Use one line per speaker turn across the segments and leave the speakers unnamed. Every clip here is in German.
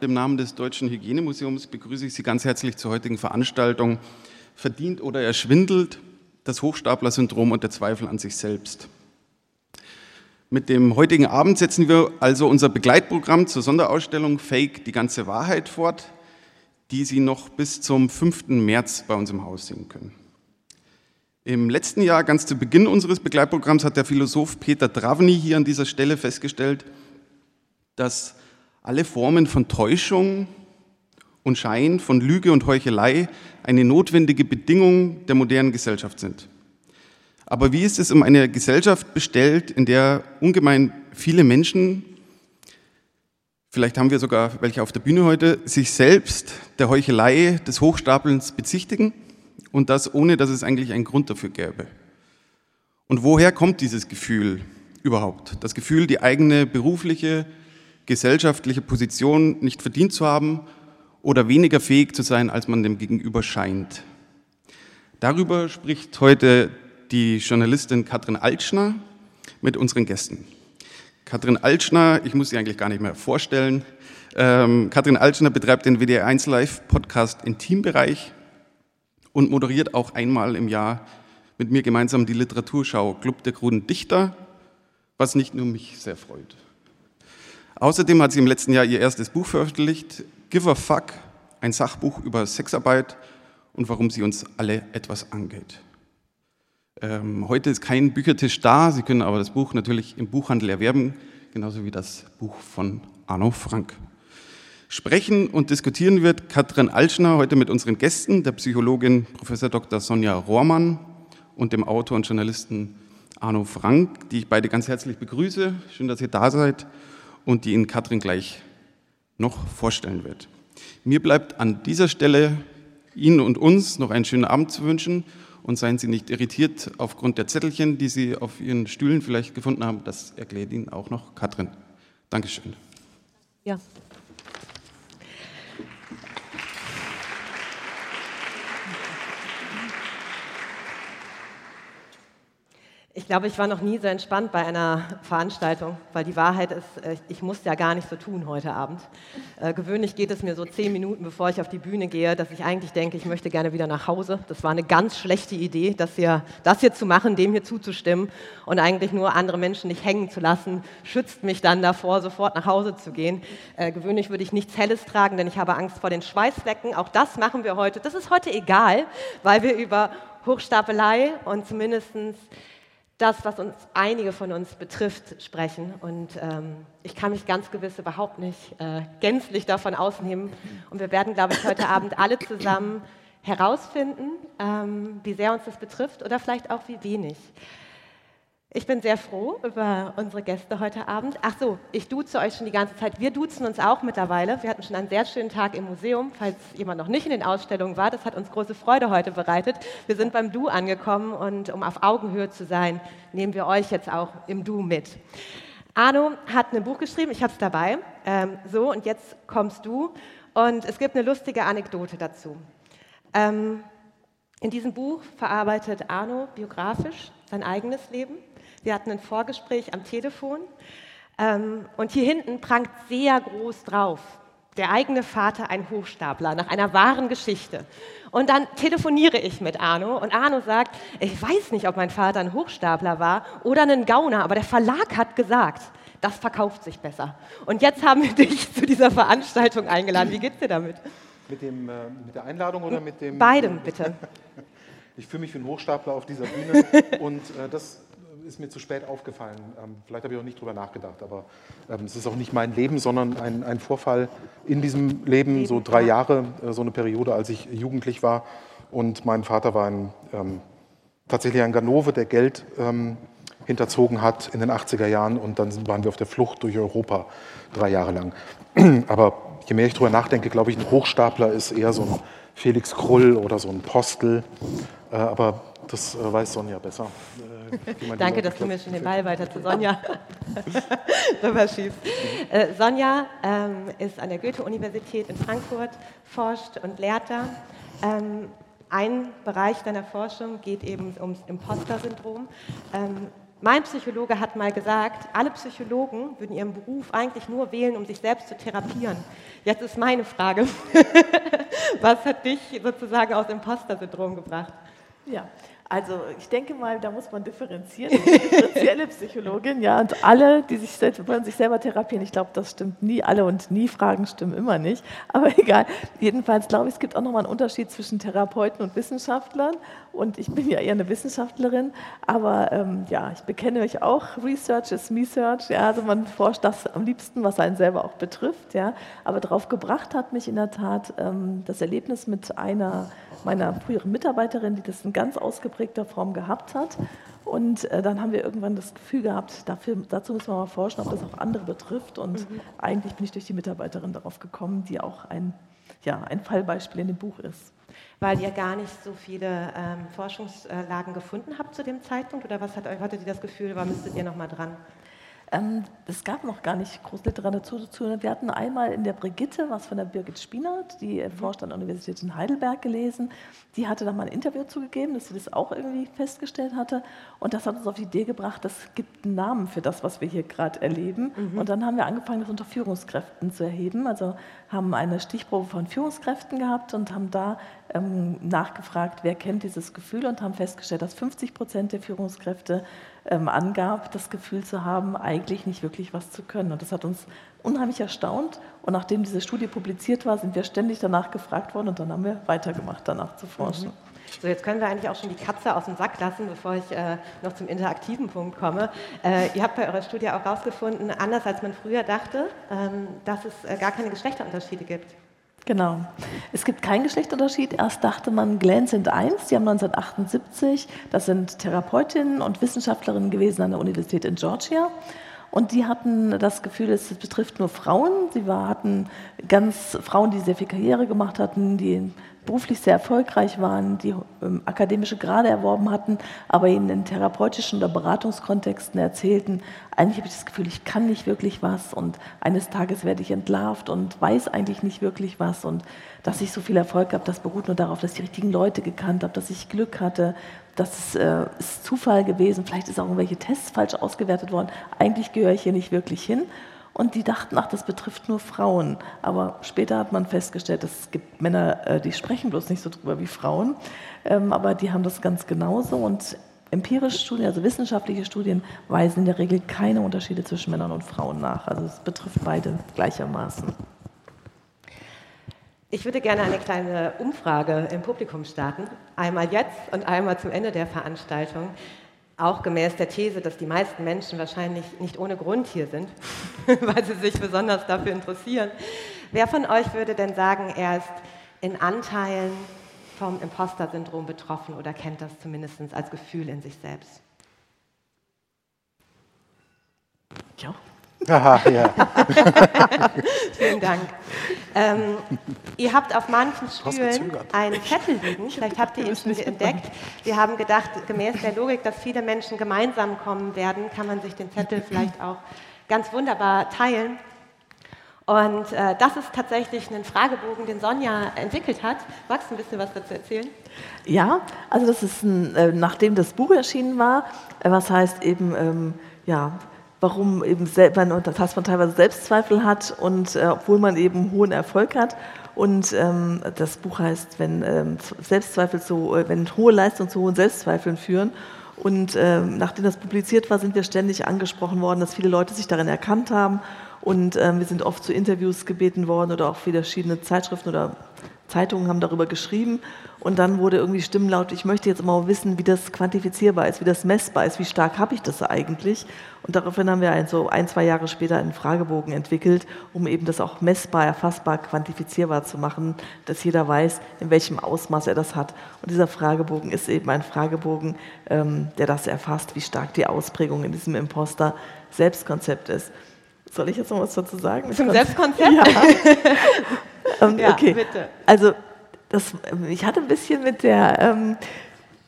Im Namen des Deutschen Hygienemuseums begrüße ich Sie ganz herzlich zur heutigen Veranstaltung Verdient oder erschwindelt, das Hochstapler-Syndrom und der Zweifel an sich selbst. Mit dem heutigen Abend setzen wir also unser Begleitprogramm zur Sonderausstellung Fake die ganze Wahrheit fort, die Sie noch bis zum 5. März bei uns im Haus sehen können. Im letzten Jahr, ganz zu Beginn unseres Begleitprogramms, hat der Philosoph Peter Dravny hier an dieser Stelle festgestellt, dass alle Formen von Täuschung und Schein, von Lüge und Heuchelei eine notwendige Bedingung der modernen Gesellschaft sind. Aber wie ist es um eine Gesellschaft bestellt, in der ungemein viele Menschen, vielleicht haben wir sogar welche auf der Bühne heute, sich selbst der Heuchelei des Hochstapelns bezichtigen und das ohne, dass es eigentlich einen Grund dafür gäbe? Und woher kommt dieses Gefühl überhaupt? Das Gefühl, die eigene berufliche, gesellschaftliche Position nicht verdient zu haben oder weniger fähig zu sein, als man dem Gegenüber scheint. Darüber spricht heute die Journalistin Katrin Altschner mit unseren Gästen. Katrin Altschner, ich muss sie eigentlich gar nicht mehr vorstellen. Ähm, Katrin Altschner betreibt den WDR1 Live Podcast Intimbereich und moderiert auch einmal im Jahr mit mir gemeinsam die Literaturschau Club der kruden Dichter, was nicht nur mich sehr freut. Außerdem hat sie im letzten Jahr ihr erstes Buch veröffentlicht, Give a Fuck, ein Sachbuch über Sexarbeit und warum sie uns alle etwas angeht. Ähm, heute ist kein Büchertisch da, Sie können aber das Buch natürlich im Buchhandel erwerben, genauso wie das Buch von Arno Frank. Sprechen und diskutieren wird Katrin Altschner heute mit unseren Gästen, der Psychologin Prof. Dr. Sonja Rohrmann und dem Autor und Journalisten Arno Frank, die ich beide ganz herzlich begrüße. Schön, dass ihr da seid und die Ihnen Katrin gleich noch vorstellen wird. Mir bleibt an dieser Stelle Ihnen und uns noch einen schönen Abend zu wünschen und seien Sie nicht irritiert aufgrund der Zettelchen, die Sie auf Ihren Stühlen vielleicht gefunden haben. Das erklärt Ihnen auch noch Katrin. Dankeschön.
Ja. Ich glaube, ich war noch nie so entspannt bei einer Veranstaltung, weil die Wahrheit ist, äh, ich muss ja gar nicht so tun heute Abend. Äh, gewöhnlich geht es mir so zehn Minuten, bevor ich auf die Bühne gehe, dass ich eigentlich denke, ich möchte gerne wieder nach Hause. Das war eine ganz schlechte Idee, das hier, das hier zu machen, dem hier zuzustimmen und eigentlich nur andere Menschen nicht hängen zu lassen, schützt mich dann davor, sofort nach Hause zu gehen. Äh, gewöhnlich würde ich nichts Helles tragen, denn ich habe Angst vor den Schweißflecken. Auch das machen wir heute. Das ist heute egal, weil wir über Hochstapelei und zumindestens das, was uns einige von uns betrifft, sprechen. Und ähm, ich kann mich ganz gewiss überhaupt nicht äh, gänzlich davon ausnehmen. Und wir werden, glaube ich, heute Abend alle zusammen herausfinden, ähm, wie sehr uns das betrifft oder vielleicht auch wie wenig. Ich bin sehr froh über unsere Gäste heute Abend. Ach so, ich duze euch schon die ganze Zeit. Wir duzen uns auch mittlerweile. Wir hatten schon einen sehr schönen Tag im Museum, falls jemand noch nicht in den Ausstellungen war. Das hat uns große Freude heute bereitet. Wir sind beim Du angekommen und um auf Augenhöhe zu sein, nehmen wir euch jetzt auch im Du mit. Arno hat ein Buch geschrieben, ich habe es dabei. Ähm, so, und jetzt kommst du. Und es gibt eine lustige Anekdote dazu. Ähm, in diesem Buch verarbeitet Arno biografisch sein eigenes Leben wir hatten ein Vorgespräch am Telefon ähm, und hier hinten prangt sehr groß drauf, der eigene Vater ein Hochstapler nach einer wahren Geschichte. Und dann telefoniere ich mit Arno und Arno sagt, ich weiß nicht, ob mein Vater ein Hochstapler war oder ein Gauner, aber der Verlag hat gesagt, das verkauft sich besser. Und jetzt haben wir dich zu dieser Veranstaltung eingeladen. Wie geht's dir damit?
Mit, dem, äh, mit der Einladung oder mit dem?
Beidem, bitte.
Ich fühle mich wie ein Hochstapler auf dieser Bühne und äh, das ist mir zu spät aufgefallen. Ähm, vielleicht habe ich auch nicht drüber nachgedacht, aber ähm, es ist auch nicht mein Leben, sondern ein, ein Vorfall in diesem Leben, so drei Jahre, äh, so eine Periode, als ich jugendlich war. Und mein Vater war ein, ähm, tatsächlich ein Ganove, der Geld ähm, hinterzogen hat in den 80er Jahren. Und dann waren wir auf der Flucht durch Europa drei Jahre lang. aber je mehr ich drüber nachdenke, glaube ich, ein Hochstapler ist eher so ein Felix Krull oder so ein Postel. Äh, aber das äh, weiß Sonja besser.
Danke, dass du mir schon den Ball weiter zu Sonja rüberschießt. Äh, Sonja ähm, ist an der Goethe-Universität in Frankfurt, forscht und lehrt da. Ähm, ein Bereich deiner Forschung geht eben ums Imposter-Syndrom. Ähm, mein Psychologe hat mal gesagt, alle Psychologen würden ihren Beruf eigentlich nur wählen, um sich selbst zu therapieren. Jetzt ist meine Frage, was hat dich sozusagen aus Imposter-Syndrom gebracht?
Ja, also ich denke mal, da muss man differenzieren. Ich bin differenzielle Psychologin, ja, und alle, die sich selbst, wollen sich selber therapieren, ich glaube, das stimmt nie. Alle und nie Fragen stimmen immer nicht. Aber egal. Jedenfalls glaube ich, es gibt auch nochmal einen Unterschied zwischen Therapeuten und Wissenschaftlern. Und ich bin ja eher eine Wissenschaftlerin, aber ähm, ja, ich bekenne mich auch. Research ist Research. Ja, also man forscht das am liebsten, was einen selber auch betrifft. Ja. Aber darauf gebracht hat mich in der Tat ähm, das Erlebnis mit einer meiner früheren Mitarbeiterin, die das in ganz ausgeprägter Form gehabt hat. Und äh, dann haben wir irgendwann das Gefühl gehabt, dafür, dazu müssen wir mal forschen, ob das auch andere betrifft. Und mhm. eigentlich bin ich durch die Mitarbeiterin darauf gekommen, die auch ein, ja, ein Fallbeispiel in dem Buch ist.
Weil ihr gar nicht so viele ähm, Forschungslagen gefunden habt zu dem Zeitpunkt? Oder was hat, hattet ihr das Gefühl, war müsstet ihr noch mal dran?
Ähm, es gab noch gar nicht groß Literatur dazu. Wir hatten einmal in der Brigitte was von der Birgit Spinert, die mhm. forscht an der Universität in Heidelberg gelesen. Die hatte da mal ein Interview zugegeben, dass sie das auch irgendwie festgestellt hatte. Und das hat uns auf die Idee gebracht, es gibt einen Namen für das, was wir hier gerade erleben. Mhm. Und dann haben wir angefangen, das unter Führungskräften zu erheben. Also haben eine Stichprobe von Führungskräften gehabt und haben da ähm, nachgefragt, wer kennt dieses Gefühl und haben festgestellt, dass 50 Prozent der Führungskräfte ähm, angab, das Gefühl zu haben, eigentlich nicht wirklich was zu können. Und das hat uns unheimlich erstaunt. Und nachdem diese Studie publiziert war, sind wir ständig danach gefragt worden und dann haben wir weitergemacht, danach zu forschen. Mhm.
So, jetzt können wir eigentlich auch schon die Katze aus dem Sack lassen, bevor ich äh, noch zum interaktiven Punkt komme. Äh, ihr habt bei eurer Studie auch herausgefunden, anders als man früher dachte, ähm, dass es äh, gar keine Geschlechterunterschiede gibt.
Genau. Es gibt keinen Geschlechterunterschied. Erst dachte man, Glenn sind eins. Die haben 1978, das sind Therapeutinnen und Wissenschaftlerinnen gewesen an der Universität in Georgia. Und die hatten das Gefühl, es betrifft nur Frauen. Sie war, hatten ganz Frauen, die sehr viel Karriere gemacht hatten, die beruflich sehr erfolgreich waren, die ähm, akademische Grade erworben hatten, aber ihnen in therapeutischen oder Beratungskontexten erzählten, eigentlich habe ich das Gefühl, ich kann nicht wirklich was und eines Tages werde ich entlarvt und weiß eigentlich nicht wirklich was und dass ich so viel Erfolg habe, das beruht nur darauf, dass ich die richtigen Leute gekannt habe, dass ich Glück hatte, das äh, ist Zufall gewesen, vielleicht ist auch irgendwelche Tests falsch ausgewertet worden, eigentlich gehöre ich hier nicht wirklich hin. Und die dachten, ach, das betrifft nur Frauen. Aber später hat man festgestellt, es gibt Männer, äh, die sprechen bloß nicht so drüber wie Frauen. Ähm, aber die haben das ganz genauso. Und empirische Studien, also wissenschaftliche Studien, weisen in der Regel keine Unterschiede zwischen Männern und Frauen nach. Also es betrifft beide gleichermaßen.
Ich würde gerne eine kleine Umfrage im Publikum starten. Einmal jetzt und einmal zum Ende der Veranstaltung. Auch gemäß der These, dass die meisten Menschen wahrscheinlich nicht ohne Grund hier sind, weil sie sich besonders dafür interessieren. Wer von euch würde denn sagen, er ist in Anteilen vom Imposter-Syndrom betroffen oder kennt das zumindest als Gefühl in sich selbst?
Ja.
Aha, ja.
Vielen Dank. Ähm, ihr habt auf manchen Stühlen einen Zettel liegen, vielleicht habt ihr ihn schon entdeckt. Wir haben gedacht, gemäß der Logik, dass viele Menschen gemeinsam kommen werden, kann man sich den Zettel vielleicht auch ganz wunderbar teilen. Und äh, das ist tatsächlich ein Fragebogen, den Sonja entwickelt hat. Magst du ein bisschen was dazu erzählen?
Ja, also das ist ein, äh, nachdem das Buch erschienen war, äh, was heißt eben, ähm, ja, warum eben man, dass man teilweise Selbstzweifel hat und äh, obwohl man eben hohen Erfolg hat. Und ähm, das Buch heißt, wenn ähm, Selbstzweifel zu, äh, wenn hohe Leistungen zu hohen Selbstzweifeln führen. Und ähm, nachdem das publiziert war, sind wir ständig angesprochen worden, dass viele Leute sich darin erkannt haben. Und ähm, wir sind oft zu Interviews gebeten worden oder auch verschiedene Zeitschriften oder Zeitungen haben darüber geschrieben. Und dann wurde irgendwie Stimmenlaut, ich möchte jetzt mal wissen, wie das quantifizierbar ist, wie das messbar ist, wie stark habe ich das eigentlich. Und daraufhin haben wir ein, so ein, zwei Jahre später einen Fragebogen entwickelt, um eben das auch messbar, erfassbar, quantifizierbar zu machen, dass jeder weiß, in welchem Ausmaß er das hat. Und dieser Fragebogen ist eben ein Fragebogen, ähm, der das erfasst, wie stark die Ausprägung in diesem Imposter-Selbstkonzept ist. Soll ich jetzt noch was dazu sagen?
Zum Selbstkonzept?
Ja. ähm, ja, okay. bitte. Also das, ähm, ich hatte ein bisschen mit der ähm,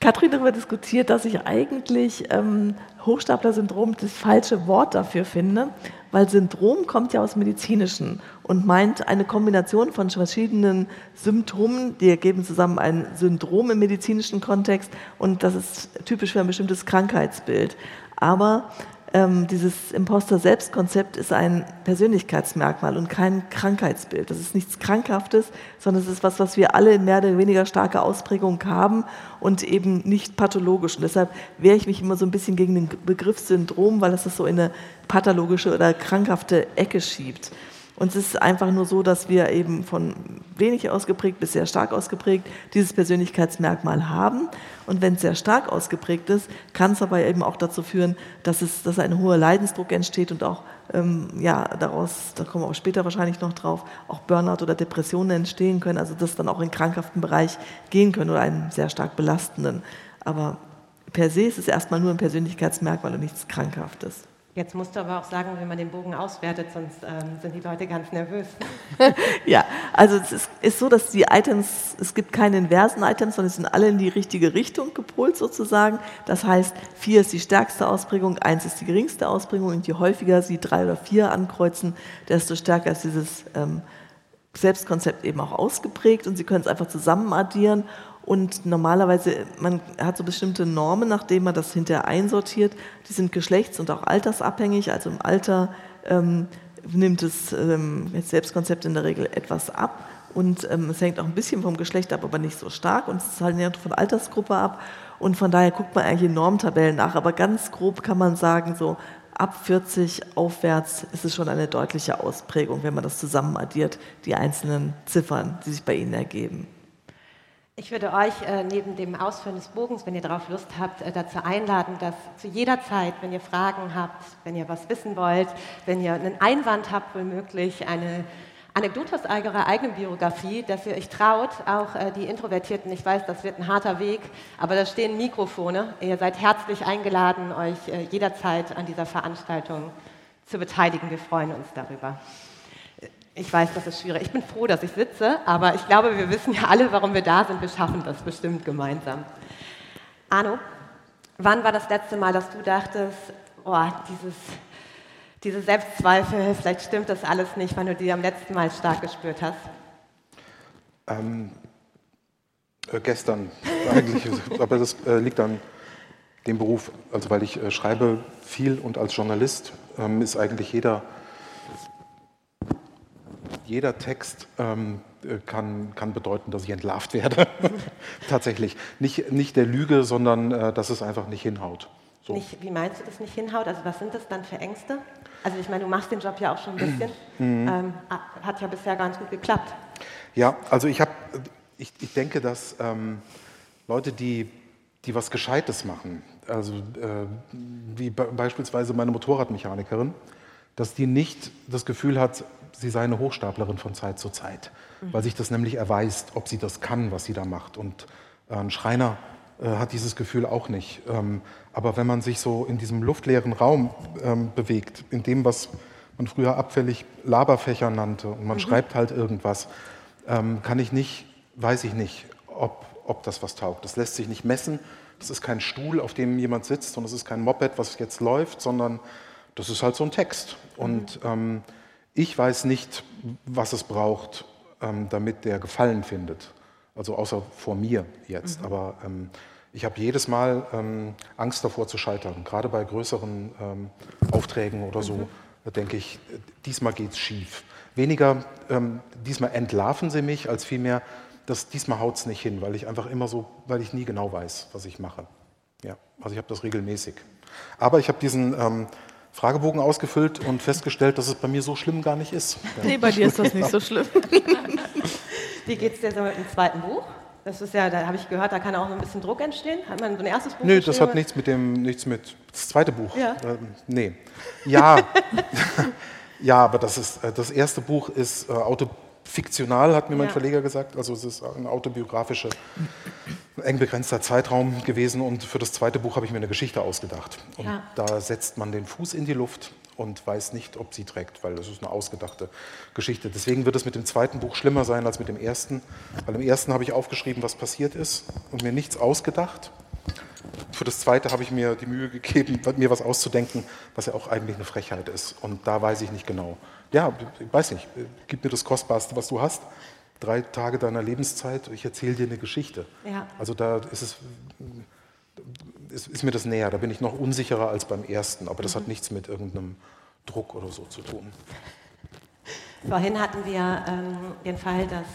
Katrin darüber diskutiert, dass ich eigentlich ähm, Hochstapler-Syndrom das falsche Wort dafür finde, weil Syndrom kommt ja aus Medizinischen und meint eine Kombination von verschiedenen Symptomen, die ergeben zusammen ein Syndrom im medizinischen Kontext und das ist typisch für ein bestimmtes Krankheitsbild. Aber ähm, dieses Imposter-Selbstkonzept ist ein Persönlichkeitsmerkmal und kein Krankheitsbild. Das ist nichts Krankhaftes, sondern es ist was, was wir alle in mehr oder weniger starker Ausprägung haben und eben nicht pathologisch. Und deshalb wehre ich mich immer so ein bisschen gegen den Begriff Syndrom, weil es das so in eine pathologische oder krankhafte Ecke schiebt. Und es ist einfach nur so, dass wir eben von wenig ausgeprägt bis sehr stark ausgeprägt dieses Persönlichkeitsmerkmal haben. Und wenn es sehr stark ausgeprägt ist, kann es aber eben auch dazu führen, dass, es, dass ein hoher Leidensdruck entsteht und auch ähm, ja, daraus, da kommen wir auch später wahrscheinlich noch drauf, auch Burnout oder Depressionen entstehen können, also das dann auch in krankhaften Bereich gehen können oder einen sehr stark belastenden. Aber per se ist es erstmal nur ein Persönlichkeitsmerkmal und nichts Krankhaftes.
Jetzt musst du aber auch sagen, wenn man den Bogen auswertet, sonst ähm, sind die Leute ganz nervös.
ja, also es ist, ist, so, dass die Items, es gibt keine inversen Items, sondern es sind alle in die richtige Richtung gepolt sozusagen. Das heißt, vier ist die stärkste Ausprägung, eins ist die geringste Ausprägung und je häufiger sie drei oder vier ankreuzen, desto stärker ist dieses ähm, Selbstkonzept eben auch ausgeprägt und Sie können es einfach zusammen addieren und normalerweise, man hat so bestimmte Normen, nachdem man das hinterher einsortiert. Die sind geschlechts- und auch altersabhängig. Also im Alter ähm, nimmt das, ähm, Selbstkonzept in der Regel etwas ab. Und ähm, es hängt auch ein bisschen vom Geschlecht ab, aber nicht so stark. Und es ist halt von Altersgruppe ab. Und von daher guckt man eigentlich in Normtabellen nach. Aber ganz grob kann man sagen, so ab 40 aufwärts ist es schon eine deutliche Ausprägung, wenn man das zusammen addiert, die einzelnen Ziffern, die sich bei Ihnen ergeben.
Ich würde euch äh, neben dem Ausführen des Bogens, wenn ihr darauf Lust habt, äh, dazu einladen, dass zu jeder Zeit, wenn ihr Fragen habt, wenn ihr was wissen wollt, wenn ihr einen Einwand habt, womöglich eine Anekdote aus eurer eigenen Biografie, dass ihr euch traut, auch äh, die Introvertierten, ich weiß, das wird ein harter Weg, aber da stehen Mikrofone. Ihr seid herzlich eingeladen, euch äh, jederzeit an dieser Veranstaltung zu beteiligen. Wir freuen uns darüber. Ich weiß, das ist schwierig. Ich bin froh, dass ich sitze, aber ich glaube, wir wissen ja alle, warum wir da sind. Wir schaffen das bestimmt gemeinsam. Arno, wann war das letzte Mal, dass du dachtest, oh, dieses, diese Selbstzweifel, vielleicht stimmt das alles nicht, wann du die am letzten Mal stark gespürt hast?
Ähm, äh, gestern eigentlich, aber das äh, liegt an dem Beruf, also weil ich äh, schreibe viel und als Journalist ähm, ist eigentlich jeder jeder Text ähm, äh, kann, kann bedeuten, dass ich entlarvt werde. Tatsächlich. Nicht, nicht der Lüge, sondern äh, dass es einfach nicht hinhaut.
So. Nicht, wie meinst du das nicht hinhaut? Also was sind das dann für Ängste? Also ich meine, du machst den Job ja auch schon ein bisschen. Mhm. Ähm, hat ja bisher ganz gut geklappt.
Ja, also ich habe, ich, ich denke, dass ähm, Leute, die, die was Gescheites machen, also äh, wie beispielsweise meine Motorradmechanikerin, dass die nicht das Gefühl hat, sie sei eine Hochstaplerin von Zeit zu Zeit, mhm. weil sich das nämlich erweist, ob sie das kann, was sie da macht. Und äh, ein Schreiner äh, hat dieses Gefühl auch nicht. Ähm, aber wenn man sich so in diesem luftleeren Raum ähm, bewegt, in dem, was man früher abfällig Laberfächer nannte, und man mhm. schreibt halt irgendwas, ähm, kann ich nicht, weiß ich nicht, ob, ob das was taugt. Das lässt sich nicht messen. Das ist kein Stuhl, auf dem jemand sitzt, und es ist kein Moped, was jetzt läuft, sondern das ist halt so ein Text. Und mhm. ähm, ich weiß nicht, was es braucht, ähm, damit der Gefallen findet. Also außer vor mir jetzt. Mhm. Aber ähm, ich habe jedes Mal ähm, Angst davor zu scheitern. Gerade bei größeren ähm, Aufträgen oder so, mhm. da denke ich, diesmal geht es schief. Weniger, ähm, diesmal entlarven sie mich, als vielmehr, dass diesmal haut es nicht hin, weil ich einfach immer so, weil ich nie genau weiß, was ich mache. Ja, also ich habe das regelmäßig. Aber ich habe diesen ähm, Fragebogen ausgefüllt und festgestellt, dass es bei mir so schlimm gar nicht ist.
Ja. Nee, bei dir ist das nicht so schlimm.
Wie geht es dir so mit dem zweiten Buch? Das ist ja, da habe ich gehört, da kann auch ein bisschen Druck entstehen. Hat man so ein erstes Buch?
Nö, das hat nichts mit dem, nichts mit. Das zweite Buch. Ja. Ähm, nee. Ja. ja, aber das ist äh, das erste Buch ist äh, autofiktional, hat mir mein Verleger gesagt. Also es ist eine autobiografische eng begrenzter Zeitraum gewesen und für das zweite Buch habe ich mir eine Geschichte ausgedacht. Und ja. da setzt man den Fuß in die Luft und weiß nicht, ob sie trägt, weil das ist eine ausgedachte Geschichte. Deswegen wird es mit dem zweiten Buch schlimmer sein als mit dem ersten, weil im ersten habe ich aufgeschrieben, was passiert ist und mir nichts ausgedacht. Für das zweite habe ich mir die Mühe gegeben, mir was auszudenken, was ja auch eigentlich eine Frechheit ist. Und da weiß ich nicht genau. Ja, ich weiß nicht, gib mir das Kostbarste, was du hast drei Tage deiner Lebenszeit, ich erzähle dir eine Geschichte. Ja. Also da ist es, ist, ist, mir das näher. Da bin ich noch unsicherer als beim ersten, aber das mhm. hat nichts mit irgendeinem Druck oder so zu tun.
Vorhin hatten wir ähm, den Fall, dass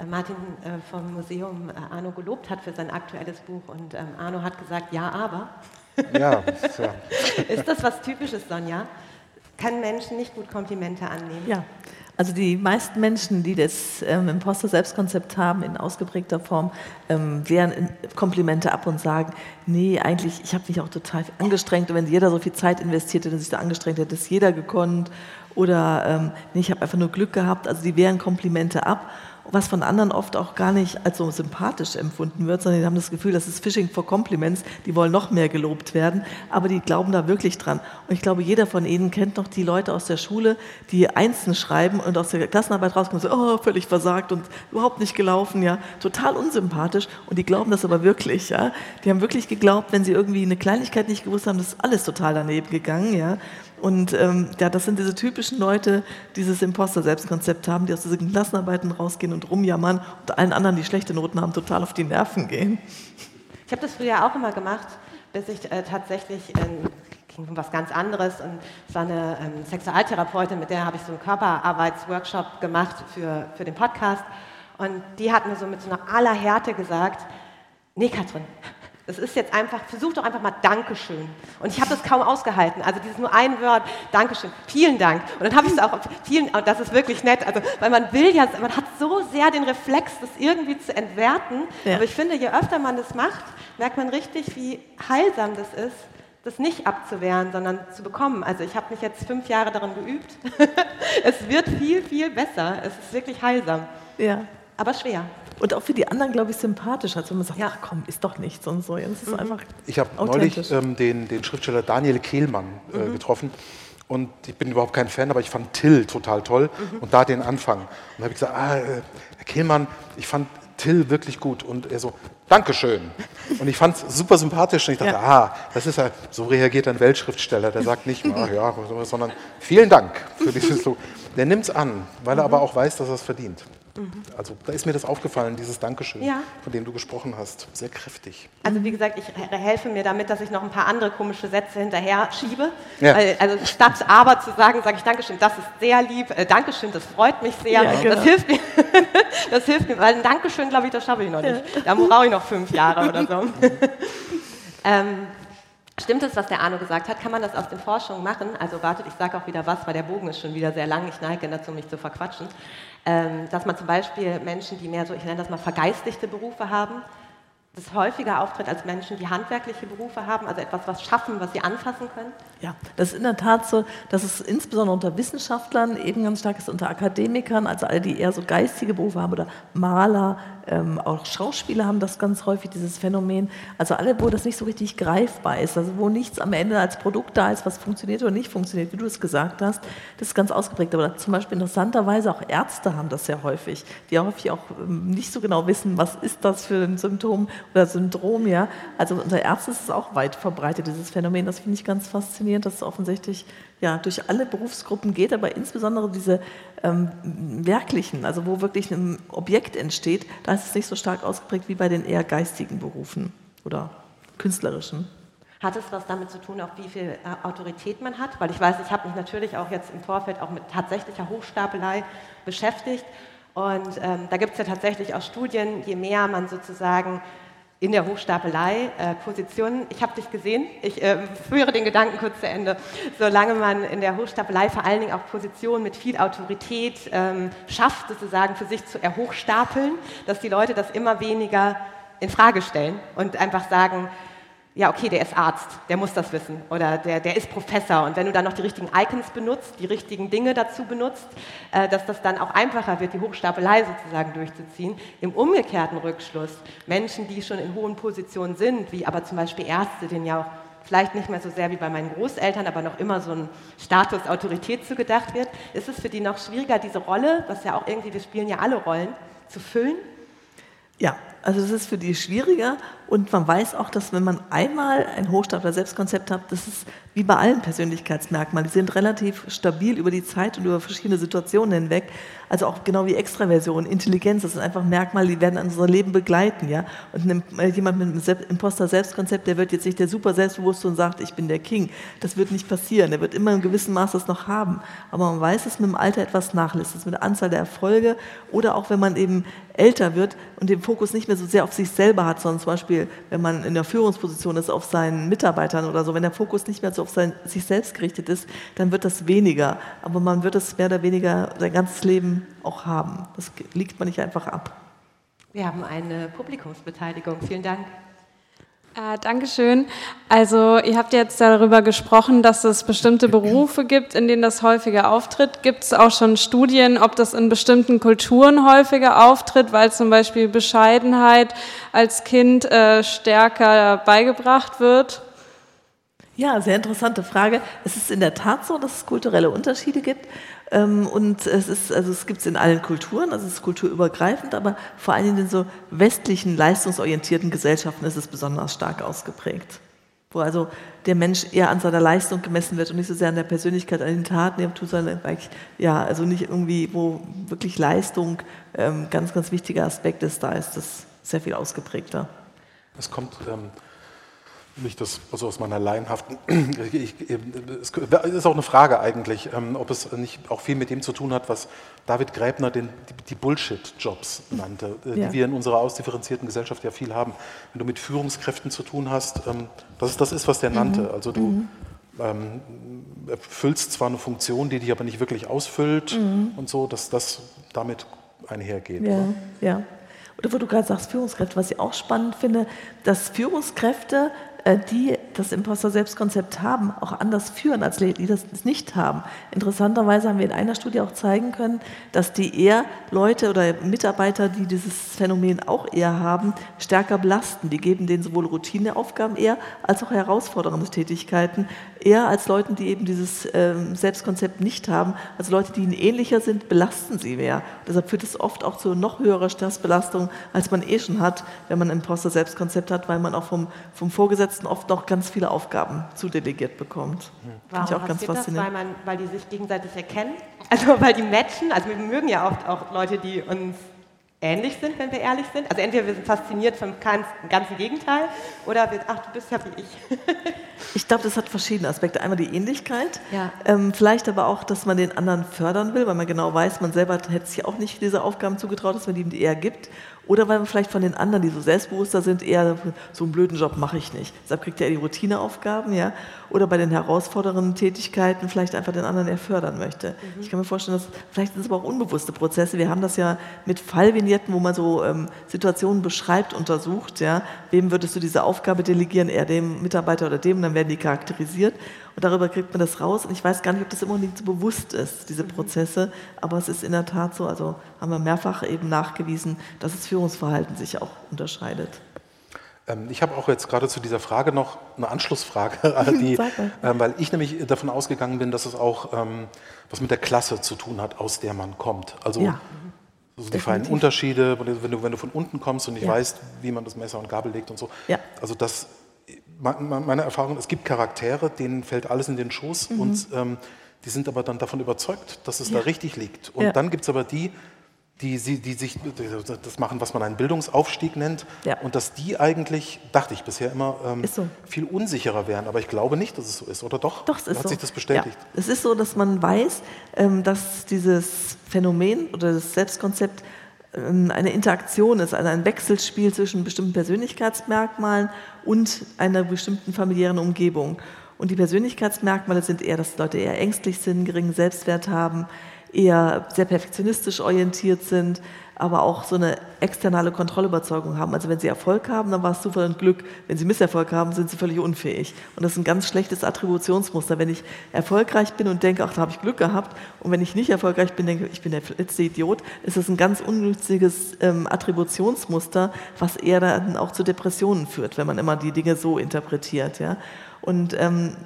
äh, Martin äh, vom Museum äh, Arno gelobt hat für sein aktuelles Buch und ähm, Arno hat gesagt, ja, aber.
Ja,
ja. Ist das was Typisches, Sonja? Können Menschen nicht gut Komplimente annehmen?
Ja. Also die meisten Menschen, die das ähm, Imposter-Selbstkonzept haben in ausgeprägter Form, ähm, wehren Komplimente ab und sagen, nee, eigentlich, ich habe mich auch total angestrengt. Und wenn jeder so viel Zeit investiert hätte und sich da angestrengt hätte, ist jeder gekonnt. Oder ähm, nee, ich habe einfach nur Glück gehabt. Also die wehren Komplimente ab was von anderen oft auch gar nicht als so sympathisch empfunden wird, sondern die haben das Gefühl, das ist Fishing for Compliments, die wollen noch mehr gelobt werden, aber die glauben da wirklich dran. Und ich glaube, jeder von Ihnen kennt noch die Leute aus der Schule, die Einsen schreiben und aus der Klassenarbeit rauskommen und so, oh, völlig versagt und überhaupt nicht gelaufen, ja, total unsympathisch und die glauben das aber wirklich, ja. Die haben wirklich geglaubt, wenn sie irgendwie eine Kleinigkeit nicht gewusst haben, das ist alles total daneben gegangen, ja. Und ähm, ja, das sind diese typischen Leute, die dieses Imposter-Selbstkonzept haben, die aus diesen Klassenarbeiten rausgehen und rumjammern und allen anderen, die schlechte Noten haben, total auf die Nerven gehen.
Ich habe das früher auch immer gemacht, bis ich äh, tatsächlich ähm, ging um was ganz anderes und es war eine ähm, Sexualtherapeutin, mit der habe ich so einen Körperarbeitsworkshop gemacht für, für den Podcast und die hat mir so mit so einer aller Härte gesagt, nee Katrin, das ist jetzt einfach, versuch doch einfach mal Dankeschön. Und ich habe das kaum ausgehalten. Also dieses nur ein Wort, Dankeschön, vielen Dank. Und dann habe ich es auch, vielen, und das ist wirklich nett, also, weil man will ja, man hat so sehr den Reflex, das irgendwie zu entwerten. Ja. Aber ich finde, je öfter man das macht, merkt man richtig, wie heilsam das ist, das nicht abzuwehren, sondern zu bekommen. Also ich habe mich jetzt fünf Jahre darin geübt. es wird viel, viel besser. Es ist wirklich heilsam. Ja. Aber schwer.
Und auch für die anderen, glaube ich, sympathisch, als wenn man sagt, ja, komm, ist doch nichts und so.
ist mhm. einfach ich habe neulich ähm, den, den, Schriftsteller Daniel Kehlmann äh, mhm. getroffen. Und ich bin überhaupt kein Fan, aber ich fand Till total toll. Mhm. Und da den Anfang. Und da habe ich gesagt, ah, äh, Herr Kehlmann, ich fand Till wirklich gut. Und er so, Dankeschön. Und ich fand es super sympathisch. Und ich dachte, ja. ah, das ist ja, so reagiert ein Weltschriftsteller. Der sagt nicht, ah, ja, sondern vielen Dank für dieses Lob. Der nimmt es an, weil er aber auch weiß, dass er es verdient. Mhm. Also da ist mir das aufgefallen, dieses Dankeschön, ja. von dem du gesprochen hast. Sehr kräftig.
Also wie gesagt, ich helfe mir damit, dass ich noch ein paar andere komische Sätze hinterher schiebe. Ja. Also statt aber zu sagen, sage ich Dankeschön, das ist sehr lieb, äh, Dankeschön, das freut mich sehr. Ja, genau. Das hilft mir, das hilft mir, weil ein Dankeschön, glaube ich, das schaffe ich noch nicht. Da brauche ich noch fünf Jahre oder so. ähm, Stimmt es, was der Arno gesagt hat? Kann man das aus den Forschungen machen? Also wartet, ich sage auch wieder was, weil der Bogen ist schon wieder sehr lang. Ich neige dazu, mich zu verquatschen. Ähm, dass man zum Beispiel Menschen, die mehr so, ich nenne das mal vergeistigte Berufe haben, das häufiger auftritt als Menschen, die handwerkliche Berufe haben, also etwas, was schaffen, was sie anfassen können?
Ja, das ist in der Tat so, dass es insbesondere unter Wissenschaftlern eben ganz stark ist, unter Akademikern, also alle, die eher so geistige Berufe haben oder Maler, ähm, auch Schauspieler haben das ganz häufig, dieses Phänomen. Also alle, wo das nicht so richtig greifbar ist, also wo nichts am Ende als Produkt da ist, was funktioniert oder nicht funktioniert, wie du es gesagt hast, das ist ganz ausgeprägt. Aber zum Beispiel interessanterweise auch Ärzte haben das sehr häufig, die häufig auch ähm, nicht so genau wissen, was ist das für ein Symptom oder Syndrom. Ja? Also unter Ärzten ist es auch weit verbreitet, dieses Phänomen. Das finde ich ganz faszinierend, dass es offensichtlich ja, durch alle Berufsgruppen geht, aber insbesondere diese ähm, werklichen, also wo wirklich ein Objekt entsteht, da ist es nicht so stark ausgeprägt wie bei den eher geistigen Berufen oder künstlerischen.
Hat es was damit zu tun, auch wie viel äh, Autorität man hat? Weil ich weiß, ich habe mich natürlich auch jetzt im Vorfeld auch mit tatsächlicher Hochstapelei beschäftigt. Und ähm, da gibt es ja tatsächlich auch Studien, je mehr man sozusagen in der Hochstapelei äh, Positionen. Ich habe dich gesehen, ich äh, führe den Gedanken kurz zu Ende. Solange man in der Hochstapelei vor allen Dingen auch Positionen mit viel Autorität ähm, schafft, sozusagen für sich zu erhochstapeln, dass die Leute das immer weniger in Frage stellen und einfach sagen, ja, okay, der ist Arzt, der muss das wissen oder der, der ist Professor. Und wenn du dann noch die richtigen Icons benutzt, die richtigen Dinge dazu benutzt, äh, dass das dann auch einfacher wird, die Hochstapelei sozusagen durchzuziehen. Im umgekehrten Rückschluss, Menschen, die schon in hohen Positionen sind, wie aber zum Beispiel Ärzte, denen ja auch vielleicht nicht mehr so sehr wie bei meinen Großeltern, aber noch immer so ein Status Autorität zugedacht wird, ist es für die noch schwieriger, diese Rolle, was ja auch irgendwie, wir spielen ja alle Rollen, zu füllen?
Ja, also es ist für die schwieriger Und man weiß auch, dass wenn man einmal ein Hochstapler Selbstkonzept hat, das ist wie bei allen Persönlichkeitsmerkmalen, die sind relativ stabil über die Zeit und über verschiedene Situationen hinweg. Also auch genau wie Extraversion, Intelligenz, das sind einfach Merkmale, die werden unser Leben begleiten. Ja? Und äh, jemand mit einem Imposter-Selbstkonzept, der wird jetzt nicht der super Selbstbewusste und sagt, ich bin der King. Das wird nicht passieren. Der wird immer in gewissem Maß das noch haben. Aber man weiß, dass mit dem Alter etwas nachlässt. Das ist mit der Anzahl der Erfolge oder auch wenn man eben älter wird und den Fokus nicht mehr so sehr auf sich selber hat, sondern zum Beispiel, wenn man in der Führungsposition ist, auf seinen Mitarbeitern oder so, wenn der Fokus nicht mehr so auf sein, sich selbst gerichtet ist, dann wird das weniger. Aber man wird es mehr oder weniger sein ganzes Leben auch haben. Das liegt man nicht einfach ab.
Wir haben eine Publikumsbeteiligung. Vielen Dank.
Äh, Dankeschön. Also ihr habt jetzt darüber gesprochen, dass es bestimmte Berufe gibt, in denen das häufiger auftritt. Gibt es auch schon Studien, ob das in bestimmten Kulturen häufiger auftritt, weil zum Beispiel Bescheidenheit als Kind äh, stärker beigebracht wird?
Ja, sehr interessante Frage. Es ist in der Tat so, dass es kulturelle Unterschiede gibt. Ähm, und es ist, also es gibt es in allen Kulturen, also es ist kulturübergreifend, aber vor allem in so westlichen, leistungsorientierten Gesellschaften ist es besonders stark ausgeprägt. Wo also der Mensch eher an seiner Leistung gemessen wird und nicht so sehr an der Persönlichkeit, an den Taten, sondern ja, also nicht irgendwie, wo wirklich Leistung ähm, ganz, ganz wichtiger Aspekt ist, da ist das sehr viel ausgeprägter.
Es kommt ähm, nicht das, also aus meiner laienhaften, ich, es ist auch eine Frage eigentlich, ähm, ob es nicht auch viel mit dem zu tun hat, was David Gräbner den, die Bullshit-Jobs nannte, äh, ja. die wir in unserer ausdifferenzierten Gesellschaft ja viel haben. Wenn du mit Führungskräften zu tun hast, ähm, das ist, das ist was der mhm. nannte. Also du mhm. ähm, erfüllst zwar eine Funktion, die dich aber nicht wirklich ausfüllt mhm. und so, dass das damit einhergeht.
Ja, oder? ja. Oder wo du gerade sagst, Führungskräfte, was ich auch spannend finde, dass Führungskräfte die das Imposter-Selbstkonzept haben, auch anders führen, als die, die das nicht haben. Interessanterweise haben wir in einer Studie auch zeigen können, dass die eher Leute oder Mitarbeiter, die dieses Phänomen auch eher haben, stärker belasten. Die geben denen sowohl Routineaufgaben eher als auch herausfordernde Tätigkeiten eher als Leuten, die eben dieses ähm, Selbstkonzept nicht haben. Also Leute, die ihnen ähnlicher sind, belasten sie mehr. Deshalb führt es oft auch zu noch höherer Stressbelastung, als man eh schon hat, wenn man ein Imposter-Selbstkonzept hat, weil man auch vom, vom Vorgesetzten oft noch ganz viele Aufgaben zudelegiert bekommt.
Warum ich auch ganz faszinierend. Das, weil, man, weil die sich gegenseitig erkennen? Also weil die matchen? Also wir mögen ja oft auch Leute, die uns ähnlich sind, wenn wir ehrlich sind. Also entweder wir sind fasziniert vom ganzen Gegenteil oder wir, ach, du bist ja wie ich.
ich glaube, das hat verschiedene Aspekte. Einmal die Ähnlichkeit, ja. ähm, vielleicht aber auch, dass man den anderen fördern will, weil man genau weiß, man selber hätte sich auch nicht diese Aufgaben zugetraut, dass man ihm die eher gibt. Oder weil man vielleicht von den anderen, die so selbstbewusster sind, eher so einen blöden Job mache ich nicht. Deshalb kriegt er die Routineaufgaben, ja. Oder bei den herausfordernden Tätigkeiten vielleicht einfach den anderen eher fördern möchte. Mhm. Ich kann mir vorstellen, dass vielleicht sind es aber auch unbewusste Prozesse. Wir haben das ja mit Fallvignetten, wo man so ähm, Situationen beschreibt, untersucht, ja. Wem würdest du diese Aufgabe delegieren? Eher dem Mitarbeiter oder dem? Und dann werden die charakterisiert. Und darüber kriegt man das raus. Und ich weiß gar nicht, ob das immer nicht so bewusst ist, diese mhm. Prozesse. Aber es ist in der Tat so, also haben wir mehrfach eben nachgewiesen, dass das Führungsverhalten sich auch unterscheidet.
Ähm, ich habe auch jetzt gerade zu dieser Frage noch eine Anschlussfrage, die, ähm, weil ich nämlich davon ausgegangen bin, dass es auch ähm, was mit der Klasse zu tun hat, aus der man kommt. Also ja. Also die feinen Unterschiede, wenn du, wenn du von unten kommst und nicht ja. weißt, wie man das Messer und Gabel legt und so. Ja. Also das meine Erfahrung, es gibt Charaktere, denen fällt alles in den Schoß mhm. und ähm, die sind aber dann davon überzeugt, dass es ja. da richtig liegt. Und dann gibt es aber die, die, die, die, sich das machen, was man einen Bildungsaufstieg nennt, ja. und dass die eigentlich, dachte ich bisher immer, ähm, so. viel unsicherer wären. Aber ich glaube nicht, dass es so ist, oder doch?
Doch, es ist
Hat
so.
sich das bestätigt?
Es ist so, dass man weiß, ähm, dass dieses Phänomen oder das Selbstkonzept ähm, eine Interaktion ist, also ein Wechselspiel zwischen bestimmten Persönlichkeitsmerkmalen und einer bestimmten familiären Umgebung. Und die Persönlichkeitsmerkmale sind eher, dass Leute eher ängstlich sind, geringen Selbstwert haben, eher sehr perfektionistisch orientiert sind, aber auch so eine externe Kontrollüberzeugung haben. Also wenn sie Erfolg haben, dann war es Zufall und Glück. Wenn sie Misserfolg haben, sind sie völlig unfähig. Und das ist ein ganz schlechtes Attributionsmuster. Wenn ich erfolgreich bin und denke, ach, da habe ich Glück gehabt, und wenn ich nicht erfolgreich bin, denke ich bin der letzte Idiot, ist das ein ganz unnütziges ähm, Attributionsmuster, was eher dann auch zu Depressionen führt, wenn man immer die Dinge so interpretiert. Ja? Und ähm,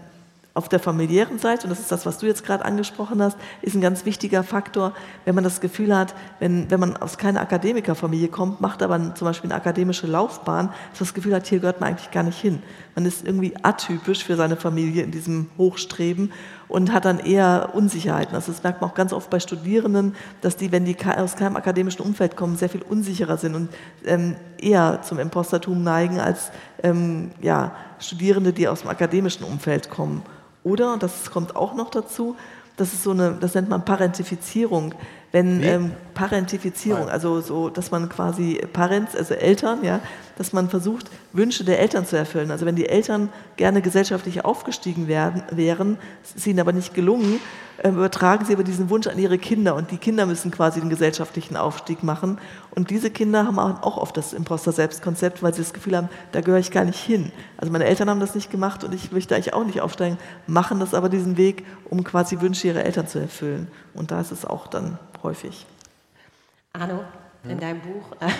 auf der familiären Seite, und das ist das, was du jetzt gerade angesprochen hast, ist ein ganz wichtiger Faktor, wenn man das Gefühl hat, wenn, wenn man aus keiner Akademikerfamilie kommt, macht aber zum Beispiel eine akademische Laufbahn, dass das Gefühl hat, hier gehört man eigentlich gar nicht hin. Man ist irgendwie atypisch für seine Familie in diesem Hochstreben und hat dann eher Unsicherheiten. Also das merkt man auch ganz oft bei Studierenden, dass die, wenn die aus keinem akademischen Umfeld kommen, sehr viel unsicherer sind und ähm, eher zum Impostertum neigen als ähm, ja, Studierende, die aus dem akademischen Umfeld kommen. Oder, das kommt auch noch dazu, das ist so eine, das nennt man Parentifizierung. Wenn ähm, Parentifizierung, also so, dass man quasi Parents, also Eltern, ja, dass man versucht, Wünsche der Eltern zu erfüllen. Also wenn die Eltern gerne gesellschaftlich aufgestiegen werden, wären, ist ihnen aber nicht gelungen, ähm, übertragen sie aber diesen Wunsch an ihre Kinder und die Kinder müssen quasi den gesellschaftlichen Aufstieg machen. Und diese Kinder haben auch oft das Imposter-Selbstkonzept, weil sie das Gefühl haben, da gehöre ich gar nicht hin. Also meine Eltern haben das nicht gemacht und ich möchte eigentlich auch nicht aufsteigen, machen das aber diesen Weg, um quasi Wünsche ihrer Eltern zu erfüllen. Und da ist es auch dann häufig.
Arno, in deinem Buch. Äh,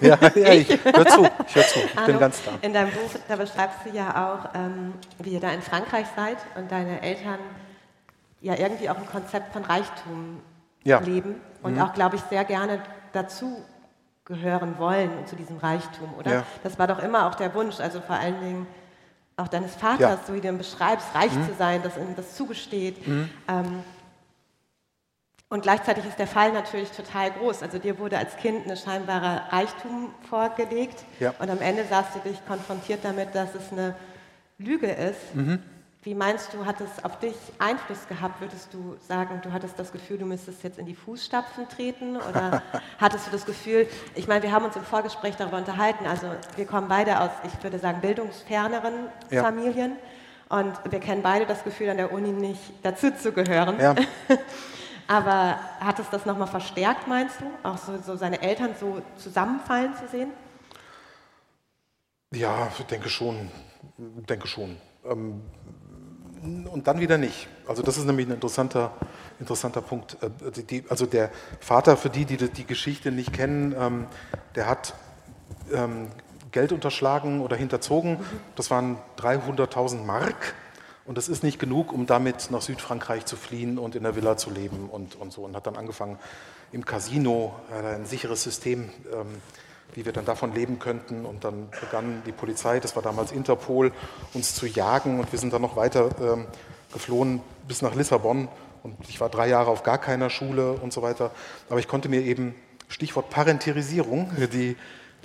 ja, ja, ich höre zu, ich hör zu, ich Arno, bin ganz da.
In deinem Buch, da beschreibst du ja auch, ähm, wie ihr da in Frankreich seid und deine Eltern ja irgendwie auch ein Konzept von Reichtum ja. leben und mhm. auch, glaube ich, sehr gerne dazu gehören wollen zu diesem Reichtum, oder? Ja. Das war doch immer auch der Wunsch, also vor allen Dingen auch deines Vaters, ja. so wie du ihn beschreibst, reich mhm. zu sein, dass ihm das zugesteht. Mhm. Ähm, und gleichzeitig ist der Fall natürlich total groß. Also dir wurde als Kind eine scheinbare Reichtum vorgelegt ja. und am Ende sahst du dich konfrontiert damit, dass es eine Lüge ist. Mhm. Wie meinst du, hat es auf dich Einfluss gehabt? Würdest du sagen, du hattest das Gefühl, du müsstest jetzt in die Fußstapfen treten? Oder hattest du das Gefühl, ich meine, wir haben uns im Vorgespräch darüber unterhalten, also wir kommen beide aus, ich würde sagen, bildungsferneren ja. Familien und wir kennen beide das Gefühl, an der Uni nicht dazu zu gehören. Ja. Aber hat es das nochmal verstärkt, meinst du? Auch so, so, seine Eltern so zusammenfallen zu sehen?
Ja, ich denke schon. denke schon. Ähm, und dann wieder nicht. Also das ist nämlich ein interessanter, interessanter Punkt. Äh, also der Vater, für die, die die Geschichte nicht kennen, ähm, der hat ähm, Geld unterschlagen oder hinterzogen. Das waren 300.000 Mark und das ist nicht genug, um damit nach Südfrankreich zu fliehen und in der Villa zu leben und, und so. Und hat dann angefangen im Casino, ein sicheres System, ähm, wie wir dann davon leben könnten. Und dann begann die Polizei, das war damals Interpol, uns zu jagen. Und wir sind dann noch weiter ähm, geflohen bis nach Lissabon. Und ich war drei Jahre auf gar keiner Schule und so weiter. Aber ich konnte mir eben, Stichwort Parentierisierung, die,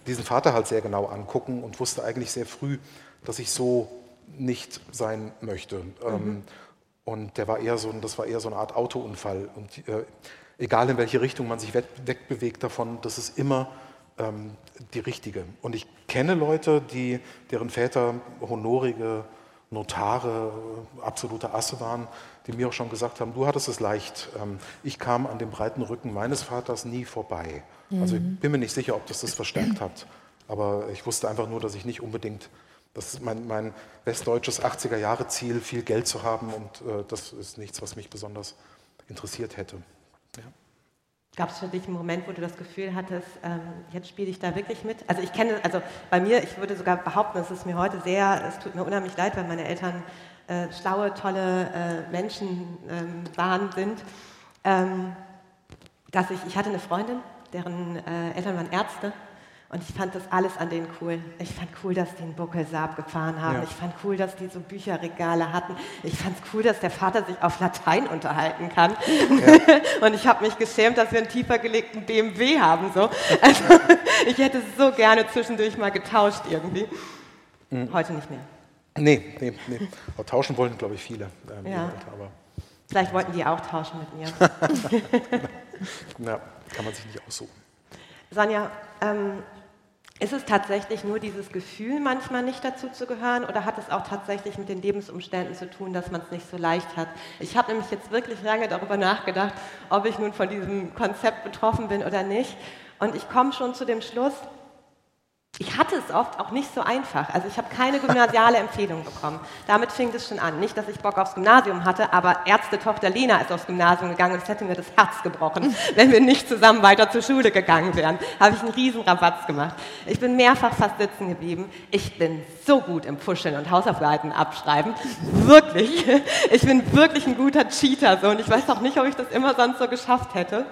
diesen Vater halt sehr genau angucken und wusste eigentlich sehr früh, dass ich so nicht sein möchte. Ähm, mhm. Und der war eher so, das war eher so eine Art Autounfall. Und äh, egal in welche Richtung man sich wegbewegt davon, das ist immer ähm, die richtige. Und ich kenne Leute, die, deren Väter honorige Notare, absolute Asse waren, die mir auch schon gesagt haben, du hattest es leicht. Ähm, ich kam an dem breiten Rücken meines Vaters nie vorbei. Mhm. Also ich mhm. bin mir nicht sicher, ob das das verstärkt hat. Aber ich wusste einfach nur, dass ich nicht unbedingt das ist mein, mein westdeutsches 80er-Jahre-Ziel, viel Geld zu haben und äh, das ist nichts, was mich besonders interessiert hätte. Ja.
Gab es für dich einen Moment, wo du das Gefühl hattest, ähm, jetzt spiele ich da wirklich mit? Also ich kenne, also bei mir, ich würde sogar behaupten, es ist mir heute sehr, es tut mir unheimlich leid, weil meine Eltern äh, schlaue, tolle äh, Menschen ähm, waren, sind, ähm, dass ich, ich hatte eine Freundin, deren äh, Eltern waren Ärzte und ich fand das alles an denen cool. Ich fand cool, dass die einen Buckelsaab gefahren haben. Ja. Ich fand cool, dass die so Bücherregale hatten. Ich fand es cool, dass der Vater sich auf Latein unterhalten kann. Ja. Und ich habe mich geschämt, dass wir einen tiefer gelegten BMW haben. So. Also, ich hätte so gerne zwischendurch mal getauscht irgendwie. Mhm. Heute nicht mehr.
Nee, nee, nee. Aber tauschen wollten, glaube ich, viele. Ähm,
ja. aber Vielleicht wollten die auch tauschen mit mir.
ja, kann man sich nicht aussuchen.
Sonja, ähm, ist es tatsächlich nur dieses Gefühl, manchmal nicht dazu zu gehören, oder hat es auch tatsächlich mit den Lebensumständen zu tun, dass man es nicht so leicht hat? Ich habe nämlich jetzt wirklich lange darüber nachgedacht, ob ich nun von diesem Konzept betroffen bin oder nicht. Und ich komme schon zu dem Schluss, ich hatte es oft auch nicht so einfach. Also ich habe keine gymnasiale Empfehlung bekommen. Damit fing es schon an. Nicht, dass ich Bock aufs Gymnasium hatte, aber Ärztetochter Lena ist aufs Gymnasium gegangen und es hätte mir das Herz gebrochen, wenn wir nicht zusammen weiter zur Schule gegangen wären. Habe ich einen riesen Rabatz gemacht. Ich bin mehrfach fast sitzen geblieben. Ich bin so gut im Puscheln und Hausarbeiten abschreiben. Wirklich. Ich bin wirklich ein guter Cheater. So. Und ich weiß auch nicht, ob ich das immer sonst so geschafft hätte.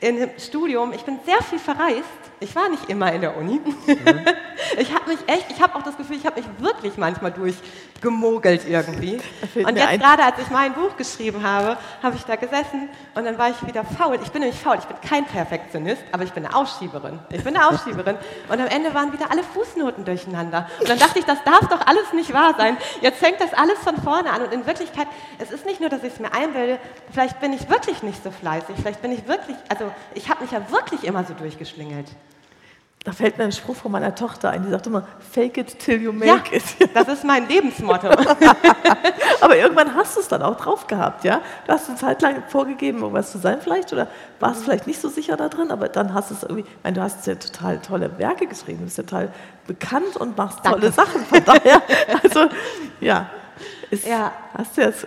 Im Studium, ich bin sehr viel verreist ich war nicht immer in der Uni. Mhm. ich habe mich echt, ich habe auch das Gefühl, ich habe mich wirklich manchmal durchgemogelt irgendwie. Und jetzt gerade, als ich mein Buch geschrieben habe, habe ich da gesessen und dann war ich wieder faul. Ich bin nämlich faul, ich bin kein Perfektionist, aber ich bin eine Ausschieberin. Ich bin eine Ausschieberin. Und am Ende waren wieder alle Fußnoten durcheinander. Und dann dachte ich, das darf doch alles nicht wahr sein. Jetzt fängt das alles von vorne an. Und in Wirklichkeit, es ist nicht nur, dass ich es mir einbilde, vielleicht bin ich wirklich nicht so fleißig. Vielleicht bin ich wirklich, also ich habe mich ja wirklich immer so durchgeschlingelt.
Da fällt mir ein Spruch von meiner Tochter ein, die sagt immer, fake it till you make ja, it.
Das ist mein Lebensmotto.
Aber irgendwann hast du es dann auch drauf gehabt, ja? Du hast eine Zeit lang vorgegeben, irgendwas zu sein vielleicht, oder warst mhm. vielleicht nicht so sicher da drin, aber dann hast du es irgendwie, ich meine, du hast ja total tolle Werke geschrieben, du bist total bekannt und machst Danke. tolle Sachen, von daher, also, ja. Ist, ja. Hast du jetzt,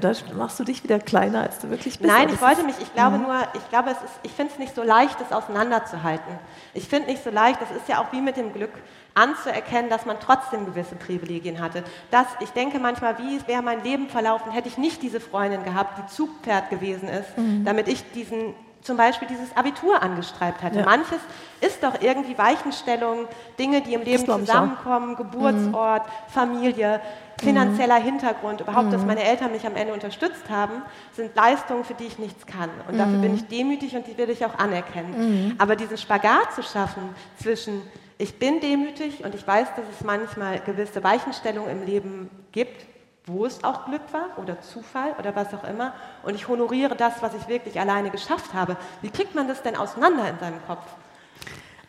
da machst du dich wieder kleiner, als du wirklich bist.
Nein, ich wollte mich, ich glaube mhm. nur, ich glaube, es ist, ich finde es nicht so leicht, das auseinanderzuhalten. Ich finde nicht so leicht, das ist ja auch wie mit dem Glück, anzuerkennen, dass man trotzdem gewisse Privilegien hatte. Das, ich denke manchmal, wie wäre mein Leben verlaufen, hätte ich nicht diese Freundin gehabt, die Zugpferd gewesen ist, mhm. damit ich diesen zum Beispiel dieses Abitur angestreibt hatte. Ja. Manches ist doch irgendwie Weichenstellung, Dinge, die im Leben zusammenkommen, Geburtsort, mhm. Familie finanzieller mhm. Hintergrund, überhaupt, dass mhm. meine Eltern mich am Ende unterstützt haben, sind Leistungen, für die ich nichts kann. Und mhm. dafür bin ich demütig und die will ich auch anerkennen. Mhm. Aber diesen Spagat zu schaffen zwischen, ich bin demütig und ich weiß, dass es manchmal gewisse Weichenstellungen im Leben gibt, wo es auch Glück war oder Zufall oder was auch immer. Und ich honoriere das, was ich wirklich alleine geschafft habe. Wie kriegt man das denn auseinander in seinem Kopf?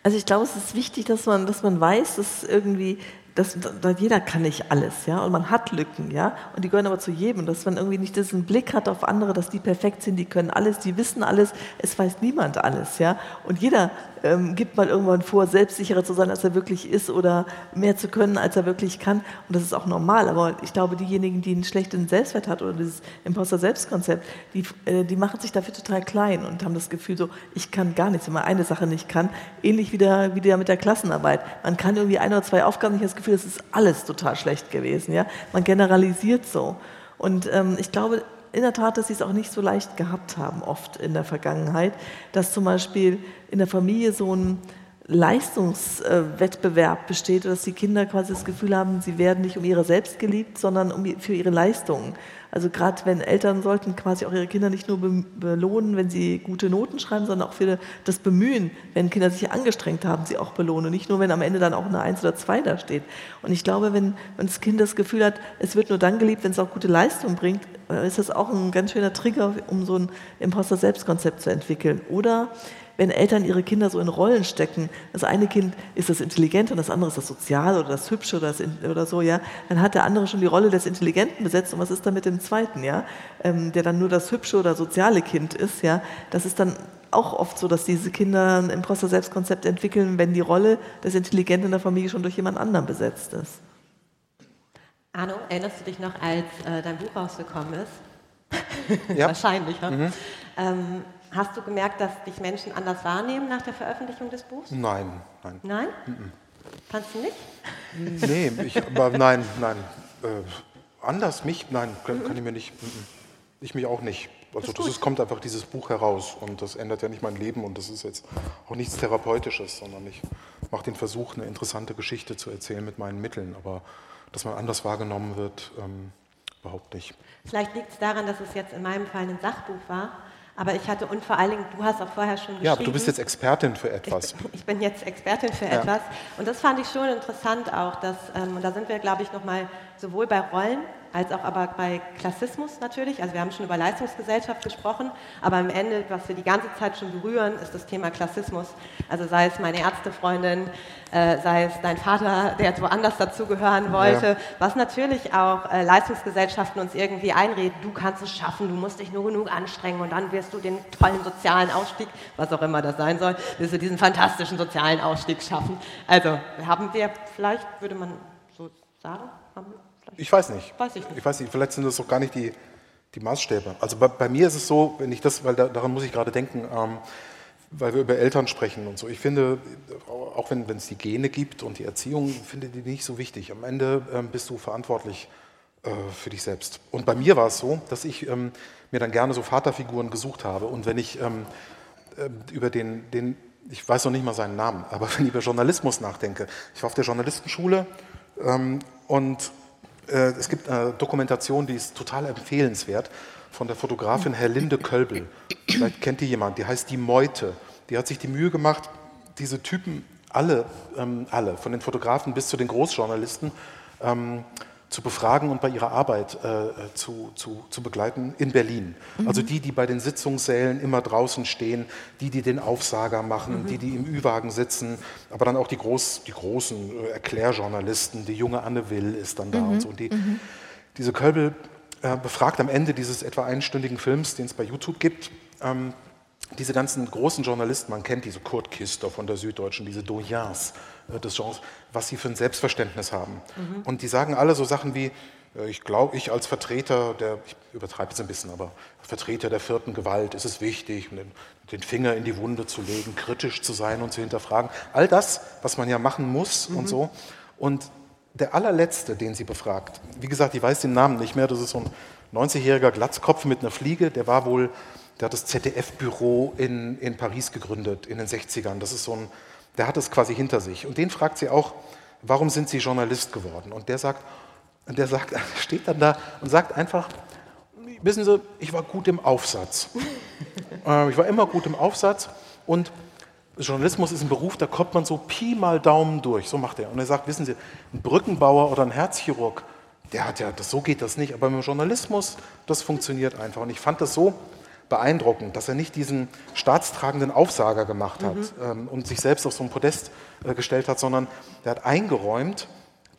Also ich glaube, es ist wichtig, dass man, dass man weiß, dass irgendwie das, das, jeder kann nicht alles, ja, und man hat Lücken, ja, und die gehören aber zu jedem, dass man irgendwie nicht diesen Blick hat auf andere, dass die perfekt sind, die können alles, die wissen alles, es weiß niemand alles, ja, und jeder ähm, gibt mal irgendwann vor, selbstsicherer zu sein, als er wirklich ist oder mehr zu können, als er wirklich kann. Und das ist auch normal. Aber ich glaube, diejenigen, die einen schlechten Selbstwert hat oder dieses Imposter-Selbstkonzept, die, äh, die machen sich dafür total klein und haben das Gefühl so, ich kann gar nichts, wenn man eine Sache nicht kann. Ähnlich wie der, wie der mit der Klassenarbeit. Man kann irgendwie ein oder zwei Aufgaben nicht das Gefühl, es ist alles total schlecht gewesen. Ja? Man generalisiert so. Und ähm, ich glaube, in der Tat, dass sie es auch nicht so leicht gehabt haben, oft in der Vergangenheit, dass zum Beispiel in der Familie so ein Leistungswettbewerb besteht, dass die Kinder quasi das Gefühl haben, sie werden nicht um ihre selbst geliebt, sondern um, für ihre Leistungen. Also gerade wenn Eltern sollten quasi auch ihre Kinder nicht nur belohnen, wenn sie gute Noten schreiben, sondern auch für das Bemühen, wenn Kinder sich angestrengt haben, sie auch belohnen. Nicht nur, wenn am Ende dann auch eine Eins oder Zwei da steht. Und ich glaube, wenn, wenn das Kind das Gefühl hat, es wird nur dann geliebt, wenn es auch gute Leistung bringt, äh, ist das auch ein ganz schöner Trigger, um so ein Imposter-Selbstkonzept zu entwickeln. Oder wenn Eltern ihre Kinder so in Rollen stecken, das eine Kind ist das Intelligente und das andere ist das Soziale oder das Hübsche oder, das, oder so, ja, dann hat der andere schon die Rolle des Intelligenten besetzt und was ist dann mit dem Zweiten, ja, ähm, der dann nur das hübsche oder soziale Kind ist, ja, das ist dann auch oft so, dass diese Kinder ein Imposter-Selbstkonzept entwickeln, wenn die Rolle des Intelligenten in der Familie schon durch jemand anderen besetzt ist.
Arno, erinnerst du dich noch, als äh, dein Buch rausgekommen ist? Ja. Wahrscheinlich, ja? Mhm. Ähm, Hast du gemerkt, dass dich Menschen anders wahrnehmen nach der Veröffentlichung des Buchs?
Nein, nein.
Nein? Fandst du nicht?
Nee, ich, aber nein, nein. Äh, anders mich? Nein, kann, kann, ich mir nicht. Ich mich auch nicht. Also das ist, kommt einfach dieses Buch heraus und das ändert ja nicht mein Leben und das ist jetzt auch nichts Therapeutisches, sondern ich mache den Versuch, eine interessante Geschichte zu erzählen mit meinen Mitteln, aber dass man anders wahrgenommen wird, ähm, überhaupt nicht.
Vielleicht liegt es daran, dass es jetzt in meinem Fall ein Sachbuch war aber ich hatte, und vor allen Dingen, du hast auch vorher schon geschrieben.
Ja, aber du bist jetzt Expertin für etwas.
Ich, ich bin jetzt Expertin für ja. etwas. Und das fand ich schon interessant auch, dass, ähm, und da sind wir, glaube ich, nochmal sowohl bei Rollen als auch aber bei Klassismus natürlich. Also wir haben schon über Leistungsgesellschaft gesprochen, aber am Ende, was wir die ganze Zeit schon berühren, ist das Thema Klassismus. Also sei es meine Ärztefreundin, äh, sei es dein Vater, der woanders dazugehören wollte, ja. was natürlich auch äh, Leistungsgesellschaften uns irgendwie einreden, du kannst es schaffen, du musst dich nur genug anstrengen und dann wirst du den tollen sozialen Ausstieg, was auch immer das sein soll, wirst du diesen fantastischen sozialen Ausstieg schaffen. Also haben wir vielleicht, würde man so sagen, haben wir
ich weiß nicht.
Weiß ich nicht.
Ich weiß nicht, vielleicht sind das auch gar nicht die, die Maßstäbe. Also bei, bei mir ist es so, wenn ich das, weil da, daran muss ich gerade denken, ähm, weil wir über Eltern sprechen und so. Ich finde, auch wenn es die Gene gibt und die Erziehung, finde die nicht so wichtig. Am Ende ähm, bist du verantwortlich äh, für dich selbst. Und bei mir war es so, dass ich ähm, mir dann gerne so Vaterfiguren gesucht habe. Und wenn ich ähm, äh, über den, den, ich weiß noch nicht mal seinen Namen, aber wenn ich über Journalismus nachdenke, ich war auf der Journalistenschule ähm, und äh, es gibt eine Dokumentation, die ist total empfehlenswert, von der Fotografin Herlinde Kölbel. Vielleicht kennt die jemand, die heißt Die Meute. Die hat sich die Mühe gemacht, diese Typen alle, ähm, alle, von den Fotografen bis zu den Großjournalisten, ähm, zu befragen und bei ihrer Arbeit äh, zu, zu, zu begleiten in Berlin. Mhm. Also die, die bei den Sitzungssälen immer draußen stehen, die, die den Aufsager machen, mhm. die, die im Ü-Wagen sitzen, aber dann auch die, Groß, die großen äh, Erklärjournalisten, die junge Anne Will ist dann da mhm. und so. Und die, mhm. diese Kölbel äh, befragt am Ende dieses etwa einstündigen Films, den es bei YouTube gibt, ähm, diese ganzen großen Journalisten, man kennt diese Kurt Kister von der Süddeutschen, diese Doyens des Genres, was sie für ein Selbstverständnis haben. Mhm. Und die sagen alle so Sachen wie, äh, ich glaube, ich als Vertreter der, ich übertreibe es ein bisschen, aber Vertreter der vierten Gewalt ist es wichtig, den, den, Finger in die Wunde zu legen, kritisch zu sein und zu hinterfragen. All das, was man ja machen muss mhm. und so. Und der allerletzte, den sie befragt, wie gesagt, ich weiß den Namen nicht mehr, das ist so ein 90-jähriger Glatzkopf mit einer Fliege, der war wohl der hat das ZDF-Büro in, in Paris gegründet in den 60ern. Das ist so ein, der hat es quasi hinter sich. Und den fragt sie auch, warum sind Sie Journalist geworden? Und der sagt, der sagt, steht dann da und sagt einfach, wissen Sie, ich war gut im Aufsatz. Äh, ich war immer gut im Aufsatz und Journalismus ist ein Beruf, da kommt man so Pi mal Daumen durch. So macht er. Und er sagt, wissen Sie, ein Brückenbauer oder ein Herzchirurg, der hat ja, das, so geht das nicht. Aber mit dem Journalismus, das funktioniert einfach. Und ich fand das so beeindruckend, dass er nicht diesen staatstragenden Aufsager gemacht hat mhm. ähm, und sich selbst auf so ein Podest äh, gestellt hat, sondern er hat eingeräumt,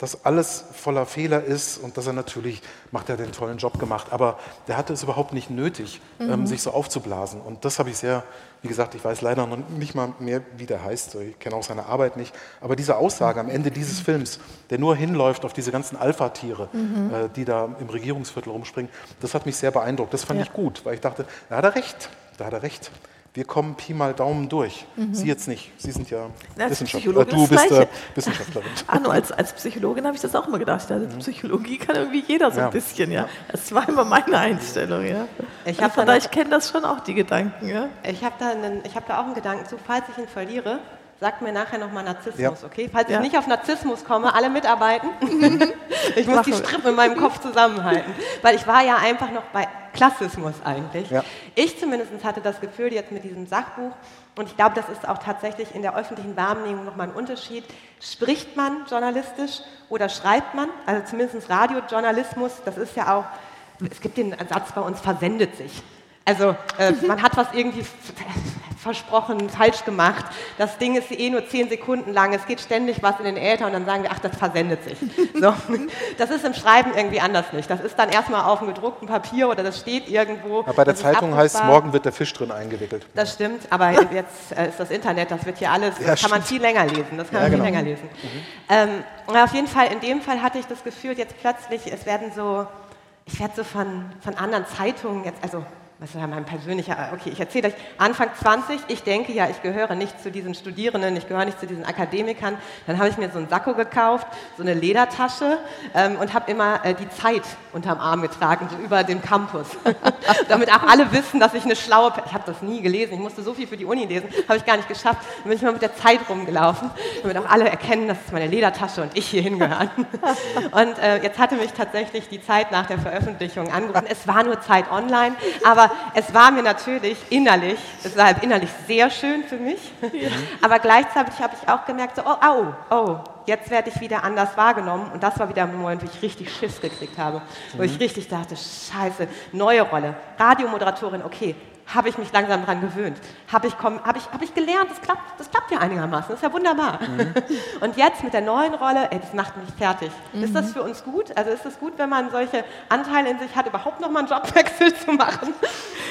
dass alles voller Fehler ist und dass er natürlich, macht er den tollen Job gemacht, aber der hatte es überhaupt nicht nötig, ähm, mhm. ähm, sich so aufzublasen. Und das habe ich sehr, wie gesagt, ich weiß leider noch nicht mal mehr, wie der heißt, ich kenne auch seine Arbeit nicht, aber diese Aussage am Ende dieses Films, der nur hinläuft auf diese ganzen Alpha-Tiere, mhm. äh, die da im Regierungsviertel rumspringen, das hat mich sehr beeindruckt. Das fand ja. ich gut, weil ich dachte, da hat er recht, da hat er recht wir kommen Pi mal Daumen durch. Mhm. Sie jetzt nicht. Sie sind ja Wissenschaftler.
Du bist äh, Wissenschaftlerin. Arno, als, als Psychologin habe ich das auch immer gedacht. Also mhm. Psychologie kann irgendwie jeder so ja. ein bisschen. Ja. Das war immer meine Einstellung. Ja. Ich, also ich kenne das schon auch, die Gedanken. Ja.
Ich habe da, hab da auch einen Gedanken zu, falls ich ihn verliere, Sagt mir nachher nochmal Narzissmus, ja. okay? Falls ja. ich nicht auf Narzissmus komme, alle mitarbeiten. ich muss die Strippen in meinem Kopf zusammenhalten. Weil ich war ja einfach noch bei Klassismus eigentlich. Ja. Ich zumindest hatte das Gefühl jetzt mit diesem Sachbuch, und ich glaube, das ist auch tatsächlich in der öffentlichen Wahrnehmung nochmal ein Unterschied. Spricht man journalistisch oder schreibt man? Also zumindest Radiojournalismus, das ist ja auch, es gibt den Satz bei uns, versendet sich. Also äh, man hat was irgendwie versprochen, falsch gemacht. Das Ding ist eh nur zehn Sekunden lang. Es geht ständig was in den Äther und dann sagen wir, ach, das versendet sich. So. Das ist im Schreiben irgendwie anders nicht. Das ist dann erstmal auf einem gedruckten Papier oder das steht irgendwo.
Aber bei der Zeitung heißt es, morgen wird der Fisch drin eingewickelt.
Das stimmt, aber jetzt äh, ist das Internet, das wird hier alles, das ja, kann stimmt. man viel länger lesen. Das kann ja, man viel genau. länger lesen. Mhm. Ähm, auf jeden Fall, in dem Fall hatte ich das Gefühl, jetzt plötzlich, es werden so, ich werde so von, von anderen Zeitungen jetzt, also was ja mein persönlicher, okay, ich erzähle euch, Anfang 20, ich denke ja, ich gehöre nicht zu diesen Studierenden, ich gehöre nicht zu diesen Akademikern. Dann habe ich mir so einen Sakko gekauft, so eine Ledertasche ähm, und habe immer äh, die Zeit unterm Arm getragen, so über dem Campus. Damit auch alle wissen, dass ich eine schlaue, ich habe das nie gelesen, ich musste so viel für die Uni lesen, habe ich gar nicht geschafft. Dann bin ich mal mit der Zeit rumgelaufen, damit auch alle erkennen, das ist meine Ledertasche und ich hier hingehören. und äh, jetzt hatte mich tatsächlich die Zeit nach der Veröffentlichung angerufen. Es war nur Zeit online, aber Aber es war mir natürlich innerlich, es war halt innerlich sehr schön für mich. Ja. Aber gleichzeitig habe ich auch gemerkt, so, oh, au, oh, jetzt werde ich wieder anders wahrgenommen. Und das war wieder ein Moment, wo ich richtig Schiss gekriegt habe. Wo ich mhm. richtig dachte, scheiße, neue Rolle. Radiomoderatorin, okay, habe ich mich langsam daran gewöhnt. Habe ich, hab ich, hab ich gelernt, das klappt, das klappt ja einigermaßen, das ist ja wunderbar. Mhm. Und jetzt mit der neuen Rolle, ey, das macht mich fertig. Mhm. Ist das mhm. für uns gut? Also ist es gut, wenn man solche Anteile in sich hat, überhaupt noch mal einen Jobwechsel zu machen?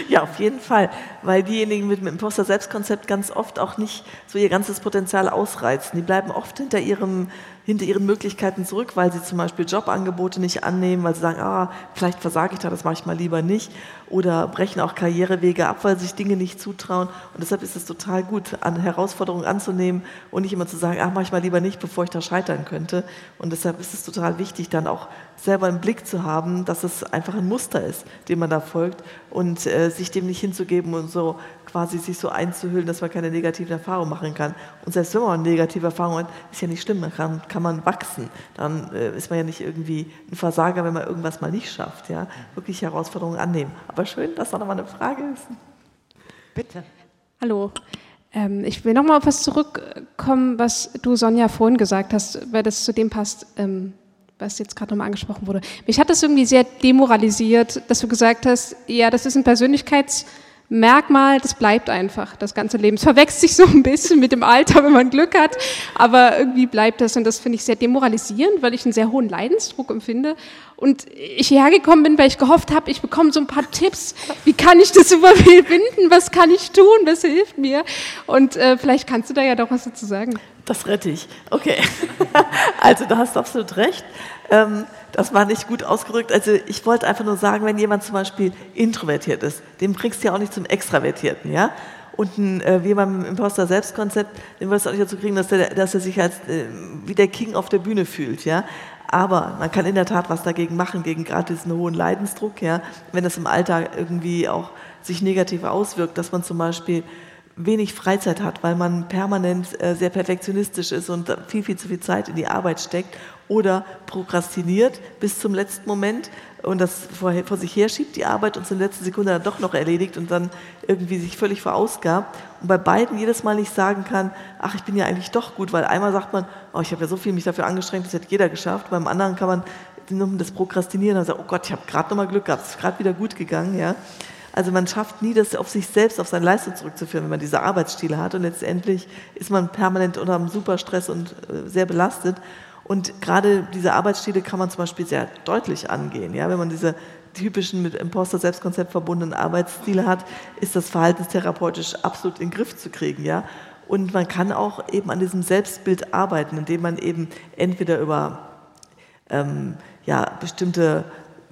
Ja, auf jeden Fall, weil diejenigen mit dem Imposter-Selbstkonzept ganz oft auch nicht so ihr ganzes Potenzial ausreizen. Die bleiben oft hinter ihrem hinter ihren Möglichkeiten zurück, weil sie zum Beispiel Jobangebote nicht annehmen, weil sie sagen, ah, vielleicht versage ich da, das mache ich mal lieber nicht. Oder brechen auch Karrierewege ab, weil sich Dinge nicht zutrauen. Und deshalb ist es total gut, an Herausforderungen anzunehmen und nicht immer zu sagen, ach, mache ich mal lieber nicht, bevor ich da scheitern könnte. Und deshalb ist es total wichtig, dann auch selber im Blick zu haben, dass es einfach ein Muster ist, dem man da folgt und äh, sich dem nicht hinzugeben und so quasi sich so einzuhüllen, dass man keine negativen Erfahrungen machen kann. Und selbst wenn man negative Erfahrungen hat, ist ja nicht schlimm, dann kann, kann man wachsen. Dann äh, ist man ja nicht irgendwie ein Versager, wenn man irgendwas mal nicht schafft. Ja? Wirklich Herausforderungen annehmen. Aber schön, dass da nochmal eine Frage ist.
Bitte.
Hallo. Ähm, ich will nochmal auf was zurückkommen, was du, Sonja, vorhin gesagt hast, weil das zu dem passt, ähm, was jetzt gerade nochmal angesprochen wurde. Mich hat das irgendwie sehr demoralisiert, dass du gesagt hast, ja, das ist ein Persönlichkeits- Merkmal, das bleibt einfach das ganze Leben. Es verwechselt sich so ein bisschen mit dem Alter, wenn man Glück hat, aber irgendwie bleibt das und das finde ich sehr demoralisierend, weil ich einen sehr hohen Leidensdruck empfinde. Und ich hierher gekommen bin, weil ich gehofft habe, ich bekomme so ein paar Tipps, wie kann ich das überwinden, was kann ich tun, was hilft mir? Und äh, vielleicht kannst du da ja doch was dazu sagen.
Das rette ich. Okay. also du hast absolut recht. Ähm, das war nicht gut ausgedrückt. Also ich wollte einfach nur sagen, wenn jemand zum Beispiel introvertiert ist, den bringst du ja auch nicht zum Extravertierten, ja? Und ein, äh, wie beim Imposter-Selbstkonzept, den wirst du auch nicht dazu kriegen, dass, der, dass er sich als äh, wie der King auf der Bühne fühlt, ja? Aber man kann in der Tat was dagegen machen, gegen gerade diesen hohen Leidensdruck, ja? Wenn das im Alltag irgendwie auch sich negativ auswirkt, dass man zum Beispiel wenig Freizeit hat, weil man permanent äh, sehr perfektionistisch ist und viel, viel zu viel Zeit in die Arbeit steckt oder prokrastiniert bis zum letzten Moment und das vor, vor sich herschiebt, die Arbeit und der letzten Sekunde dann doch noch erledigt und dann irgendwie sich völlig verausgabt und bei beiden jedes Mal nicht sagen kann, ach, ich bin ja eigentlich doch gut, weil einmal sagt man, oh, ich habe ja so viel mich dafür angestrengt, das hätte jeder geschafft, beim anderen kann man das Prokrastinieren und sagen, oh Gott, ich habe gerade noch mal Glück gehabt, es ist gerade wieder gut gegangen, ja. Also man schafft nie, das auf sich selbst, auf seine Leistung zurückzuführen, wenn man diese Arbeitsstile hat. Und letztendlich ist man permanent unter einem Superstress und äh, sehr belastet. Und gerade diese Arbeitsstile kann man zum Beispiel sehr deutlich angehen. Ja? Wenn man diese typischen mit Imposter-Selbstkonzept verbundenen Arbeitsstile hat, ist das verhaltenstherapeutisch absolut in den Griff zu kriegen. Ja? Und man kann auch eben an diesem Selbstbild arbeiten, indem man eben entweder über ähm, ja, bestimmte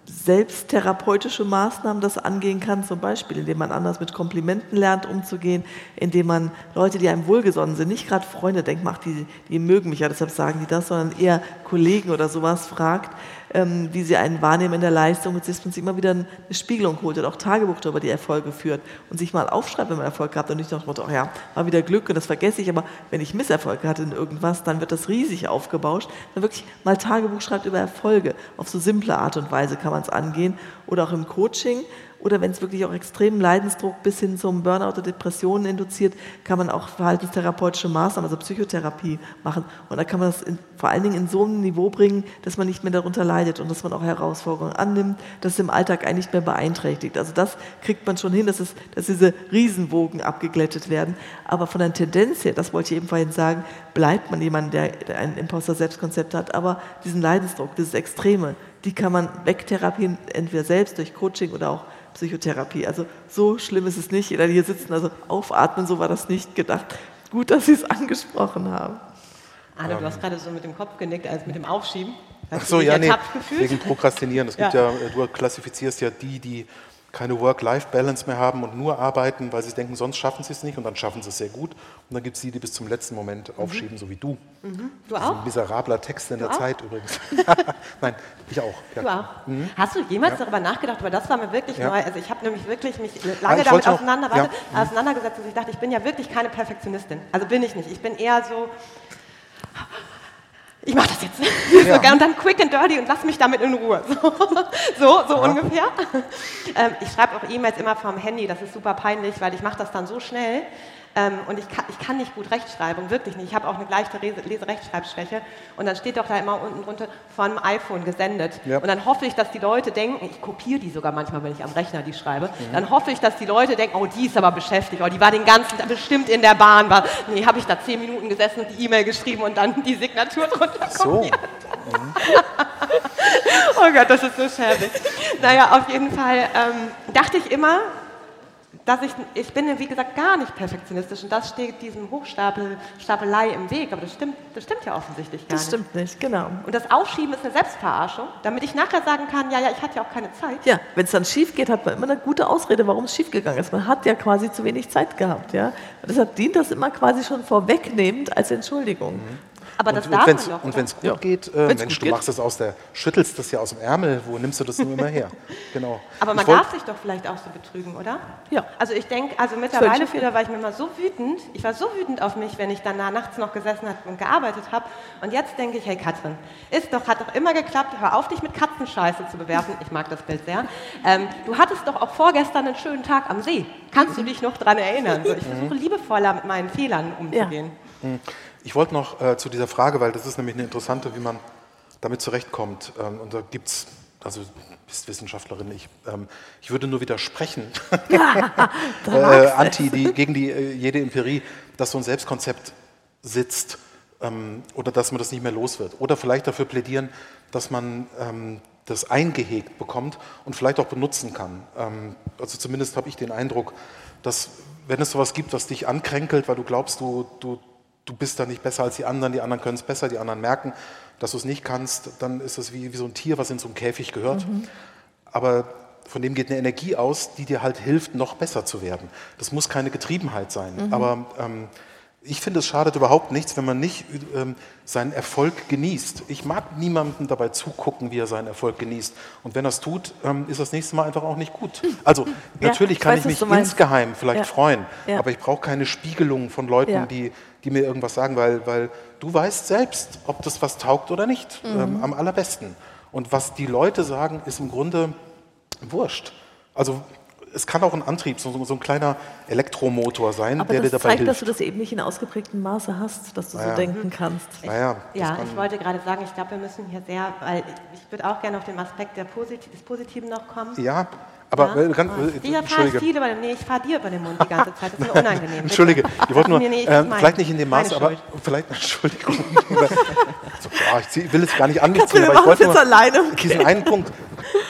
selbsttherapeutische Maßnahmen das angehen kann, zum Beispiel indem man anders mit Komplimenten lernt umzugehen, indem man Leute, die einem wohlgesonnen sind, nicht gerade Freunde denkt, macht, die, die mögen mich ja, deshalb sagen die das, sondern eher Kollegen oder sowas fragt, ähm, wie sie einen wahrnehmen in der Leistung und dass sich immer wieder eine Spiegelung holt und auch Tagebuch darüber die Erfolge führt und sich mal aufschreibt, wenn man Erfolg hat und nicht noch oh ja, war wieder Glück und das vergesse ich, aber wenn ich Misserfolge hatte in irgendwas, dann wird das riesig aufgebauscht. Dann wirklich mal Tagebuch schreibt über Erfolge. Auf so simple Art und Weise kann man es angehen oder auch im Coaching oder wenn es wirklich auch extremen Leidensdruck bis hin zum Burnout oder Depressionen induziert, kann man auch verhaltenstherapeutische Maßnahmen, also Psychotherapie machen. Und da kann man das in, vor allen Dingen in so ein Niveau bringen, dass man nicht mehr darunter leidet und dass man auch Herausforderungen annimmt, dass es im Alltag eigentlich nicht mehr beeinträchtigt. Also das kriegt man schon hin, dass, es, dass diese Riesenwogen abgeglättet werden. Aber von der Tendenz her, das wollte ich eben vorhin sagen, bleibt man jemand, der, der ein Imposter-Selbstkonzept hat, aber diesen Leidensdruck, dieses Extreme, die kann man wegtherapieren, entweder selbst durch Coaching oder auch Psychotherapie. Also so schlimm ist es nicht. Jeder, die hier sitzen, also aufatmen, so war das nicht gedacht. Gut, dass Sie es angesprochen haben.
Anne, du hast gerade so mit dem Kopf genickt, als mit dem Aufschieben.
Hast Ach so, ja, nee, wegen Prokrastinieren. Es gibt ja. ja, du klassifizierst ja die, die keine Work-Life-Balance mehr haben und nur arbeiten, weil sie denken, sonst schaffen sie es nicht und dann schaffen sie es sehr gut. Und dann gibt es die, die bis zum letzten Moment mhm. aufschieben, so wie du. Mhm. Du auch? Ein miserabler Text in du der auch? Zeit übrigens. Nein, ich auch.
Ja. Du auch. Mhm. Hast du jemals ja. darüber nachgedacht? Weil das war mir wirklich ja. neu. Also ich habe nämlich wirklich mich lange damit auseinander, warte, auseinandergesetzt und ich dachte, ich bin ja wirklich keine Perfektionistin. Also bin ich nicht. Ich bin eher so ich mache das jetzt. Ja. und dann quick and dirty und lass mich damit in Ruhe. So, so, so ungefähr. Ähm, ich schreibe auch E-Mails immer vom Handy, das ist super peinlich, weil ich mache das dann so schnell. Ähm, und ich kann, ich kann nicht gut Rechtschreibung, wirklich nicht. Ich habe auch eine leichte Leserechtschreibschwäche. Und dann steht doch da immer unten drunter vom iPhone gesendet. Ja. Und dann hoffe ich, dass die Leute denken, ich kopiere die sogar manchmal, wenn ich am Rechner die schreibe, mhm. dann hoffe ich, dass die Leute denken, oh, die ist aber beschäftigt, oh, die war den ganzen Tag bestimmt in der Bahn. War, nee, habe ich da zehn Minuten gesessen und die E-Mail geschrieben und dann die Signatur drunter so. kopiert. Mhm. oh Gott, das ist so schäbig. Naja, auf jeden Fall ähm, dachte ich immer, dass ich, ich bin, wie gesagt, gar nicht perfektionistisch und das steht diesem Hochstapelei im Weg, aber das stimmt, das stimmt ja offensichtlich gar
nicht. Das stimmt nicht, genau.
Und das Aufschieben ist eine Selbstverarschung, damit ich nachher sagen kann, ja, ja, ich hatte ja auch keine Zeit.
Ja, wenn es dann schief geht, hat man immer eine gute Ausrede, warum es schief gegangen ist. Man hat ja quasi zu wenig Zeit gehabt, ja. Und deshalb dient das immer quasi schon vorwegnehmend als Entschuldigung. Mhm.
Aber das und, darf und man doch. Und wenn es gut ja. geht, äh, Mensch, gut du geht. machst das aus der, schüttelst das ja aus dem Ärmel, wo nimmst du das nur immer her? Genau.
Aber man darf sich doch vielleicht auch so betrügen, oder? Ja. Also ich denke, also mittlerweile früher war ich mir mal so wütend, ich war so wütend auf mich, wenn ich dann nachts noch gesessen habe und gearbeitet habe. Und jetzt denke ich, hey Katrin, ist doch, hat doch immer geklappt, hör auf, dich mit Katzenscheiße zu bewerfen. Ich mag das Bild sehr. Ähm, du hattest doch auch vorgestern einen schönen Tag am See. Kannst du dich noch daran erinnern? So, ich versuche liebevoller mit meinen Fehlern umzugehen. Ja.
Ich wollte noch äh, zu dieser Frage, weil das ist nämlich eine interessante, wie man damit zurechtkommt. Ähm, und da gibt es, also du bist Wissenschaftlerin, ich, ähm, ich würde nur widersprechen, äh, anti, die, gegen die, äh, jede Empirie, dass so ein Selbstkonzept sitzt ähm, oder dass man das nicht mehr los wird. Oder vielleicht dafür plädieren, dass man ähm, das eingehegt bekommt und vielleicht auch benutzen kann. Ähm, also zumindest habe ich den Eindruck, dass wenn es sowas gibt, was dich ankränkelt, weil du glaubst, du, du du bist da nicht besser als die anderen, die anderen können es besser, die anderen merken, dass du es nicht kannst, dann ist es wie, wie so ein Tier, was in so einem Käfig gehört. Mhm. Aber von dem geht eine Energie aus, die dir halt hilft, noch besser zu werden. Das muss keine Getriebenheit sein. Mhm. Aber ähm, ich finde, es schadet überhaupt nichts, wenn man nicht ähm, seinen Erfolg genießt. Ich mag niemandem dabei zugucken, wie er seinen Erfolg genießt. Und wenn er es tut, ähm, ist das nächste Mal einfach auch nicht gut. Also ja, natürlich kann ich, weiß, ich mich insgeheim vielleicht ja. freuen, ja. aber ich brauche keine Spiegelung von Leuten, die, die mir irgendwas sagen, weil, weil du weißt selbst, ob das was taugt oder nicht, mhm. ähm, am allerbesten. Und was die Leute sagen, ist im Grunde wurscht. Also es kann auch ein Antrieb, so, so ein kleiner Elektromotor sein,
Aber
der dir dabei
zeigt,
hilft.
dass du das eben nicht in ausgeprägtem Maße hast, dass du naja. so denken kannst.
Ich, naja, ja, ich wollte gerade sagen, ich glaube, wir müssen hier sehr, weil ich würde auch gerne auf den Aspekt der Posit des Positiven noch kommen.
Ja, aber ja?
äh, ich fahre viel über den, nee, ich fahre dir über den Mund die ganze Zeit. Das ist mir unangenehm.
Entschuldige, ich wollte nur, nee, äh, vielleicht nicht in dem Maß, aber vielleicht, Entschuldigung. so, ja, ich will es gar nicht an mich ziehen, aber ich wollte nur alleine. diesen einen Punkt,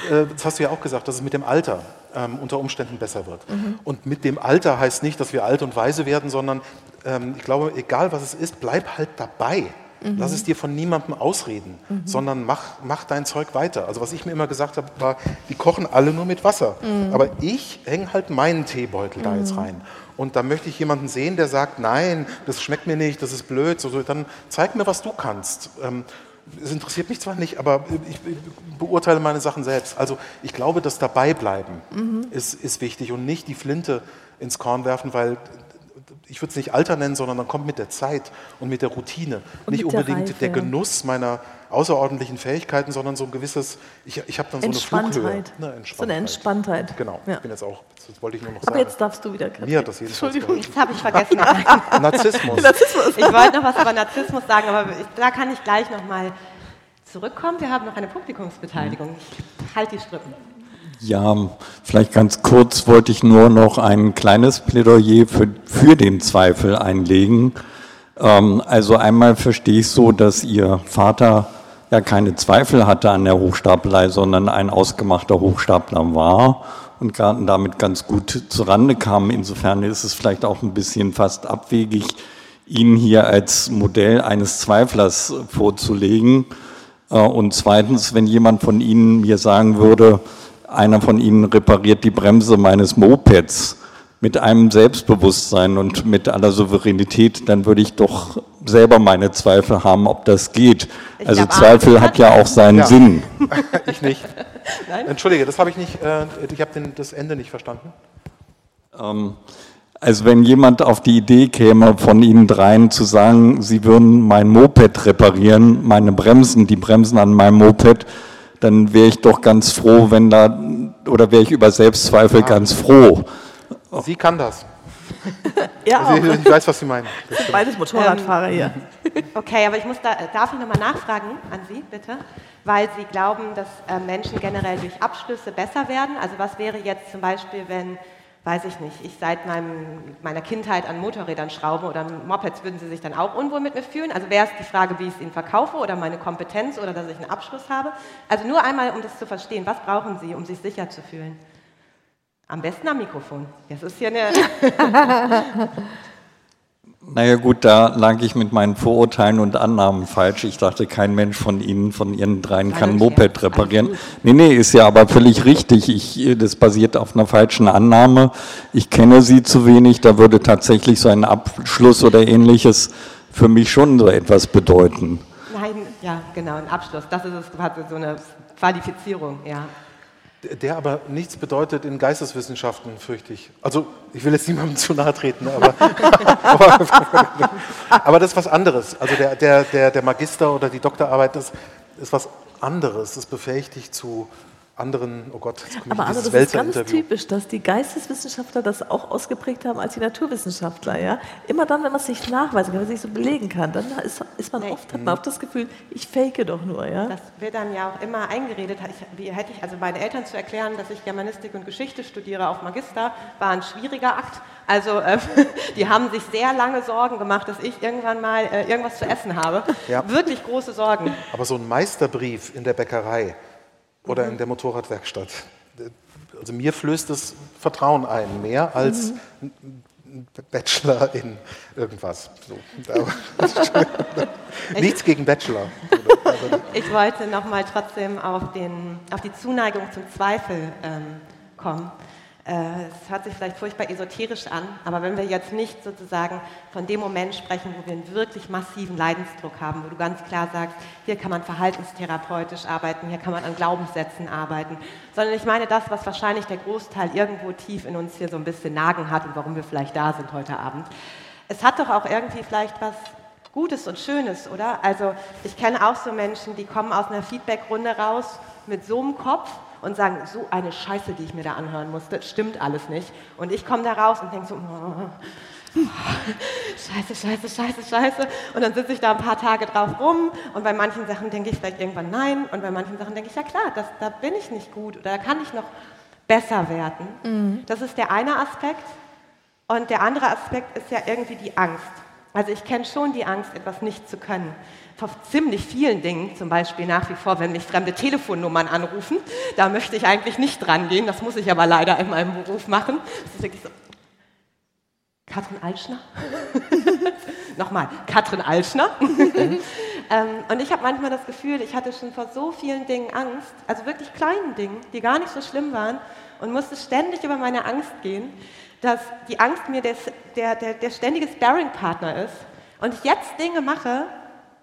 äh, das hast du ja auch gesagt, dass es mit dem Alter ähm, unter Umständen besser wird. Mhm. Und mit dem Alter heißt nicht, dass wir alt und weise werden, sondern ähm, ich glaube, egal was es ist, bleib halt dabei. Mhm. Lass es dir von niemandem ausreden, mhm. sondern mach, mach dein Zeug weiter. Also was ich mir immer gesagt habe, war, die kochen alle nur mit Wasser. Mhm. Aber ich hänge halt meinen Teebeutel da jetzt rein. Und da möchte ich jemanden sehen, der sagt, nein, das schmeckt mir nicht, das ist blöd. So, dann zeig mir, was du kannst. Ähm, es interessiert mich zwar nicht, aber ich beurteile meine Sachen selbst. Also ich glaube, das Dabeibleiben mhm. ist, ist wichtig und nicht die Flinte ins Korn werfen, weil ich würde es nicht Alter nennen, sondern dann kommt mit der Zeit und mit der Routine. Und nicht unbedingt der, Reife, der Genuss meiner außerordentlichen Fähigkeiten, sondern so ein gewisses, ich, ich habe dann so eine Flughöhe. Eine
Entspanntheit. So eine Entspanntheit.
Genau, ja. ich bin jetzt auch, das wollte ich nur noch
sagen. Aber jetzt darfst du wieder,
Katrin. Mir hat das jedenfalls
Entschuldigung, das habe ich vergessen.
Narzissmus.
Narzissmus. Ich wollte noch was über Narzissmus sagen, aber ich, da kann ich gleich noch mal zurückkommen. Wir haben noch eine Publikumsbeteiligung. Ich halte die Strippen.
Ja, vielleicht ganz kurz wollte ich nur noch ein kleines Plädoyer für, für den Zweifel einlegen. Ähm, also einmal verstehe ich so, dass Ihr Vater ja keine Zweifel hatte an der Hochstapelei, sondern ein ausgemachter Hochstapler war und damit ganz gut zurande kam. Insofern ist es vielleicht auch ein bisschen fast abwegig, ihn hier als Modell eines Zweiflers vorzulegen. Äh, und zweitens, wenn jemand von Ihnen mir sagen würde, einer von Ihnen repariert die Bremse meines Mopeds mit einem Selbstbewusstsein und mit aller Souveränität, dann würde ich doch selber meine Zweifel haben, ob das geht. Ich also Zweifel hat ja auch seinen ja. Sinn.
ich nicht. Nein? Entschuldige, das habe ich nicht, äh, ich habe das Ende nicht verstanden.
Ähm, Also wenn jemand auf die Idee käme, von Ihnen dreien zu sagen, Sie würden mein Moped reparieren, meine Bremsen, die Bremsen an meinem Moped, dann wäre ich doch ganz froh, wenn da, oder wäre ich über Selbstzweifel ganz froh.
Sie kann das.
Ja, auch.
Sie, ich weiß, was Sie meinen.
Beides Motorradfahrer hier.
Okay, aber ich muss da, darf ich nochmal nachfragen an Sie, bitte? Weil Sie glauben, dass äh, Menschen generell durch Abschlüsse besser werden. Also was wäre jetzt zum Beispiel, wenn, weiß ich nicht, ich seit meinem, meiner Kindheit an Motorrädern schraube oder Mopeds, würden Sie sich dann auch unwohl mit mir fühlen? Also wäre es die Frage, wie ich es Ihnen verkaufe oder meine Kompetenz oder dass ich einen Abschluss habe? Also nur einmal, um das zu verstehen, was brauchen Sie, um sich sicher zu fühlen? Am besten am Mikrofon. Das ist hier eine...
Naja gut, da lag ich mit meinen Vorurteilen und Annahmen falsch. Ich dachte, kein Mensch von Ihnen, von Ihren dreien kann ein Moped reparieren. Nee, nee, ist ja aber völlig richtig. Ich, das basiert auf einer falschen Annahme. Ich kenne Sie zu wenig, da würde tatsächlich so ein Abschluss oder ähnliches für mich schon so etwas bedeuten.
Nein, ja, genau, ein Abschluss. Das ist es, so eine Qualifizierung, ja.
Der aber nichts bedeutet in Geisteswissenschaften, fürchte ich. Also, ich will jetzt niemandem zu nahe treten, aber, aber, aber das ist was anderes. Also, der, der, der, der Magister oder die Doktorarbeit das ist was anderes. Das befähigt dich zu anderen, oh Gott, jetzt komme ich
Aber also das ist ganz typisch, dass die Geisteswissenschaftler das auch ausgeprägt haben als die Naturwissenschaftler. Ja? Immer dann, wenn man es sich nachweisen kann, wenn man es sich so belegen kann, dann ist, ist man
Nee.
oft, hat man oft das Gefühl, ich fake doch nur. Ja?
Das wird dann ja auch immer eingeredet. Ich, wie hätte ich also meinen Eltern zu erklären, dass ich Germanistik und Geschichte studiere auf Magister, war ein schwieriger Akt. Also ähm, die haben sich sehr lange Sorgen gemacht, dass ich irgendwann mal äh, irgendwas zu essen habe.
Ja.
Wirklich große Sorgen.
Aber so ein Meisterbrief in der Bäckerei oder in der Motorradwerkstatt, also mir flößt es Vertrauen ein, mehr als ein Bachelor in irgendwas. So. Nichts gegen Bachelor.
Ich wollte noch mal trotzdem auf, den, auf die Zuneigung zum Zweifel ähm, kommen. Äh, Es hört sich vielleicht furchtbar esoterisch an, aber wenn wir jetzt nicht sozusagen von dem Moment sprechen, wo wir einen wirklich massiven Leidensdruck haben, wo du ganz klar sagst, hier kann man verhaltenstherapeutisch arbeiten, hier kann man an Glaubenssätzen arbeiten, sondern ich meine das, was wahrscheinlich der Großteil irgendwo tief in uns hier so ein bisschen nagen hat und warum wir vielleicht da sind heute Abend. Es hat doch auch irgendwie vielleicht was Gutes und Schönes, oder? Also ich kenne auch so Menschen, die kommen aus einer Feedbackrunde raus mit so einem Kopf und sagen, so eine Scheiße, die ich mir da anhören musste, stimmt alles nicht. Und ich komme da raus und denke so, oh, scheiße, scheiße, scheiße, scheiße. Und dann sitze ich da ein paar Tage drauf rum und bei manchen Sachen denke ich vielleicht irgendwann nein und bei manchen Sachen denke ich, ja klar, das, da bin ich nicht gut oder da kann ich noch besser werden. Das ist der eine Aspekt. Und der andere Aspekt ist ja irgendwie die Angst. Also ich kenne schon die Angst, etwas nicht zu können. Vor ziemlich vielen Dingen, zum Beispiel nach wie vor, wenn mich fremde Telefonnummern anrufen, da möchte ich eigentlich nicht dran gehen, das muss ich aber leider in meinem Beruf machen. Das ist wirklich so, Katrin Altschner? Nochmal, Katrin Altschner. ähm, und ich habe manchmal das Gefühl, ich hatte schon vor so vielen Dingen Angst, also wirklich kleinen Dingen, die gar nicht so schlimm waren, und musste ständig über meine Angst gehen, dass die Angst mir der, der, der, der ständige Sparring-Partner ist und ich jetzt Dinge mache,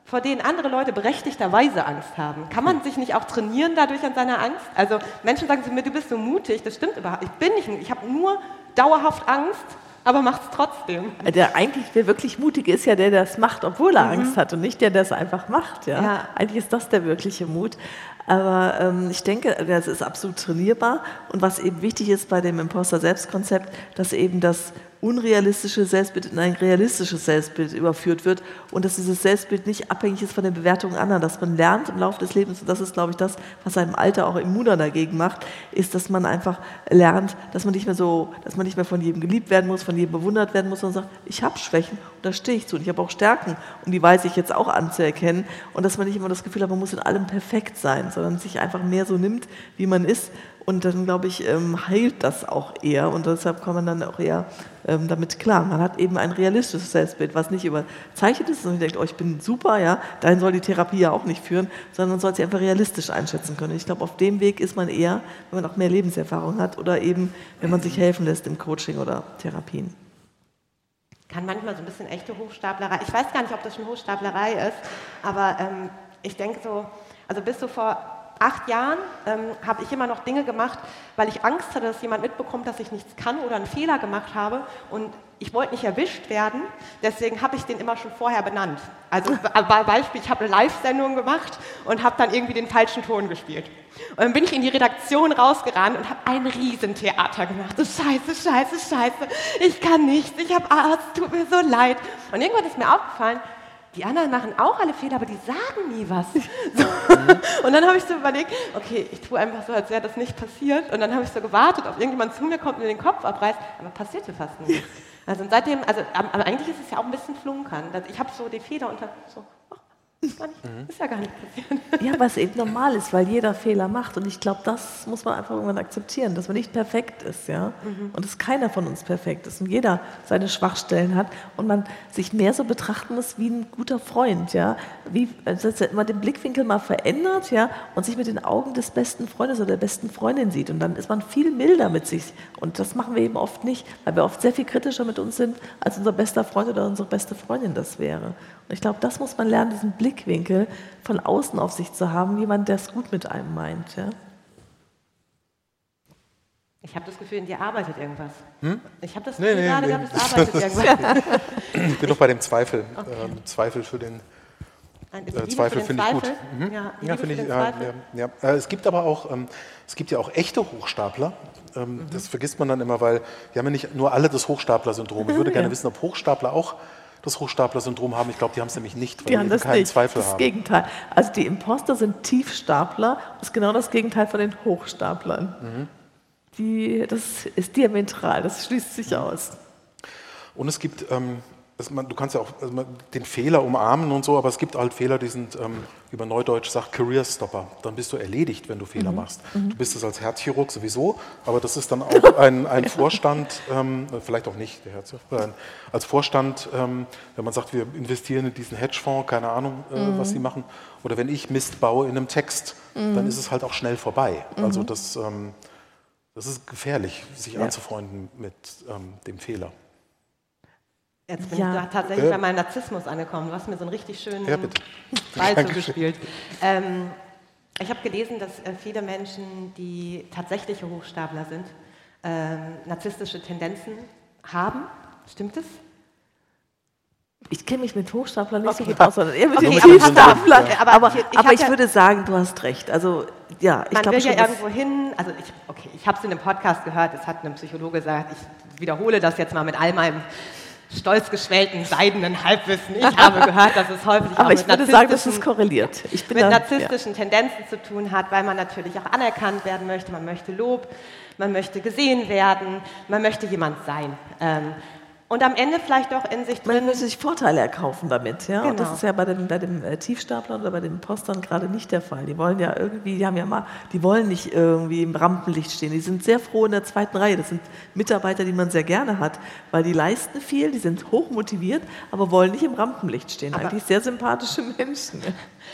vor denen andere Leute berechtigterweise Angst haben. Kann man sich nicht auch trainieren dadurch an seiner Angst? Also Menschen sagen zu mir, du bist so mutig, das stimmt überhaupt. Ich bin nicht, ich habe nur dauerhaft Angst, aber mach's trotzdem.
Der eigentlich, der wirklich Mutige ist ja der, der das macht, obwohl er Angst hat und nicht der, der es einfach macht. Ja?
Ja.
Eigentlich ist das der wirkliche Mut. Aber ähm, ich denke, das ist absolut trainierbar. Und was eben wichtig ist bei dem Imposter-Selbstkonzept, dass eben das unrealistische Selbstbild in ein realistisches Selbstbild überführt wird und dass dieses Selbstbild nicht abhängig ist von den Bewertungen anderer, dass man lernt im Laufe des Lebens, und das ist, glaube ich, das, was einem Alter auch immuner dagegen macht, ist, dass man einfach lernt, dass man nicht mehr so, dass man nicht mehr von jedem geliebt werden muss, von jedem bewundert werden muss, sondern sagt, ich habe Schwächen und da stehe ich zu und ich habe auch Stärken und die weiß ich jetzt auch anzuerkennen und dass man nicht immer das Gefühl hat, man muss in allem perfekt sein, sondern sich einfach mehr so nimmt, wie man ist und dann, glaube ich, ähm, heilt das auch eher und deshalb kann man dann auch eher ähm, damit klar. Man hat eben ein realistisches Selbstbild, was nicht überzeichnet ist und denkt, oh, ich bin super, ja, dahin soll die Therapie ja auch nicht führen, sondern man soll sie einfach realistisch einschätzen können. Ich glaube, auf dem Weg ist man eher, wenn man auch mehr Lebenserfahrung hat oder eben, wenn man sich helfen lässt im Coaching oder Therapien.
kann manchmal so ein bisschen echte Hochstaplerei. Ich weiß gar nicht, ob das schon Hochstaplerei ist, aber ähm, ich denke so, also bis so vor acht Jahren ähm, habe ich immer noch Dinge gemacht, weil ich Angst hatte, dass jemand mitbekommt, dass ich nichts kann oder einen Fehler gemacht habe. Und ich wollte nicht erwischt werden, deswegen habe ich den immer schon vorher benannt. Also bei Beispiel, ich habe eine Live-Sendung gemacht und habe dann irgendwie den falschen Ton gespielt. Und dann bin ich in die Redaktion rausgerannt und habe ein Riesentheater gemacht. So scheiße, scheiße, scheiße, ich kann nichts, ich habe Arzt, tut mir so leid. Und irgendwann ist mir aufgefallen, die anderen machen auch alle Fehler, aber die sagen nie was. So. Und dann habe ich so überlegt, okay, ich tue einfach so, als wäre das nicht passiert. Und dann habe ich so gewartet, ob irgendjemand zu mir kommt und mir den Kopf abreißt, aber passierte fast nicht. Also seitdem, also aber eigentlich ist es ja auch ein bisschen flunkern. Ich habe so die Fehler unter so, ist, gar nicht, mhm. ist ja gar nicht passiert.
Ja, was eben normal ist, weil jeder Fehler macht. Und ich glaube, das muss man einfach irgendwann akzeptieren, dass man nicht perfekt ist. Ja? Mhm. Und dass keiner von uns perfekt ist und jeder seine Schwachstellen hat und man sich mehr so betrachten muss wie ein guter Freund. Ja? Wie also, dass man den Blickwinkel mal verändert ja? und sich mit den Augen des besten Freundes oder der besten Freundin sieht. Und dann ist man viel milder mit sich. Und das machen wir eben oft nicht, weil wir oft sehr viel kritischer mit uns sind, als unser bester Freund oder unsere beste Freundin das wäre. Und ich glaube, das muss man lernen, diesen Blickwinkel von außen auf sich zu haben, jemand, der es gut mit einem meint. Ja?
Ich habe das Gefühl, in dir arbeitet irgendwas. Hm? Ich habe das Gefühl nee, nee, gerade, nee. es arbeitet irgendwas.
ich bin noch bei dem Zweifel. Okay. Ähm, Zweifel für den äh, Zweifel finde ich gut. Mhm. Ja, ja finde ich. Ja, ja, äh, es gibt aber auch, ähm, es gibt ja auch echte Hochstapler. Ähm, mhm. Das vergisst man dann immer, weil wir haben ja nicht nur alle das Hochstapler-Syndrom. Ich würde gerne wissen, ob Hochstapler auch das Hochstapler-Syndrom haben. Ich glaube, die haben es nämlich nicht,
weil die haben das keinen nicht. Zweifel das haben. Das Gegenteil. Also die Imposter sind Tiefstapler. Das ist genau das Gegenteil von den Hochstaplern. Mhm. Die, das ist diametral, das schließt sich aus.
Und es gibt ähm, man, du kannst ja auch also den Fehler umarmen und so, aber es gibt halt Fehler, die sind ähm, über Neudeutsch sagt Career Stopper. Dann bist du erledigt, wenn du Fehler mhm. machst. Mhm. Du bist es als Herzchirurg sowieso, aber das ist dann auch ein, ein Vorstand, ähm, vielleicht auch nicht der Herzchirurg, äh, als Vorstand, ähm, wenn man sagt, wir investieren in diesen Hedgefonds, keine Ahnung, äh, mhm. was sie machen, oder wenn ich Mist baue in einem Text, dann mhm. ist es halt auch schnell vorbei. Also mhm. das, ähm, das ist gefährlich, sich ja. anzufreunden mit ähm, dem Fehler.
Jetzt bin ja. ich tatsächlich äh. bei meinem Narzissmus angekommen. Du hast mir so einen richtig schönen ja, Ball zugespielt. Ähm, ich habe gelesen, dass äh, viele Menschen, die tatsächliche Hochstapler sind, ähm, narzisstische Tendenzen haben. Stimmt es?
Ich kenne mich mit Hochstaplern nicht okay. so gut aus, sondern eher mit okay, Tiefstaplern. Aber, aber, ich, ich, aber ich ja, würde sagen, du hast recht. Also, ja,
ich man will ja irgendwo hin, also ich, okay, ich habe es in einem Podcast gehört, es hat ein Psychologe gesagt, ich wiederhole das jetzt mal mit all meinem stolz geschwellten, seidenen Halbwissen. Ich habe gehört, dass es häufig
auch ich würde sagen,
mit da, narzisstischen ja. Tendenzen zu tun hat, weil man natürlich auch anerkannt werden möchte, man möchte Lob, man möchte gesehen werden, man möchte jemand sein. Ähm, und am Ende vielleicht auch in sich
drin. Man muss sich Vorteile erkaufen damit, ja. Genau. Und das ist ja bei dem, bei dem äh, Tiefstapler oder bei den Postern gerade nicht der Fall. Die wollen ja irgendwie, die haben ja mal, die wollen nicht irgendwie im Rampenlicht stehen. Die sind sehr froh in der zweiten Reihe. Das sind Mitarbeiter, die man sehr gerne hat, weil die leisten viel, die sind hochmotiviert, aber wollen nicht im Rampenlicht stehen. Aber Eigentlich sehr sympathische Menschen.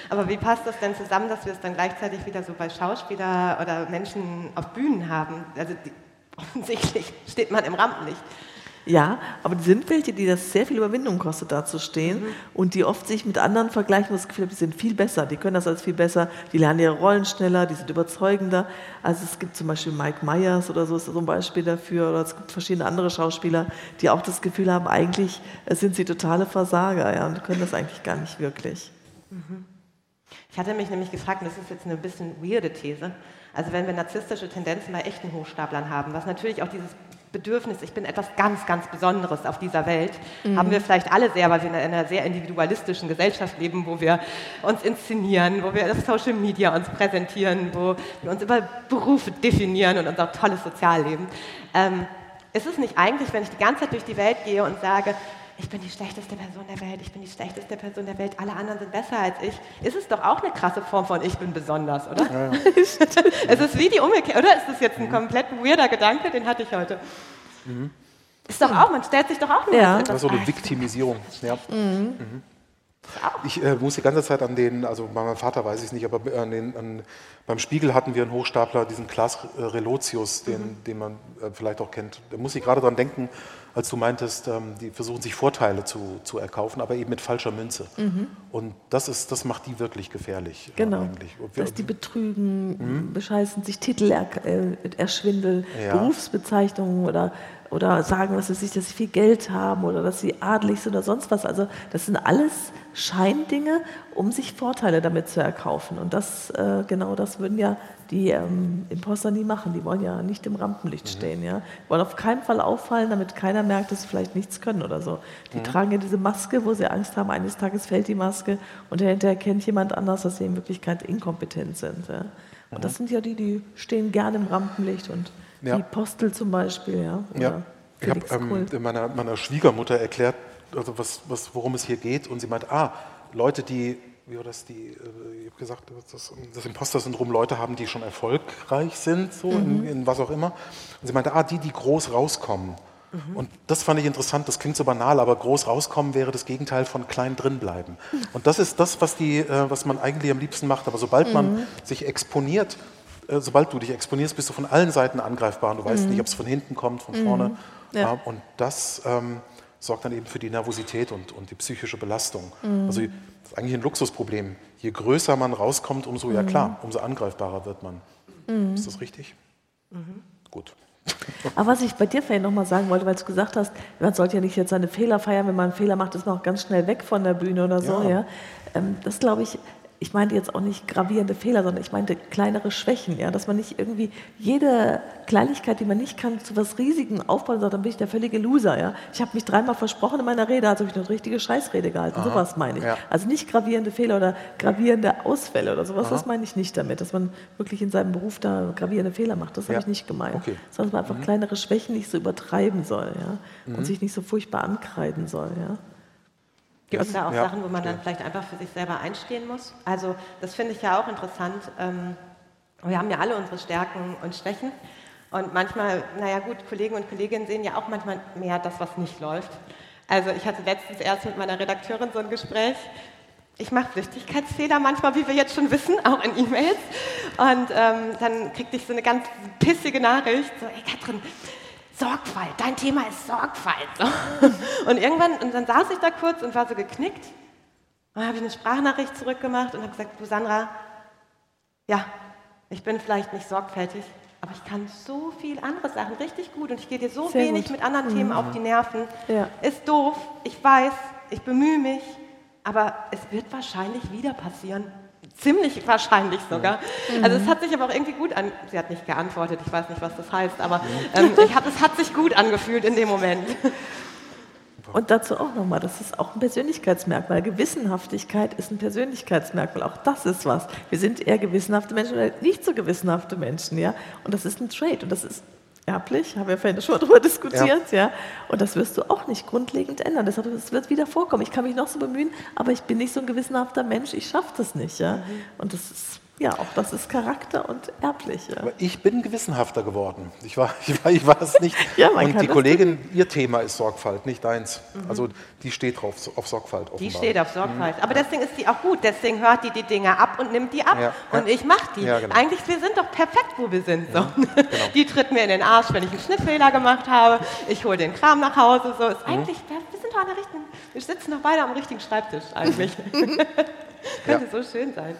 Aber wie passt das denn zusammen, dass wir es dann gleichzeitig wieder so bei Schauspieler oder Menschen auf Bühnen haben? Also die, offensichtlich steht man im Rampenlicht.
Ja, aber die sind welche, die das sehr viel Überwindung kostet, da zu stehen mhm. und die oft sich mit anderen vergleichen, wo das Gefühl haben, die sind viel besser, die können das alles viel besser, die lernen ihre Rollen schneller, die sind überzeugender. Also es gibt zum Beispiel Mike Myers oder so ist so ein Beispiel dafür oder es gibt verschiedene andere Schauspieler, die auch das Gefühl haben, eigentlich sind sie totale Versager ja, und können das eigentlich gar nicht wirklich.
Mhm. Ich hatte mich nämlich gefragt, und das ist jetzt eine bisschen weirde These, also wenn wir narzisstische Tendenzen bei echten Hochstaplern haben, was natürlich auch dieses Bedürfnis, ich bin etwas ganz, ganz Besonderes auf dieser Welt, mhm. haben wir vielleicht alle sehr, weil wir in einer sehr individualistischen Gesellschaft leben, wo wir uns inszenieren, wo wir auf Social Media uns präsentieren, wo wir uns über Berufe definieren und unser tolles Sozialleben. Ähm, ist es nicht eigentlich, wenn ich die ganze Zeit durch die Welt gehe und sage, ich bin die schlechteste Person der Welt, ich bin die schlechteste Person der Welt, alle anderen sind besser als ich, ist es doch auch eine krasse Form von ich bin besonders, oder? Ja, ja. es ist wie die Umkehr, oder? Ist das jetzt ein komplett weirder Gedanke? Den hatte ich heute. Mhm. Ist doch auch, man stellt sich doch auch nur
ja. Das ist so eine Viktimisierung. Ja. Mhm. Mhm. Ich äh, muss die ganze Zeit an den, also bei meinem Vater weiß ich es nicht, aber an den, an, beim Spiegel hatten wir einen Hochstapler, diesen Klaas Relotius, den, mhm. den man äh, vielleicht auch kennt. Da muss ich gerade dran denken, als du meintest, ähm, die versuchen sich Vorteile zu, zu erkaufen, aber eben mit falscher Münze. Und das, ist, das macht die wirklich gefährlich. äh,
Genau.
Wir-
Dass die betrügen, bescheißen, sich Titel er, äh, erschwindeln,
Ja.
Berufsbezeichnungen oder, oder sagen, was weiß ich, dass sie viel Geld haben oder dass sie adelig sind oder sonst was. Also das sind alles Scheindinge, um sich Vorteile damit zu erkaufen. Und das, äh, genau das würden ja die ähm, Imposter nie machen. Die wollen ja nicht im Rampenlicht stehen. Ja? Wollen auf keinen Fall auffallen, damit keiner merkt, dass sie vielleicht nichts können oder so. Die tragen ja diese Maske, wo sie Angst haben, eines Tages fällt die Maske und hinterher kennt jemand anders, dass sie in Wirklichkeit inkompetent sind. Ja? Und das sind ja die, die stehen gerne im Rampenlicht und
Ja.
die Postel zum Beispiel, ja. Oder
Ja, ich habe ähm, meiner, meiner Schwiegermutter erklärt, also was, was, worum es hier geht. Und sie meint, ah, Leute, die, wie war das, die, äh, ich habe gesagt, das, das Imposter-Syndrom Leute haben, die schon erfolgreich sind, so
Mhm.
in, in was auch immer. Und sie meinte, ah, die, die groß rauskommen.
Mhm.
Und das fand ich interessant, das klingt so banal, aber groß rauskommen wäre das Gegenteil von klein drin bleiben. Und das ist das, was, die, äh, was man eigentlich am liebsten macht. Aber sobald
Mhm.
man sich exponiert, äh, sobald du dich exponierst, bist du von allen Seiten angreifbar und du weißt nicht, ob es von hinten kommt, von vorne.
Mhm. Ja.
Ja, und das ähm, sorgt dann eben für die Nervosität und, und die psychische Belastung.
Mhm.
Also das ist eigentlich ein Luxusproblem. Je größer man rauskommt, umso,
Mhm.
ja klar, umso angreifbarer wird man. Ist das richtig?
Mhm.
Gut.
Aber was ich bei dir vorhin nochmal sagen wollte, weil du gesagt hast, man sollte ja nicht jetzt seine Fehler feiern, wenn man einen Fehler macht, ist man auch ganz schnell weg von der Bühne oder so.
Ja.
Ja. Ähm, das glaube ich, ich meinte jetzt auch nicht gravierende Fehler, sondern ich meinte kleinere Schwächen, ja, dass man nicht irgendwie jede Kleinigkeit, die man nicht kann, zu was Riesigem aufbauen und sagt, dann bin ich der völlige Loser. Ja. Ich habe mich dreimal versprochen in meiner Rede, also habe ich eine richtige Scheißrede gehalten. Sowas meine ich.
Ja.
Also nicht gravierende Fehler oder gravierende Ausfälle oder sowas, das meine ich nicht damit, dass man wirklich in seinem Beruf da gravierende Fehler macht. Das
Ja.
habe ich nicht gemeint.
Okay.
Sondern dass man einfach kleinere Schwächen nicht so übertreiben soll ja?
Mhm.
und sich nicht so furchtbar ankreiden soll. Ja?
Gibt es da auch
Ja,
Sachen, wo man dann vielleicht einfach für sich selber einstehen muss? Also das finde ich ja auch interessant. Ähm, wir haben ja alle unsere Stärken und Schwächen. Und manchmal, naja gut, Kollegen und Kolleginnen sehen ja auch manchmal mehr das, was nicht läuft. Also ich hatte letztens erst mit meiner Redakteurin so ein Gespräch. Ich mache Flüchtigkeitsfehler manchmal, wie wir jetzt schon wissen, auch in E-Mails. Und ähm, dann kriegte ich so eine ganz pissige Nachricht, so, ey Katrin, Sorgfalt, dein Thema ist Sorgfalt. So. Und irgendwann, und dann saß ich da kurz und war so geknickt. Und dann habe ich eine Sprachnachricht zurückgemacht und habe gesagt, du Sandra, ja, ich bin vielleicht nicht sorgfältig, aber ich kann so viel andere Sachen richtig gut und ich gehe dir so
Sehr
wenig
gut.
mit anderen Themen auf die Nerven.
Ja.
Ist doof, ich weiß, ich bemühe mich, aber es wird wahrscheinlich wieder passieren. Ziemlich wahrscheinlich sogar. Also es hat sich aber auch irgendwie gut an. Sie hat nicht geantwortet, ich weiß nicht, was das heißt, aber ähm, ich hab, es hat sich gut angefühlt in dem Moment.
Und dazu auch nochmal, das ist auch ein Persönlichkeitsmerkmal. Gewissenhaftigkeit ist ein Persönlichkeitsmerkmal. Auch das ist was. Wir sind eher gewissenhafte Menschen oder nicht so gewissenhafte Menschen, ja. Und das ist ein Trait und das ist erblich, haben wir vorhin schon darüber diskutiert, ja. Und das wirst du auch nicht grundlegend ändern. Deshalb, es wird wieder vorkommen. Ich kann mich noch so bemühen, aber ich bin nicht so ein gewissenhafter Mensch. Ich schaffe das nicht, ja. Und das ist, ja, auch das ist Charakter und erblich, ja.
Aber ich bin gewissenhafter geworden. Ich war, ich war, ich war es nicht.
Ja,
und die Kollegin, ihr Thema ist Sorgfalt, nicht deins. Also die steht drauf, auf Sorgfalt offenbar.
Die steht auf Sorgfalt. Aber deswegen ist die auch gut. Deswegen hört die die Dinge ab und nimmt die ab.
Ja,
Und ich mache die.
Genau.
Eigentlich, wir sind doch perfekt, wo wir sind. So. Die tritt mir in den Arsch, wenn ich einen Schnittfehler gemacht habe. Ich hole den Kram nach Hause. So. Ist eigentlich, wir sind doch an der richtigen, wir sitzen doch beide am richtigen Schreibtisch eigentlich. Könnte so schön sein.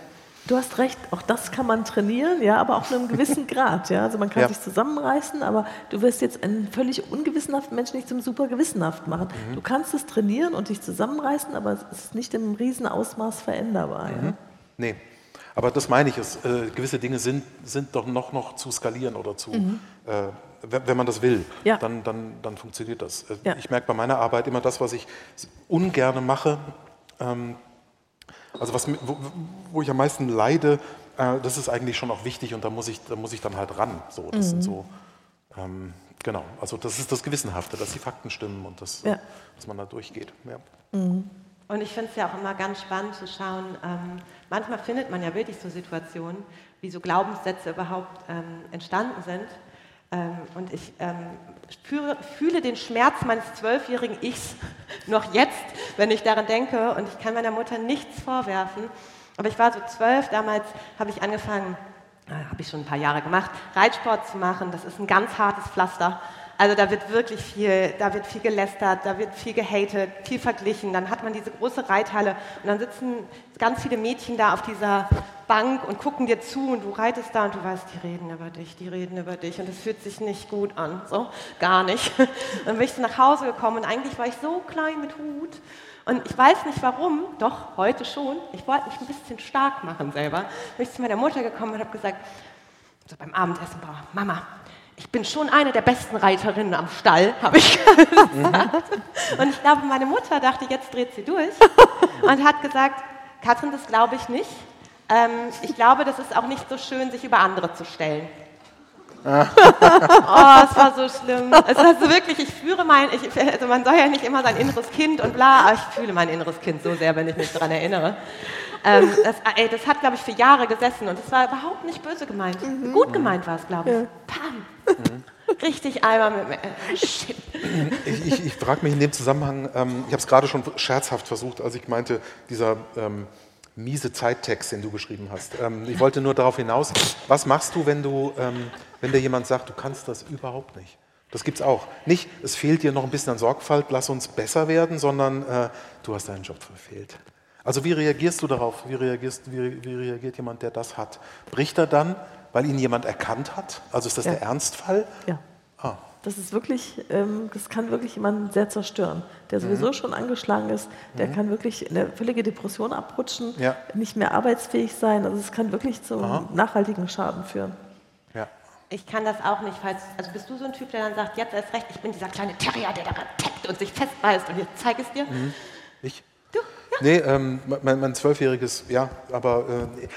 Du hast recht, auch das kann man trainieren, ja, aber auch nur einem gewissen Grad. Ja? Also man kann
Ja.
sich zusammenreißen, aber du wirst jetzt einen völlig ungewissenhaften Menschen nicht zum super gewissenhaft machen.
Mhm.
Du kannst es trainieren und dich zusammenreißen, aber es ist nicht im Riesenausmaß veränderbar. Ja?
Nee. Aber das meine ich, es, äh, gewisse Dinge sind, sind doch noch, noch zu skalieren oder zu, äh, wenn, wenn man das will,
Mhm. Ja.
dann, dann, dann funktioniert das. Äh,
Ja.
Ich merke bei meiner Arbeit immer das, was ich ungerne mache, ähm, also was, wo, wo ich am meisten leide, äh, das ist eigentlich schon auch wichtig und da muss ich, da muss ich dann halt ran. So, das
Mhm.
sind so, ähm, genau, also das ist das Gewissenhafte, dass die Fakten stimmen und das,
Ja.
dass man da durchgeht. Ja.
Und ich finde es ja auch immer ganz spannend zu schauen, ähm, manchmal findet man ja wirklich so Situationen, wie so Glaubenssätze überhaupt ähm, entstanden sind. Ähm, und ich ähm, führe, fühle den Schmerz meines zwölfjährigen Ichs noch jetzt, wenn ich daran denke. Und ich kann meiner Mutter nichts vorwerfen. Aber ich war so zwölf, damals habe ich angefangen, äh, habe ich schon ein paar Jahre gemacht, Reitsport zu machen. Das ist ein ganz hartes Pflaster. Also da wird wirklich viel, da wird viel gelästert, da wird viel gehatet, viel verglichen. Dann hat man diese große Reithalle und dann sitzen ganz viele Mädchen da auf dieser Bank und gucken dir zu und du reitest da und du weißt, die reden über dich, die reden über dich und es fühlt sich nicht gut an, so gar nicht. Dann bin ich so nach Hause gekommen und eigentlich war ich so klein mit Hut und ich weiß nicht warum, doch heute schon, ich wollte mich ein bisschen stark machen selber. Bin ich zu meiner Mutter gekommen und habe gesagt, so beim Abendessen, Mama, ich bin schon eine der besten Reiterinnen am Stall, habe ich gesagt. Und ich glaube, meine Mutter dachte, jetzt dreht sie durch und hat gesagt, Katrin, das glaube ich nicht. Ähm, ich glaube, das ist auch nicht so schön, sich über andere zu stellen. oh, es war so schlimm. Es war so wirklich, ich führe mein, ich, also man soll ja nicht immer sein inneres Kind und bla, aber ich fühle mein inneres Kind so sehr, wenn ich mich daran erinnere. Ähm, das, ey, das, hat, glaube ich, für Jahre gesessen und es war überhaupt nicht böse gemeint. Mhm. Gut gemeint war es, glaube ich. Ja. Pam. Mhm. Richtig einmal mit mir. Äh, shit.
Ich, ich, ich frage mich in dem Zusammenhang, ähm, ich habe es gerade schon scherzhaft versucht, als ich meinte, dieser ähm, miese Zeittext, den du geschrieben hast. Ähm, ich wollte nur darauf hinaus, was machst du, wenn, du, ähm, wenn dir jemand sagt, du kannst das überhaupt nicht? Das gibt es auch. Nicht, es fehlt dir noch ein bisschen an Sorgfalt, lass uns besser werden, sondern äh, du hast deinen Job verfehlt. Also wie reagierst du darauf? Wie, reagierst, wie, wie, reagiert jemand, der das hat? Bricht er dann, weil ihn jemand erkannt hat? Also ist das ja. der Ernstfall?
Ja. Ah. Das ist wirklich, ähm, das kann wirklich jemanden sehr zerstören, der sowieso mhm. schon angeschlagen ist. Der mhm. kann wirklich in eine völlige Depression abrutschen, ja. nicht mehr arbeitsfähig sein. Also es kann wirklich zu Aha. nachhaltigen Schaden führen.
Ja. Ich kann das auch nicht, falls, also bist du so ein Typ, der dann sagt, jetzt erst recht, ich bin dieser kleine Terrier, der da tappt und sich festbeißt und jetzt zeige es dir? Mhm.
Ich? Nee, ähm, mein zwölfjähriges, ja, aber äh,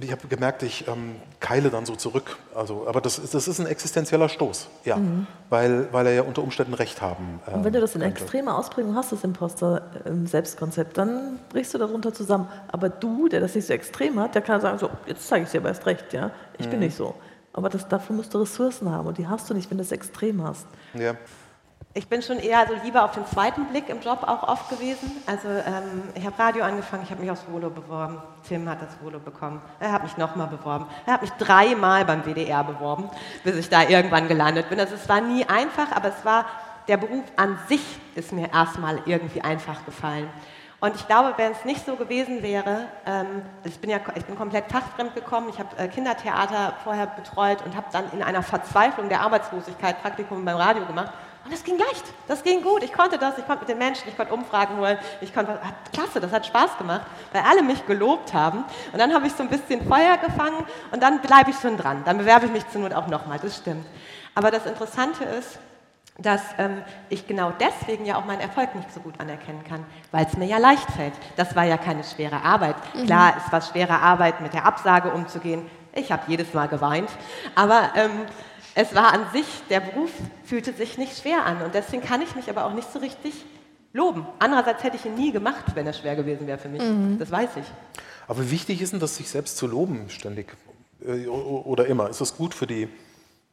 ich habe gemerkt, ich ähm, keile dann so zurück. Also, aber das, das ist ein existenzieller Stoß, ja, mhm. weil, weil er ja unter Umständen Recht haben.
Ähm, und wenn du das in extremer Ausprägung hast, das Imposter-Selbstkonzept, dann brichst du darunter zusammen. Aber du, der das nicht so extrem hat, der kann sagen, so, jetzt zeige ich dir aber erst recht, ja, ich mhm. bin nicht so. Aber das, dafür musst du Ressourcen haben und die hast du nicht, wenn du es extrem hast.
Ja. Ich bin schon eher so lieber auf den zweiten Blick im Job auch oft gewesen. Also ähm, ich habe Radio angefangen, ich habe mich aufs Volo beworben. Tim hat das Volo bekommen. Er hat mich nochmal beworben. Er hat mich dreimal beim WDR beworben, bis ich da irgendwann gelandet bin. Also es war nie einfach, aber es war, der Beruf an sich ist mir erstmal irgendwie einfach gefallen. Und ich glaube, wenn es nicht so gewesen wäre, ähm, ich, bin ja, ich bin komplett fachfremd gekommen, ich habe äh, Kindertheater vorher betreut und habe dann in einer Verzweiflung der Arbeitslosigkeit Praktikum beim Radio gemacht und das ging leicht, das ging gut. Ich konnte das, ich konnte mit den Menschen, ich konnte Umfragen holen, ich konnte, hat, klasse, das hat Spaß gemacht, weil alle mich gelobt haben. Und dann habe ich so ein bisschen Feuer gefangen und dann bleibe ich schon dran. Dann bewerbe ich mich zur Not auch nochmal, das stimmt. Aber das Interessante ist, dass ähm, ich genau deswegen ja auch meinen Erfolg nicht so gut anerkennen kann, weil es mir ja leicht fällt. Das war ja keine schwere Arbeit. Mhm. Klar, es war schwere Arbeit, mit der Absage umzugehen. Ich habe jedes Mal geweint. Aber ähm, es war an sich, der Beruf fühlte sich nicht schwer an und deswegen kann ich mich aber auch nicht so richtig loben. Andererseits hätte ich ihn nie gemacht, wenn er schwer gewesen wäre für mich. Mhm. Das weiß ich.
Aber wie wichtig ist denn das, sich selbst zu loben ständig äh, oder immer? Ist das gut für die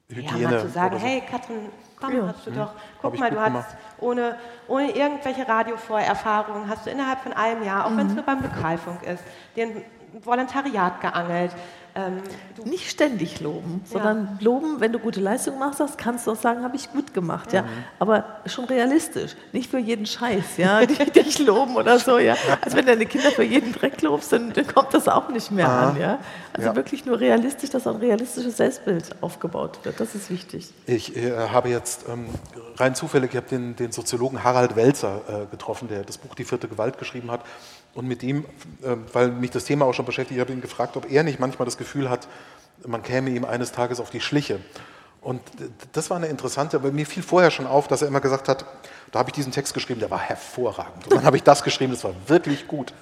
Hygiene? Ja,
mal zu sagen, so? hey Katrin, komm, ja. hast du doch, guck mal, du hast ohne, ohne irgendwelche Radiovorerfahrungen, hast du innerhalb von einem Jahr, auch mhm. wenn es nur beim Lokalfunk ist, den Volontariat geangelt.
Ähm, nicht ständig loben, ja. sondern loben, wenn du gute Leistung machst, das kannst du auch sagen, habe ich gut gemacht, ja. Mhm. Aber schon realistisch, nicht für jeden Scheiß, ja, dich loben oder so, ja. Also wenn deine Kinder für jeden Dreck lobst, dann, dann kommt das auch nicht mehr ah. an, ja. Also ja. wirklich nur realistisch, dass ein realistisches Selbstbild aufgebaut wird. Das ist wichtig.
Ich äh, habe jetzt ähm, rein zufällig, ich habe den, den Soziologen Harald Welzer äh, getroffen, der das Buch Die vierte Gewalt geschrieben hat. Und mit ihm, ähm, weil mich das Thema auch schon beschäftigt, ich habe ihn gefragt, ob er nicht manchmal das Gefühl hat, man käme ihm eines Tages auf die Schliche. Und das war eine interessante, aber mir fiel vorher schon auf, dass er immer gesagt hat, da habe ich diesen Text geschrieben, der war hervorragend. Und dann habe ich das geschrieben, das war wirklich gut.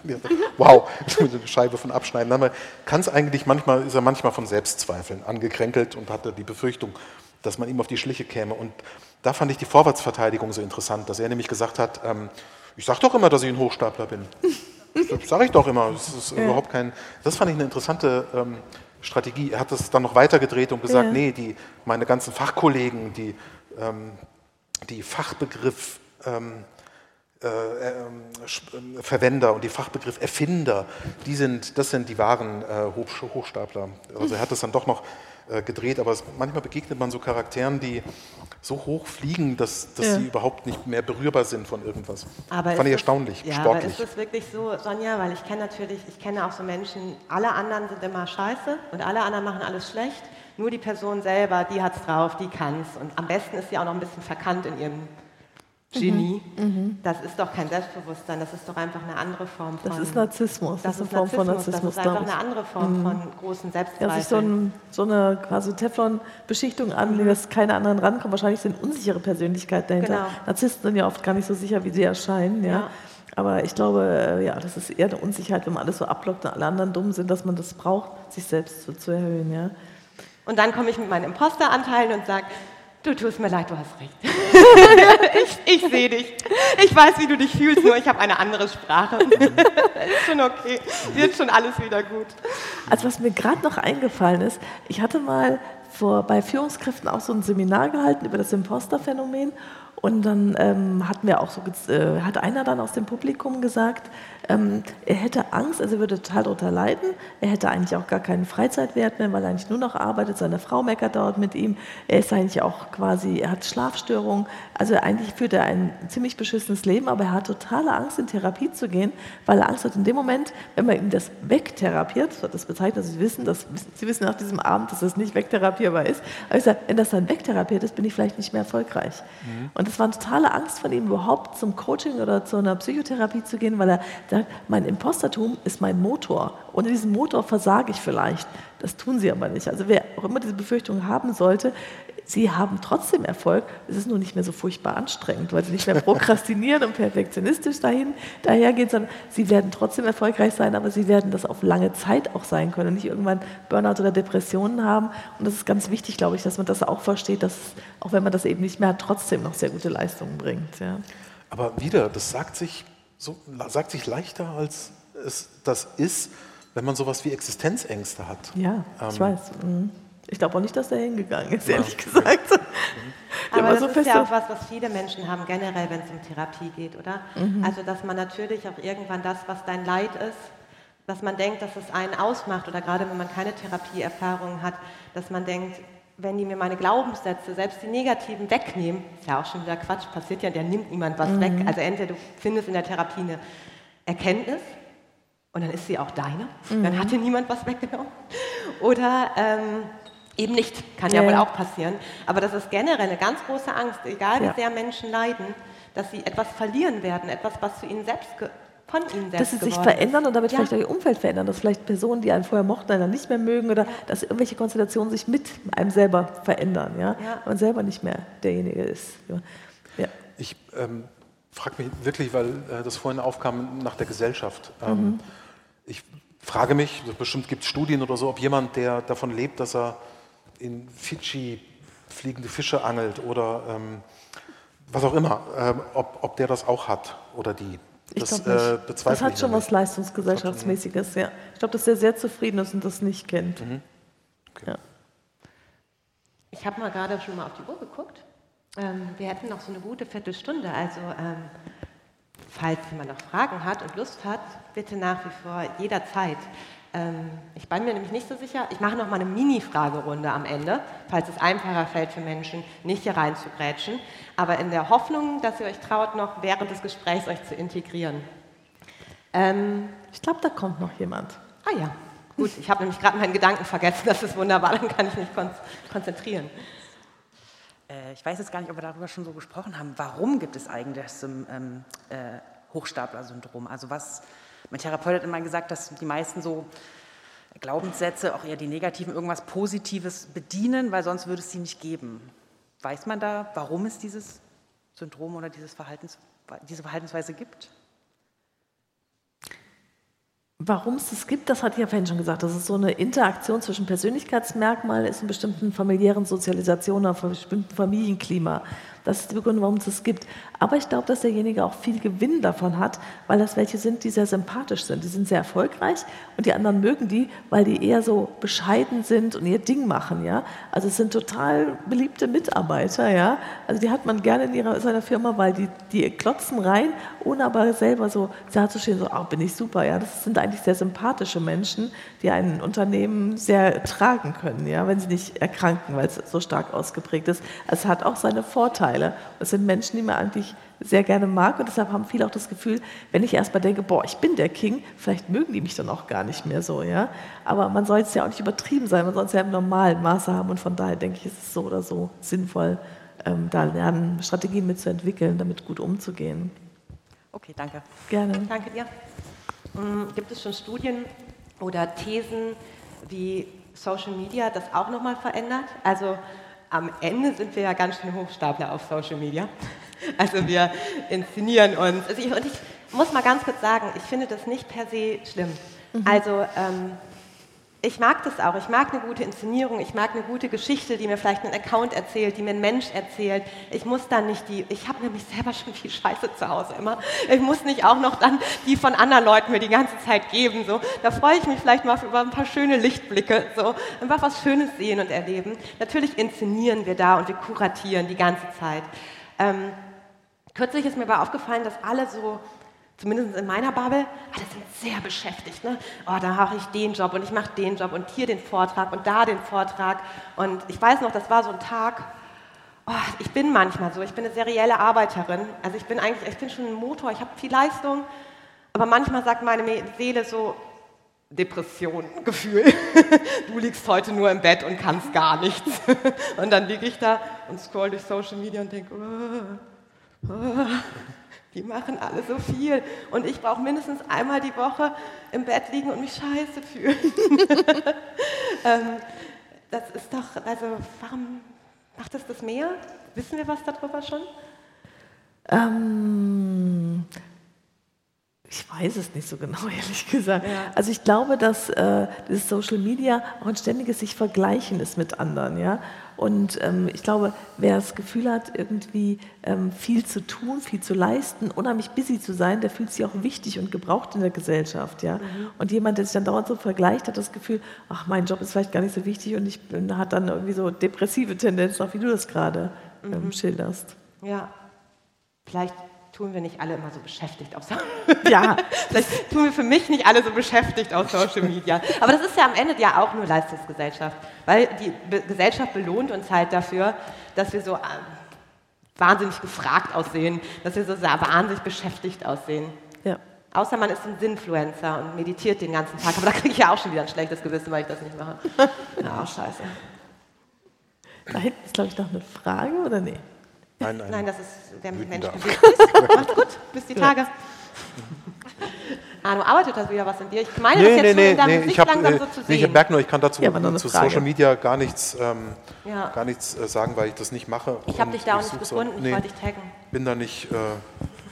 Wow, eine Scheibe von abschneiden. Dann kann es eigentlich manchmal, ist er manchmal von Selbstzweifeln angekränkelt und hatte die Befürchtung, dass man ihm auf die Schliche käme. Und da fand ich die Vorwärtsverteidigung so interessant, dass er nämlich gesagt hat, ähm, ich sage doch immer, dass ich ein Hochstapler bin. Das sage ich doch immer. Das ist ja. überhaupt kein. Das fand ich eine interessante ähm, Strategie. Er hat das dann noch weitergedreht und gesagt, ja. nee, die, meine ganzen Fachkollegen, die, ähm, die Fachbegriff ähm, äh, äh, Verwender und die Fachbegriff Erfinder, die sind, das sind die wahren äh, Hochstapler. Also er hat das dann doch noch äh, gedreht, aber es, manchmal begegnet man so Charakteren, die so hoch fliegen, dass, dass
Ja.
sie überhaupt nicht mehr berührbar sind von irgendwas.
Aber
Fand ich
es-
erstaunlich,
ja,
sportlich.
Aber ist es wirklich so, Sonja? Weil ich kenne natürlich, ich kenne auch so Menschen, alle anderen sind immer scheiße und alle anderen machen alles schlecht. Nur die Person selber, die hat's drauf, die kann's. Und am besten ist sie auch noch ein bisschen verkannt in ihrem Genie.
Mhm.
Das ist doch kein Selbstbewusstsein, das ist doch einfach eine andere Form von.
Das ist Narzissmus.
Das, ist
eine Form von
Narzissmus,
Narzissmus,
das ist einfach.
Mhm.
eine andere Form von großen
Ja,
Selbstzweifeln.
sich so, ein, so eine quasi Teflon-Beschichtung anlegen, dass keine anderen rankommen. Wahrscheinlich sind unsichere Persönlichkeiten dahinter.
Genau.
Narzissten sind ja oft gar nicht so sicher, wie sie erscheinen. Ja.
Ja.
Aber ich glaube, äh, ja, das ist eher eine Unsicherheit, wenn man alles so abblockt und alle anderen dumm sind, dass man das braucht, sich selbst zu, zu erhöhen. Ja.
Und dann komme ich mit meinen Imposteranteilen und sage, du tust mir leid, du hast recht. ich ich sehe dich. Ich weiß, wie du dich fühlst, nur ich habe eine andere Sprache. ist schon okay. Wird schon alles wieder gut.
Also was mir gerade noch eingefallen ist, ich hatte mal vor, bei Führungskräften auch so ein Seminar gehalten über das Imposterphänomen und dann ähm, hatten wir auch so, äh, hat einer dann aus dem Publikum gesagt, ähm, er hätte Angst, also er würde total darunter leiden, er hätte eigentlich auch gar keinen Freizeitwert mehr, weil er eigentlich nur noch arbeitet, seine Frau meckert dort mit ihm, er ist eigentlich auch quasi, er hat Schlafstörungen, also eigentlich führt er ein ziemlich beschissenes Leben, aber er hat totale Angst, in Therapie zu gehen, weil er Angst hat, in dem Moment, wenn man ihm das wegtherapiert, das bezeichnet, also Sie wissen, dass, Sie wissen nach diesem Abend, dass das nicht wegtherapierbar ist, aber ich sage, wenn das dann wegtherapiert ist, bin ich vielleicht nicht mehr erfolgreich. Und das war eine totale Angst von ihm, überhaupt zum Coaching oder zu einer Psychotherapie zu gehen, weil er mein Impostertum ist mein Motor. Ohne diesen Motor versage ich vielleicht. Das tun sie aber nicht. Also wer auch immer diese Befürchtung haben sollte, sie haben trotzdem Erfolg. Es ist nur nicht mehr so furchtbar anstrengend, weil sie nicht mehr prokrastinieren und perfektionistisch dahin dahergehen, sondern sie werden trotzdem erfolgreich sein, aber sie werden das auf lange Zeit auch sein können und nicht irgendwann Burnout oder Depressionen haben. Und das ist ganz wichtig, glaube ich, dass man das auch versteht, dass auch wenn man das eben nicht mehr hat, trotzdem noch sehr gute Leistungen bringt. Ja.
Aber wieder, das sagt sich, so, sagt sich leichter, als es das ist, wenn man sowas wie Existenzängste hat.
Ja, ich
Ähm,
weiß. Mhm. Ich glaube auch nicht, dass der hingegangen ist, ehrlich gesagt. Der
Aber
war
das
so
ist ja auch was, was viele Menschen haben, generell, wenn es um Therapie geht, oder? Also, dass man natürlich auch irgendwann das, was dein Leid ist, dass man denkt, dass es einen ausmacht, oder gerade wenn man keine Therapieerfahrung hat, dass man denkt, wenn die mir meine Glaubenssätze, selbst die negativen, wegnehmen, ist ja auch schon wieder Quatsch, passiert ja, der nimmt niemand was weg. Also entweder du findest in der Therapie eine Erkenntnis und dann ist sie auch deine, dann hat dir niemand was weggenommen. Oder ähm, eben nicht, kann ja,
Ja,
wohl auch passieren. Aber das ist generell eine ganz große Angst, egal wie
Ja.
sehr Menschen leiden, dass sie etwas verlieren werden, etwas, was zu ihnen selbst ge- von ihnen selbst
dass sie sich verändern
ist.
und damit
ja.
vielleicht auch ihr Umfeld verändern, dass vielleicht Personen, die einen vorher mochten, einen dann nicht mehr mögen oder dass irgendwelche Konstellationen sich mit einem selber verändern, ja,
Ja.
und man selber nicht mehr derjenige ist. Ja. Ja.
Ich ähm, frage mich wirklich, weil äh, das vorhin aufkam nach der Gesellschaft.
Mhm.
Ähm, Ich frage mich, bestimmt gibt es Studien oder so, ob jemand, der davon lebt, dass er in Fidschi fliegende Fische angelt oder ähm, was auch immer, ähm, ob, ob der das auch hat oder die.
Ich
Das äh,
das hat
ich
schon was Leistungsgesellschaftsmäßiges, ja. Ich glaube, dass er sehr zufrieden ist und das nicht kennt.
Mhm.
Ja.
Ich habe mal gerade schon mal auf die Uhr geguckt. Ähm, wir hätten noch so eine gute Viertelstunde. Also, ähm, falls jemand noch Fragen hat und Lust hat, bitte nach wie vor jederzeit. Ähm, ich bin mir nämlich nicht so sicher. Ich mache noch mal eine Mini-Fragerunde am Ende, falls es einfacher fällt für Menschen, nicht hier reinzugrätschen. Aber in der Hoffnung, dass ihr euch traut, noch während des Gesprächs euch zu integrieren. Ähm,
Ich glaube, da kommt noch jemand.
ah ja, gut. Ich habe nämlich gerade meinen Gedanken vergessen. Das ist wunderbar. Dann kann ich mich kon konzentrieren.
Äh, Ich weiß jetzt gar nicht, ob wir darüber schon so gesprochen haben. Warum gibt es eigentlich das ähm, äh, Hochstapler-Syndrom? Also was, mein Therapeut hat immer gesagt, dass die meisten so Glaubenssätze, auch eher die negativen, irgendwas Positives bedienen, weil sonst würde es sie nicht geben. Weiß man da, warum es dieses Syndrom oder dieses Verhaltens, diese Verhaltensweise gibt?
Warum es das gibt, das ich ja vorhin schon gesagt, dass es so eine Interaktion zwischen Persönlichkeitsmerkmalen ist und bestimmten familiären Sozialisationen, einem bestimmten Familienklima. Das ist die Begründung, warum es es gibt. Aber ich glaube, dass derjenige auch viel Gewinn davon hat, weil das welche sind, die sehr sympathisch sind. Die sind sehr erfolgreich und die anderen mögen die, weil die eher so bescheiden sind und ihr Ding machen. Ja? Also es sind total beliebte Mitarbeiter. Ja? Also die hat man gerne in ihrer, seiner Firma, weil die, die klotzen rein, ohne aber selber so dazustehen, so, ach, bin ich super. Ja? Das sind eigentlich sehr sympathische Menschen, die ein Unternehmen sehr tragen können, ja? wenn sie nicht erkranken, weil es so stark ausgeprägt ist. Es hat auch seine Vorteile. Es sind Menschen, die man eigentlich sehr gerne mag und deshalb haben viele auch das Gefühl, wenn ich erstmal denke, boah, ich bin der King, vielleicht mögen die mich dann auch gar nicht mehr so, ja. Aber man soll es ja auch nicht übertrieben sein, man soll es ja im normalen Maße haben und von daher denke ich, ist es so oder so sinnvoll, ähm, da lernen, Strategien mitzuentwickeln, damit gut umzugehen.
Okay, danke.
Gerne.
Danke dir. Hm, gibt es schon Studien oder Thesen, wie Social Media das auch nochmal verändert? Also am Ende sind wir ja ganz schön Hochstapler auf Social Media. Also wir inszenieren uns. Also ich, und ich muss mal ganz kurz sagen, ich finde das nicht per se schlimm. Mhm. Also ähm, ich mag das auch. Ich mag eine gute Inszenierung. Ich mag eine gute Geschichte, die mir vielleicht ein Account erzählt, die mir ein Mensch erzählt. Ich muss dann nicht die, ich habe nämlich selber schon viel Scheiße zu Hause immer. Ich muss nicht auch noch dann die von anderen Leuten mir die ganze Zeit geben. So. Da freue ich mich vielleicht mal über ein paar schöne Lichtblicke. So. Einfach was Schönes sehen und erleben. Natürlich inszenieren wir da und wir kuratieren die ganze Zeit. Ähm, kürzlich ist mir aber aufgefallen, dass alle so zumindest in meiner Bubble, alle sind sehr beschäftigt. Ne? Oh, da mache ich den Job und ich mache den Job und hier den Vortrag und da den Vortrag. Und ich weiß noch, das war so ein Tag, oh, ich bin manchmal so, ich bin eine serielle Arbeiterin. Also ich bin eigentlich, ich bin schon ein Motor, ich habe viel Leistung, aber manchmal sagt meine Seele so, Depression, Gefühl. Du liegst heute nur im Bett und kannst gar nichts. Und dann liege ich da und scroll durch Social Media und denke, oh, oh die machen alle so viel. Und ich brauche mindestens einmal die Woche im Bett liegen und mich scheiße fühlen. ähm, das ist doch, also warum macht es das mehr? Wissen wir was darüber schon?
Ähm, ich weiß es nicht so genau, ehrlich gesagt. Ja. Also ich glaube, dass äh, dieses Social Media auch ein ständiges sich Vergleichen ist mit anderen. Ja? Und ähm, ich glaube, wer das Gefühl hat, irgendwie ähm, viel zu tun, viel zu leisten, unheimlich busy zu sein, der fühlt sich auch wichtig und gebraucht in der Gesellschaft. Ja? Mhm. Und jemand, der sich dann dauernd so vergleicht, hat das Gefühl, ach, mein Job ist vielleicht gar nicht so wichtig und ich bin, hat dann irgendwie so depressive Tendenzen, auch wie du das gerade ähm, mhm. schilderst.
Ja, vielleicht tun wir nicht alle immer so beschäftigt auf Social Media. Ja, vielleicht tun wir für mich nicht alle so beschäftigt auf Social Media. Aber das ist ja am Ende ja auch nur Leistungsgesellschaft, weil die Be Gesellschaft belohnt uns halt dafür, dass wir so äh, wahnsinnig gefragt aussehen, dass wir so wahnsinnig beschäftigt aussehen. Ja. Außer man ist ein Sinfluencer und meditiert den ganzen Tag. Aber da kriege ich ja auch schon wieder ein schlechtes Gewissen, weil ich das nicht mache. Ja, scheiße.
Da hinten ist, glaube ich, noch eine Frage, oder nee?
Nein, nein, nein das ist der Mensch gewesen ist. Macht's gut, bis die Tage. Arno, arbeitet da wieder was in dir? Ich meine, nee, das jetzt nee, in deinem nee,
ich hab, langsam so zu nee, ich merke nur, ich kann dazu ja, zu Social Media gar nichts, ähm, ja. gar nichts äh, sagen, weil ich das nicht mache.
Ich habe dich da auch nicht gefunden, so, ich wollte dich taggen.
bin da nicht... Äh,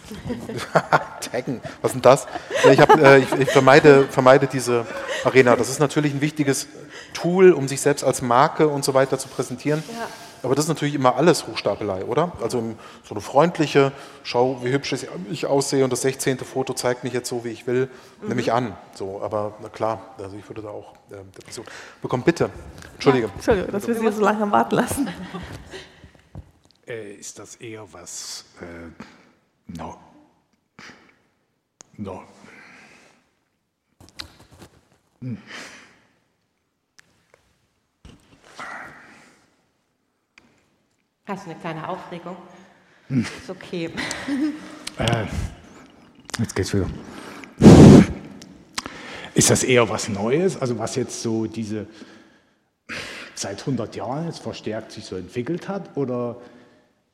Taggen, was ist denn das? Ich, hab, äh, ich, ich vermeide, vermeide, diese Arena. Das ist natürlich ein wichtiges Tool, um sich selbst als Marke und so weiter zu präsentieren. Ja. Aber das ist natürlich immer alles Hochstapelei, oder? Also so eine freundliche, schau, wie hübsch ich aussehe und das 16. Foto zeigt mich jetzt so, wie ich will, mhm. nehme ich an. So, aber na klar, also ich würde da auch äh, Depression bekommen. Bitte, Entschuldige. Ja,
Entschuldigung, dass wir Sie so lange warten lassen.
Äh, ist das eher was, äh, no, no. Hm.
Hast eine kleine Aufregung? Ist okay.
Äh, jetzt geht's wieder. Ist das eher was Neues, also was jetzt so diese seit 100 Jahren jetzt verstärkt sich so entwickelt hat, oder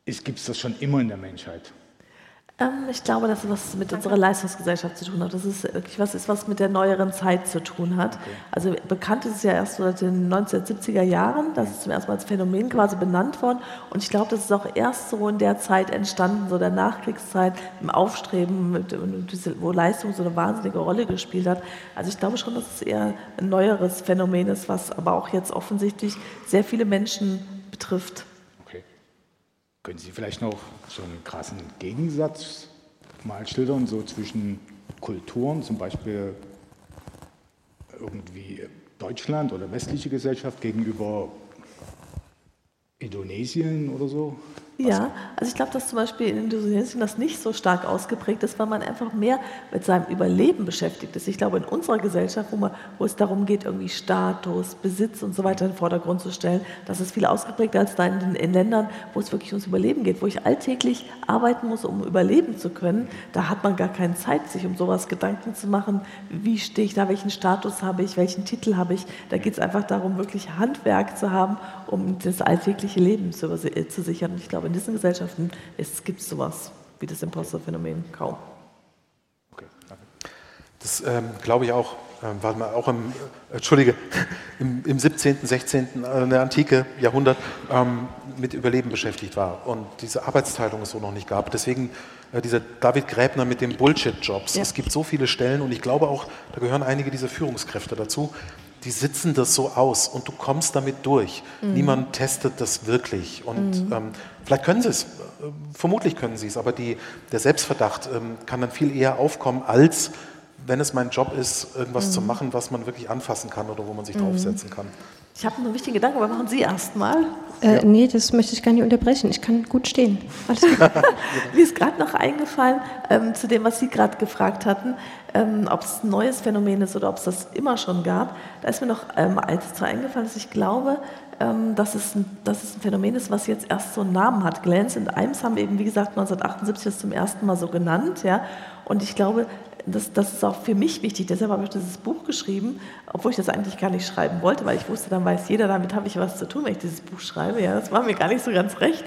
gibt es das schon immer in der Menschheit?
Ähm, ich glaube, dass es was mit unserer Leistungsgesellschaft zu tun hat. Das ist wirklich was, ist, was mit der neueren Zeit zu tun hat. Okay. Also bekannt ist es ja erst so seit den 1970er Jahren. Das ist zum ersten Mal als Phänomen quasi benannt worden. Und ich glaube, das ist auch erst so in der Zeit entstanden, so der Nachkriegszeit, im Aufstreben, mit, wo Leistung so eine wahnsinnige Rolle gespielt hat. Also ich glaube schon, dass es eher ein neueres Phänomen ist, was aber auch jetzt offensichtlich sehr viele Menschen betrifft.
Können Sie vielleicht noch so einen krassen Gegensatz mal schildern, so zwischen Kulturen, zum Beispiel irgendwie Deutschland oder westliche Gesellschaft gegenüber Indonesien oder so?
Ja, also ich glaube, dass zum Beispiel in Indonesien das nicht so stark ausgeprägt ist, weil man einfach mehr mit seinem Überleben beschäftigt ist. Ich glaube, in unserer Gesellschaft, wo, man, wo es darum geht, irgendwie Status, Besitz und so weiter in den Vordergrund zu stellen, das ist viel ausgeprägter als da in, in Ländern, wo es wirklich ums Überleben geht, wo ich alltäglich arbeiten muss, um überleben zu können. Da hat man gar keine Zeit, sich um sowas Gedanken zu machen. Wie stehe ich da, welchen Status habe ich, welchen Titel habe ich. Da geht es einfach darum, wirklich Handwerk zu haben, um das alltägliche Leben zu, zu sichern. Ich glaube, in diesen Gesellschaften gibt es sowas wie das Imposter-Phänomen kaum.
Okay, danke. Das ähm, glaube ich auch, ähm, weil man auch im, äh, Entschuldige, im, im 17., 16., äh, in der Antike, Jahrhundert ähm, mit Überleben beschäftigt war und diese Arbeitsteilung es so noch nicht gab. Deswegen äh, dieser David Gräbner mit den Bullshit-Jobs. Ja. Es gibt so viele Stellen und ich glaube auch, da gehören einige dieser Führungskräfte dazu, die sitzen das so aus und du kommst damit durch. Mhm. Niemand testet das wirklich. Und mhm. ähm, vielleicht können sie es, äh, vermutlich können sie es, aber die, der Selbstverdacht ähm, kann dann viel eher aufkommen, als wenn es mein Job ist, irgendwas mhm. zu machen, was man wirklich anfassen kann oder wo man sich mhm. draufsetzen kann.
Ich habe einen wichtigen Gedanken, aber machen Sie erst mal.
Äh, ja. Nee, das möchte ich gar nicht unterbrechen. Ich kann gut stehen.
Mir ist gerade noch eingefallen, ähm, zu dem, was Sie gerade gefragt hatten, ähm, ob es ein neues Phänomen ist oder ob es das immer schon gab. Da ist mir noch ähm, eins zu eingefallen, dass ich glaube, ähm, dass, es ein, dass es ein Phänomen ist, was jetzt erst so einen Namen hat. Glance und Imes haben eben, wie gesagt, 1978 das zum ersten Mal so genannt. Ja? Und ich glaube, das, das, ist auch für mich wichtig. Deshalb habe ich dieses Buch geschrieben, obwohl ich das eigentlich gar nicht schreiben wollte, weil ich wusste, dann weiß jeder, damit habe ich was zu tun, wenn ich dieses Buch schreibe. Ja, das war mir gar nicht so ganz recht.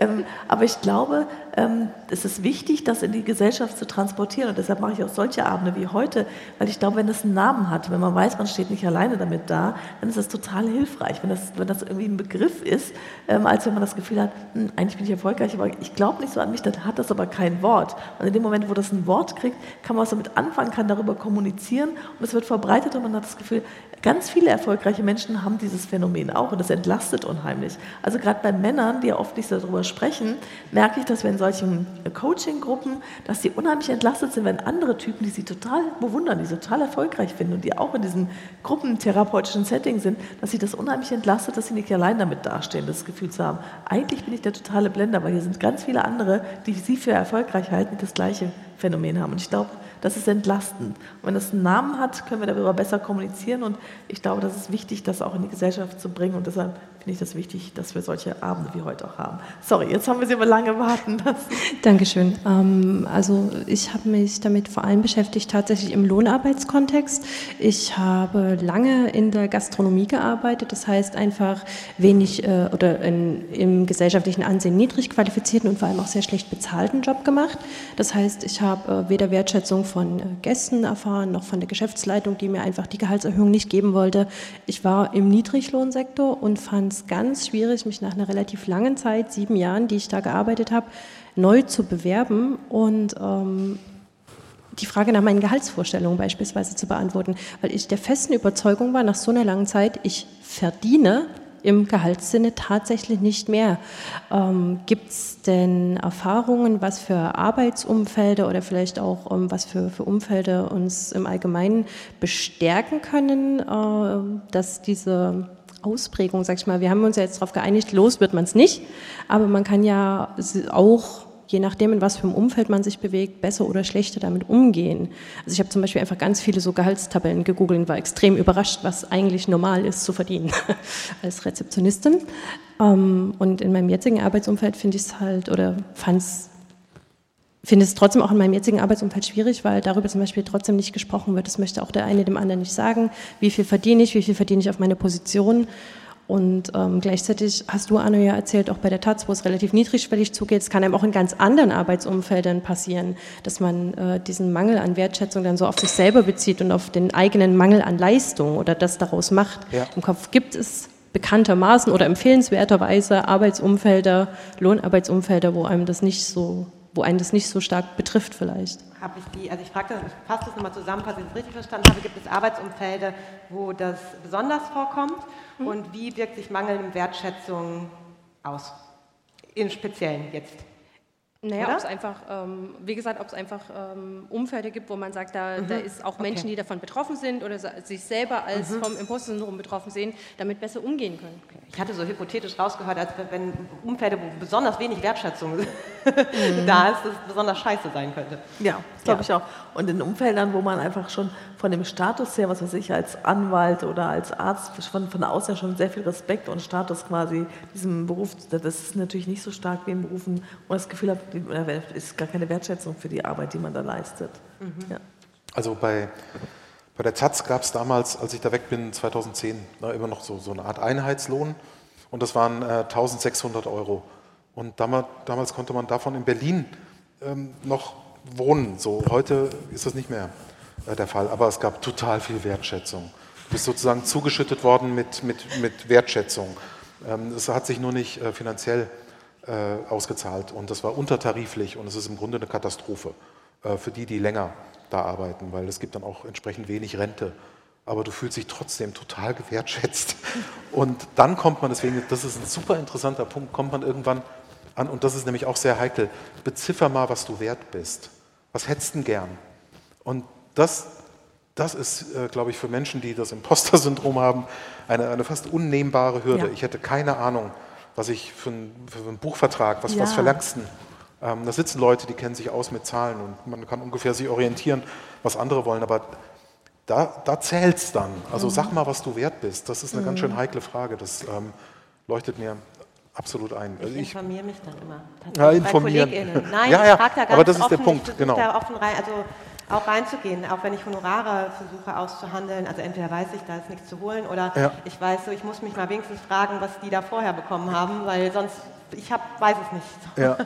Ähm, aber ich glaube, ähm, es ist wichtig, das in die Gesellschaft zu transportieren. Und deshalb mache ich auch solche Abende wie heute, weil ich glaube, wenn das einen Namen hat, wenn man weiß, man steht nicht alleine damit da, dann ist das total hilfreich, wenn das, wenn das irgendwie ein Begriff ist, ähm, als wenn man das Gefühl hat, hm, eigentlich bin ich erfolgreich, aber ich glaube nicht so an mich, dann hat das aber kein Wort. Und in dem Moment, wo das ein Wort kriegt, kann man was damit anfangen, kann darüber kommunizieren und es wird verbreitet und man hat das Gefühl, Ganz viele erfolgreiche Menschen haben dieses Phänomen auch und das entlastet unheimlich. Also gerade bei Männern, die ja oft nicht darüber sprechen, merke ich, dass wir in solchen Coaching-Gruppen, dass sie unheimlich entlastet sind, wenn andere Typen, die sie total bewundern, die sie total erfolgreich finden und die auch in diesem gruppentherapeutischen Setting sind, dass sie das unheimlich entlastet, dass sie nicht allein damit dastehen, das Gefühl zu haben, eigentlich bin ich der totale Blender, weil hier sind ganz viele andere, die sie für erfolgreich halten, die das gleiche Phänomen haben. Und ich glaube, das ist entlastend. Und wenn es einen Namen hat, können wir darüber besser kommunizieren. Und ich glaube, das ist wichtig, das auch in die Gesellschaft zu bringen. Und deshalb finde ich das wichtig, dass wir solche Abende wie heute auch haben. Sorry, jetzt haben wir Sie aber lange warten lassen.
Dankeschön. Ähm, also ich habe mich damit vor allem beschäftigt, tatsächlich im Lohnarbeitskontext. Ich habe lange in der Gastronomie gearbeitet. Das heißt einfach wenig äh, oder in, im gesellschaftlichen Ansehen niedrig qualifizierten und vor allem auch sehr schlecht bezahlten Job gemacht. Das heißt, ich habe äh, weder Wertschätzung von äh, Gästen erfahren, noch von der Geschäftsleitung, die mir einfach die Gehaltserhöhung nicht geben wollte. Ich war im Niedriglohnsektor und fand es ganz schwierig, mich nach einer relativ langen Zeit, sieben Jahren, die ich da gearbeitet habe, neu zu bewerben und ähm, die Frage nach meinen Gehaltsvorstellungen beispielsweise zu beantworten, weil ich der festen Überzeugung war, nach so einer langen Zeit, ich verdiene im Gehaltssinne tatsächlich nicht mehr. Ähm, Gibt es denn Erfahrungen, was für Arbeitsumfelder oder vielleicht auch ähm, was für, für Umfelder uns im Allgemeinen bestärken können, äh, dass diese Ausprägung, sag ich mal, wir haben uns ja jetzt darauf geeinigt, los wird man es nicht, aber man kann ja auch je nachdem, in was für einem Umfeld man sich bewegt, besser oder schlechter damit umgehen. Also ich habe zum Beispiel einfach ganz viele so Gehaltstabellen gegoogelt und war extrem überrascht, was eigentlich normal ist zu verdienen als Rezeptionistin. Ähm, und in meinem jetzigen Arbeitsumfeld finde ich es halt oder fand es finde es trotzdem auch in meinem jetzigen Arbeitsumfeld schwierig, weil darüber zum Beispiel trotzdem nicht gesprochen wird. Das möchte auch der eine dem anderen nicht sagen. Wie viel verdiene ich, wie viel verdiene ich auf meine Position. Und ähm, gleichzeitig hast du, Anno, ja erzählt, auch bei der Taz, wo es relativ niedrigschwellig zugeht, es kann einem auch in ganz anderen Arbeitsumfeldern passieren, dass man äh, diesen Mangel an Wertschätzung dann so auf sich selber bezieht und auf den eigenen Mangel an Leistung oder das daraus macht. Ja. Im Kopf gibt es bekanntermaßen oder empfehlenswerterweise Arbeitsumfelder, Lohnarbeitsumfelder, wo einem das nicht so wo einen das nicht so stark betrifft vielleicht.
Habe ich die, also ich frage das, ich fasse das nochmal zusammen, falls ich das richtig verstanden habe, gibt es Arbeitsumfelder, wo das besonders vorkommt mhm. und wie wirkt sich mangelnde Wertschätzung aus? im Speziellen jetzt.
Naja, ob es einfach, ähm, wie gesagt, ob es einfach ähm, Umfelder gibt, wo man sagt, da, da ist auch Menschen,
Okay.
die davon betroffen sind oder sich selber als vom Imposter-Syndrom betroffen sehen, damit besser umgehen können.
Ich hatte so hypothetisch rausgehört, als wenn Umfelder, wo besonders wenig Wertschätzung da ist, das besonders scheiße sein könnte.
Ja, das glaube ich auch. Und in Umfeldern, wo man einfach schon von dem Status her, was weiß ich, als Anwalt oder als Arzt von, von außen schon sehr viel Respekt und Status quasi diesem Beruf, das ist natürlich nicht so stark wie in Berufen, wo man das Gefühl hat, oder ist gar keine Wertschätzung für die Arbeit, die man da leistet. Ja.
Also bei, bei der Taz gab es damals, als ich da weg bin, 2010, ne, immer noch so, so eine Art Einheitslohn und das waren äh, 1600 Euro. Und damals, damals konnte man davon in Berlin ähm, noch wohnen. So, heute ist das nicht mehr äh, der Fall, aber es gab total viel Wertschätzung. Du bist sozusagen zugeschüttet worden mit, mit, mit Wertschätzung. Ähm, es hat sich nur nicht äh, finanziell äh, ausgezahlt und das war untertariflich und es ist im Grunde eine Katastrophe äh, für die, die länger da arbeiten, weil es gibt dann auch entsprechend wenig Rente. Aber du fühlst dich trotzdem total gewertschätzt. Und dann kommt man, deswegen, das ist ein super interessanter Punkt, kommt man irgendwann an, und das ist nämlich auch sehr heikel, beziffer mal, was du wert bist. Was hättest du denn gern? Und das, das ist, äh, glaube ich, für Menschen, die das Imposter-Syndrom haben, eine, eine fast unnehmbare Hürde.
Ja.
Ich hätte keine Ahnung, was ich für, ein, für einen Buchvertrag, was, was
Ja.
verlangst du? Ähm, da sitzen Leute, die kennen sich aus mit Zahlen und man kann ungefähr sich orientieren, was andere wollen, aber da, da zählt es dann. Also sag mal, was du wert bist. Das ist eine ganz schön heikle Frage. Das ähm, leuchtet mir absolut ein. Also
Ich
ich,
informiere mich dann immer.
Ja,
Bei
informieren.
Nein,
Ja,
ich
ja,
frage da ganz
aber das ist der
offen,
Punkt,
ich versuche
genau.
da offen rein, also auch reinzugehen, auch wenn ich Honorare versuche auszuhandeln. Also entweder weiß ich, da ist nichts zu holen oder
Ja.
ich weiß so, ich muss mich mal wenigstens fragen, was die da vorher bekommen haben, weil sonst, ich hab, weiß es nicht.
Ja,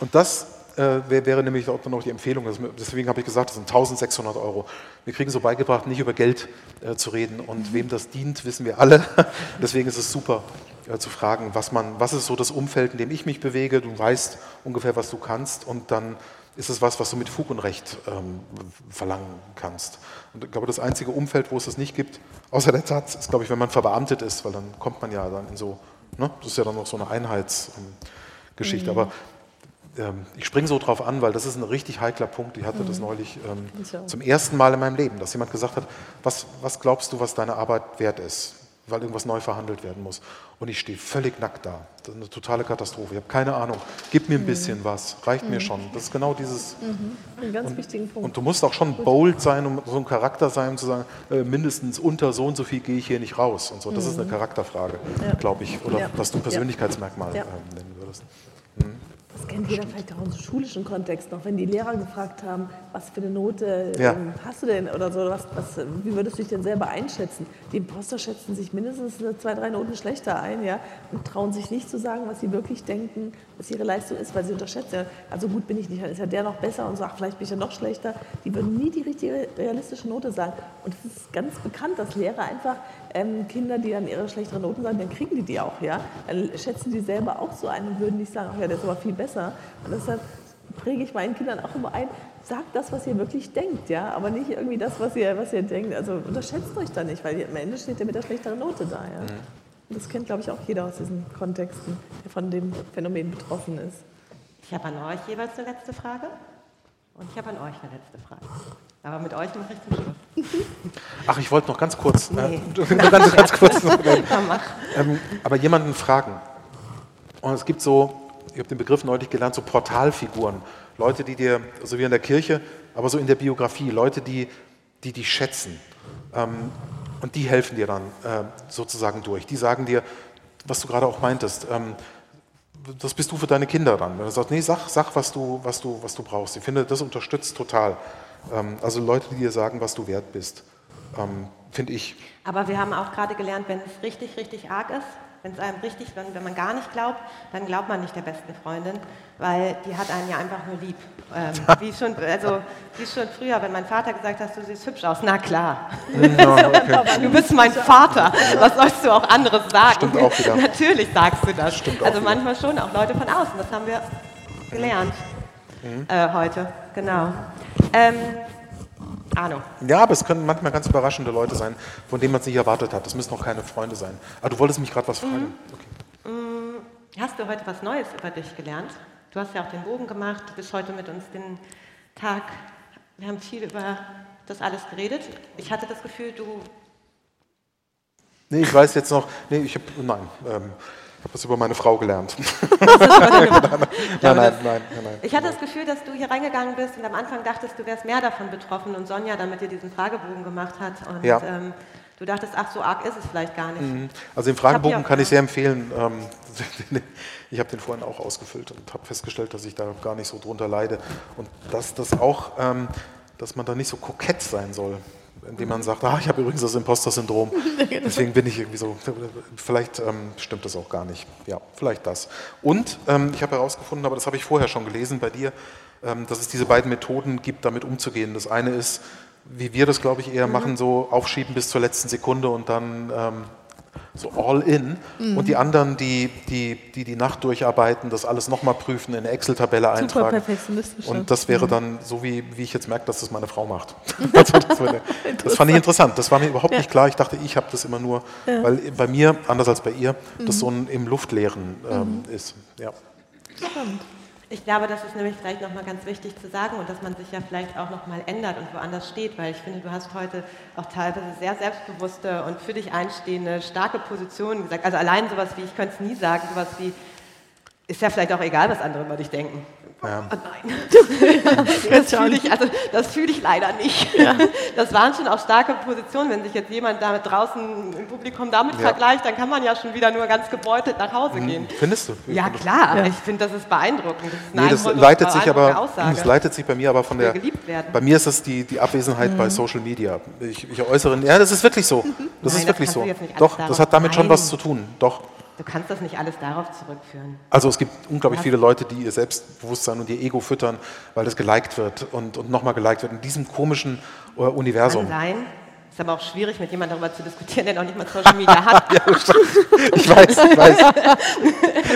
und das äh, wär, wäre nämlich auch dann noch die Empfehlung. Deswegen habe ich gesagt, das sind 1600 Euro. Wir kriegen so beigebracht, nicht über Geld äh, zu reden. Und wem das dient, wissen wir alle. deswegen ist es super äh, zu fragen, was, man, was ist so das Umfeld, in dem ich mich bewege. Du weißt ungefähr, was du kannst. Und dann ist es was, was du mit Fug und Recht ähm, verlangen kannst. Und ich glaube, das einzige Umfeld, wo es das nicht gibt, außer der Taz, ist, glaube ich, wenn man verbeamtet ist, weil dann kommt man ja dann in so, ne? das ist ja dann noch so eine Einheitsgeschichte. Aber ähm, ich springe so drauf an, weil das ist ein richtig heikler Punkt. Ich hatte das neulich ähm, zum ersten Mal in meinem Leben, dass jemand gesagt hat, was, was glaubst du, was deine Arbeit wert ist, weil irgendwas neu verhandelt werden muss. Und ich stehe völlig nackt da. Das ist eine totale Katastrophe. Ich habe keine Ahnung. Gib mir ein bisschen was, reicht mir schon. Das ist genau dieses.
Einen ganz wichtigen Punkt.
Und du musst auch schon bold sein, um so ein Charakter sein, um zu sagen, äh, mindestens unter so und so viel gehe ich hier nicht raus und so. Das ist eine Charakterfrage, glaube ich. Oder
Ja.
was du Persönlichkeitsmerkmal
Ja.
ähm, nennen würdest.
Das kennt jeder vielleicht auch im schulischen Kontext noch, wenn die Lehrer gefragt haben, was für eine Note
Ja.
ähm, hast du denn oder so, was, was, wie würdest du dich denn selber einschätzen? Die Imposter schätzen sich mindestens zwei, drei Noten schlechter ein ja, und trauen sich nicht zu sagen, was sie wirklich denken, was ihre Leistung ist, weil sie unterschätzen. Also gut bin ich nicht, dann ist ja der noch besser und sagt, vielleicht bin ich ja noch schlechter. Die würden nie die richtige realistische Note sagen. Und es ist ganz bekannt, dass Lehrer einfach ähm, Kinder, die dann ihre schlechteren Noten sagen, dann kriegen die die auch, ja. Dann schätzen die selber auch so ein und würden nicht sagen, ach ja, der ist aber viel besser. Und deshalb präge ich meinen Kindern auch immer ein, sagt das, was ihr wirklich denkt, ja, aber nicht irgendwie das, was ihr, was ihr denkt. Also unterschätzt euch da nicht, weil ihr, am Ende steht ihr mit der schlechteren Note da, ja. Und das kennt, glaube ich, auch jeder aus diesen Kontexten, der von dem Phänomen betroffen ist.
Ich habe an euch jeweils eine letzte Frage und ich habe an euch eine letzte Frage. Aber mit euch mache ich zum Schluss.
Ach, ich wollte noch ganz kurz,
Nee.
äh, ganz, ganz kurz ähm, aber jemanden fragen. Und es gibt so, ich habe den Begriff neulich gelernt, so Portalfiguren. Leute, die dir, so wie in der Kirche, aber so in der Biografie, Leute, die, die dich schätzen. Ähm, und die helfen dir dann äh, sozusagen durch. Die sagen dir, was du gerade auch meintest, ähm, das bist du für deine Kinder dann. Wenn du sagst, nee, sag, sag was, du, was, du, was du brauchst. Ich finde, das unterstützt total. Ähm, also Leute, die dir sagen, was du wert bist, ähm, finde ich.
Aber wir haben auch gerade gelernt, wenn es richtig, richtig arg ist, wenn es einem richtig, wenn, wenn man gar nicht glaubt, dann glaubt man nicht der besten Freundin, weil die hat einen ja einfach nur lieb. Ähm, wie, schon, also, wie schon früher, wenn mein Vater gesagt hat, du siehst hübsch aus, na klar. Du bist mein Vater. Was sollst du auch anderes sagen?
Stimmt auch wieder.
Natürlich sagst du das.
Stimmt auch
also manchmal schon auch Leute von außen. Das haben wir gelernt
Mhm.
äh, heute. Genau. Ähm, Arno.
Ja, aber es können manchmal ganz überraschende Leute sein, von denen man es nicht erwartet hat. Das müssen auch keine Freunde sein. Aber du wolltest mich gerade was fragen. Okay.
hast du heute was Neues über dich gelernt? Du hast ja auch den Bogen gemacht, du bist heute mit uns den Tag, wir haben viel über das alles geredet. Ich hatte das Gefühl, du
Nee, ich weiß jetzt noch, nee, ich habe, nein, ähm, habe was über meine Frau gelernt. nein, nein, nein, nein, nein,
Ich hatte das Gefühl, dass du hier reingegangen bist und am Anfang dachtest, du wärst mehr davon betroffen und Sonja damit dir diesen Fragebogen gemacht hat und
Ja.
ähm, du dachtest, ach, so arg ist es vielleicht gar nicht.
Mhm. Also den
Ich
Fragebogen
hier-
kann ich sehr empfehlen. Ähm, Ich habe den vorhin auch ausgefüllt und habe festgestellt, dass ich da gar nicht so drunter leide. Und dass das auch, ähm, dass man da nicht so kokett sein soll, indem man sagt, ah, ich habe übrigens das Imposter-Syndrom. Deswegen bin ich irgendwie so, vielleicht ähm, stimmt das auch gar nicht. Ja, vielleicht das. Und ähm, ich habe herausgefunden, aber das habe ich vorher schon gelesen bei dir, ähm, dass es diese beiden Methoden gibt, damit umzugehen. Das eine ist, wie wir das, glaube ich, eher machen, so aufschieben bis zur letzten Sekunde und dann ähm, so all in.
Mhm.
Und die anderen, die die, die, die Nacht durcharbeiten, das alles nochmal prüfen, in eine Excel-Tabelle eintragen.
perfektionistisch?
Und das wäre
Mhm.
dann so, wie, wie ich jetzt merke, dass das meine Frau macht. also das, würde, das fand ich interessant. Das war mir überhaupt
Ja.
nicht klar. Ich dachte, ich habe das immer nur,
Ja.
weil bei mir, anders als bei ihr, das
Mhm.
so ein im Luftleeren ähm,
Mhm.
ist. Ja.
Ich glaube, das ist nämlich vielleicht nochmal ganz wichtig zu sagen und dass man sich ja vielleicht auch nochmal ändert und woanders steht, weil ich finde, du hast heute auch teilweise sehr selbstbewusste und für dich einstehende, starke Positionen gesagt. Also allein sowas wie, ich könnte es nie sagen, sowas wie, ist ja vielleicht auch egal, was andere über dich denken.
Ja.
Oh nein. Das fühle ich, also, das fühle ich leider nicht. Das waren schon auch starke Positionen. Wenn sich jetzt jemand da draußen im Publikum damit
Ja.
vergleicht, dann kann man ja schon wieder nur ganz beutelt nach Hause gehen.
Findest du?
Ja, klar. Ich finde, das ist beeindruckend. Das ist
Nee, das leitet sich aber,
Aussage.
das leitet sich bei mir aber von der, bei mir ist das die, die Abwesenheit bei
Mhm.
Social Media. Ich, ich äußere, ja, das ist wirklich so. Das
Nein,
ist
das
wirklich
du
so. Doch, das hat damit schon
Nein.
was zu tun. Doch.
Du kannst das nicht alles darauf zurückführen.
Also es gibt unglaublich viele Leute, die ihr Selbstbewusstsein und ihr Ego füttern, weil das geliked wird und, und nochmal geliked wird in diesem komischen äh, Universum.
Kann sein. Ist aber auch schwierig, mit jemandem darüber zu diskutieren, der noch nicht mal Social Media hat.
Ich weiß, ich weiß.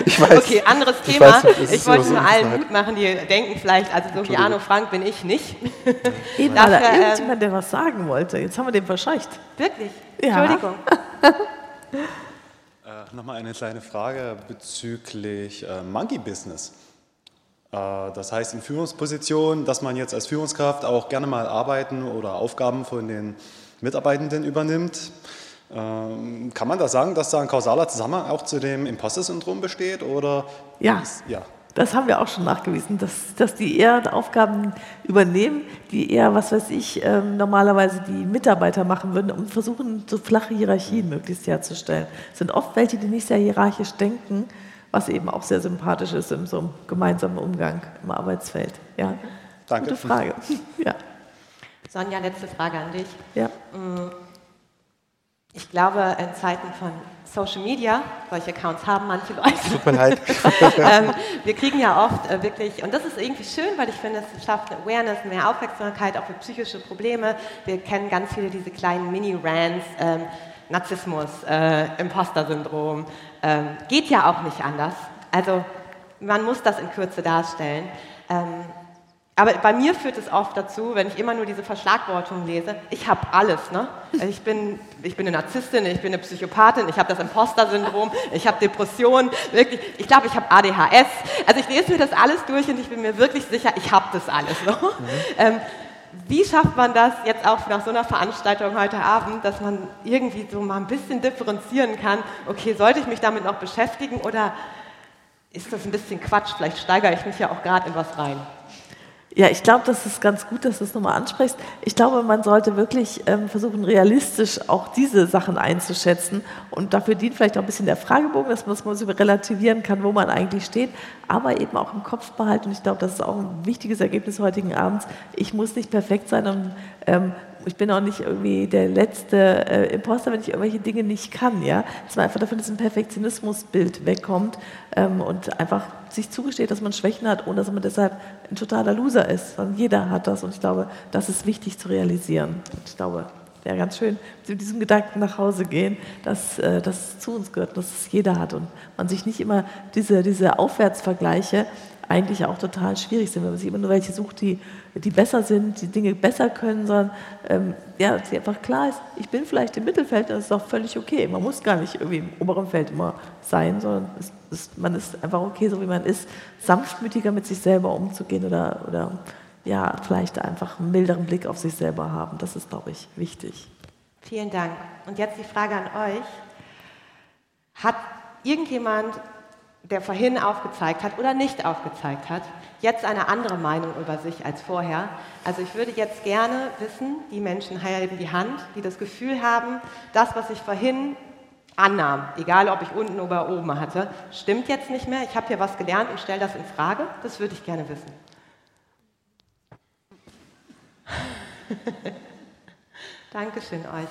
Ich weiß.
Okay, anderes
Ich
Thema.
weiß, es
Ich, wollte
so-
nur allen Mut machen, die denken vielleicht, also so wie. Arno Frank bin ich nicht.
Eben war da
Dafür, ähm,
irgendjemand, der was sagen wollte. Jetzt haben wir den verscheucht.
Wirklich?
Ja.
Entschuldigung.
Nochmal eine kleine Frage bezüglich äh, Monkey Business. Äh, das heißt in Führungspositionen, dass man jetzt als Führungskraft auch gerne mal Arbeiten oder Aufgaben von den Mitarbeitenden übernimmt. Ähm, kann man da sagen, dass da ein kausaler Zusammenhang auch zu dem Imposter-Syndrom besteht? Oder
Ja.
ist- ja.
Das haben wir auch schon nachgewiesen, dass, dass die eher Aufgaben übernehmen, die eher, was weiß ich, ähm, normalerweise die Mitarbeiter machen würden und versuchen, so flache Hierarchien möglichst herzustellen. Es sind oft welche, die nicht sehr hierarchisch denken, was eben auch sehr sympathisch ist in so einem gemeinsamen Umgang im Arbeitsfeld. Ja.
Danke.
Gute Frage. Ja.
Sonja, letzte Frage an dich.
Ja.
Mm, Ich glaube, in Zeiten von Social Media, solche Accounts haben manche Leute.
Tut mir leid.
ähm, wir kriegen ja oft äh, wirklich, und das ist irgendwie schön, weil ich finde, es schafft eine Awareness, mehr Aufmerksamkeit auch für psychische Probleme. Wir kennen ganz viele diese kleinen Mini-Rants, ähm, Narzissmus, äh, Imposter-Syndrom. Ähm, geht ja auch nicht anders. Also man muss das in Kürze darstellen. Aber bei mir führt es oft dazu, wenn ich immer nur diese Verschlagwortung lese, ich habe alles. Ne? Also ich, bin, ich bin eine Narzisstin, ich bin eine Psychopathin, ich habe das Imposter-Syndrom, ich habe Depressionen, wirklich, ich glaube, ich habe ADHS. Also ich lese mir das alles durch und ich bin mir wirklich sicher, ich habe das alles. Ne? Ähm, wie schafft man das jetzt auch nach so einer Veranstaltung heute Abend, dass man irgendwie so mal ein bisschen differenzieren kann, okay, sollte ich mich damit noch beschäftigen oder ist das ein bisschen Quatsch? Vielleicht steigere ich mich ja auch gerade in was rein.
Ja, ich glaube, das ist ganz gut, dass du es nochmal ansprichst. Ich glaube, man sollte wirklich ähm, versuchen, realistisch auch diese Sachen einzuschätzen. Und dafür dient vielleicht auch ein bisschen der Fragebogen, dass man es relativieren kann, wo man eigentlich steht, aber eben auch im Kopf behalten. Und ich glaube, das ist auch ein wichtiges Ergebnis heutigen Abends. Ich muss nicht perfekt sein und ähm, ich bin auch nicht irgendwie der letzte äh, Imposter, wenn ich irgendwelche Dinge nicht kann. Ja? Dass man einfach davon diesem Perfektionismusbild wegkommt ähm, und einfach sich zugesteht, dass man Schwächen hat, ohne dass man deshalb ein totaler Loser ist. Sondern jeder hat das und ich glaube, das ist wichtig zu realisieren. Und ich glaube, ja, ganz schön, mit diesem Gedanken nach Hause gehen, dass äh, das zu uns gehört, dass es jeder hat und man sich nicht immer diese, diese Aufwärtsvergleiche eigentlich auch total schwierig sind, wenn man sich immer nur welche sucht, die, die besser sind, die Dinge besser können, sondern ähm, ja, dass einfach klar ist, ich bin vielleicht im Mittelfeld, das ist auch völlig okay. Man muss gar nicht irgendwie im oberen Feld immer sein, sondern es, es, man ist einfach okay, so wie man ist, sanftmütiger mit sich selber umzugehen oder, oder ja, vielleicht einfach einen milderen Blick auf sich selber haben. Das ist, glaube ich, wichtig.
Vielen Dank. Und jetzt die Frage an euch. Hat irgendjemand, der vorhin aufgezeigt hat oder nicht aufgezeigt hat, jetzt eine andere Meinung über sich als vorher? Also ich würde jetzt gerne wissen, die Menschen heben die Hand, die das Gefühl haben, das, was ich vorhin annahm, egal ob ich unten oder oben hatte, stimmt jetzt nicht mehr. Ich habe hier was gelernt und stelle das in Frage. Das würde ich gerne wissen. Dankeschön euch.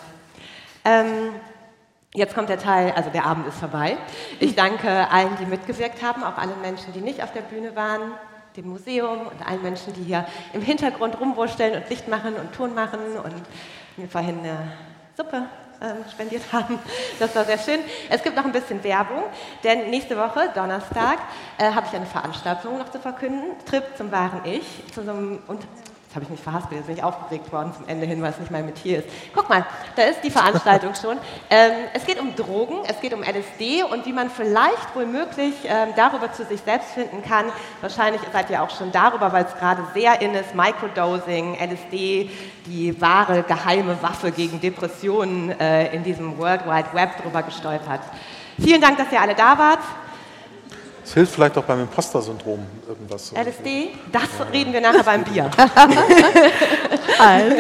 Ähm, jetzt kommt der Teil, also der Abend ist vorbei. Ich danke allen, die mitgewirkt haben, auch allen Menschen, die nicht auf der Bühne waren, dem Museum und allen Menschen, die hier im Hintergrund rumwurschteln und Licht machen und Ton machen und mir vorhin eine Suppe äh, spendiert haben. Das war sehr schön. Es gibt noch ein bisschen Werbung, denn nächste Woche, Donnerstag, äh, habe ich eine Veranstaltung noch zu verkünden. Trip zum wahren Ich, zu so einem Jetzt habe ich mich verhaspelt, jetzt bin ich aufgeregt worden zum Ende hin, weil es nicht mein Metier ist. Guck mal, da ist die Veranstaltung schon. Ähm, es geht um Drogen, es geht um LSD und wie man vielleicht wohl möglich ähm, darüber zu sich selbst finden kann. Wahrscheinlich seid ihr auch schon darüber, weil es gerade sehr in ist, Microdosing, LSD, die wahre geheime Waffe gegen Depressionen äh, in diesem World Wide Web drüber gestolpert. Vielen Dank, dass ihr alle da wart.
Es hilft vielleicht auch beim Imposter-Syndrom irgendwas.
LSD, das reden wir nachher beim Bier.
also.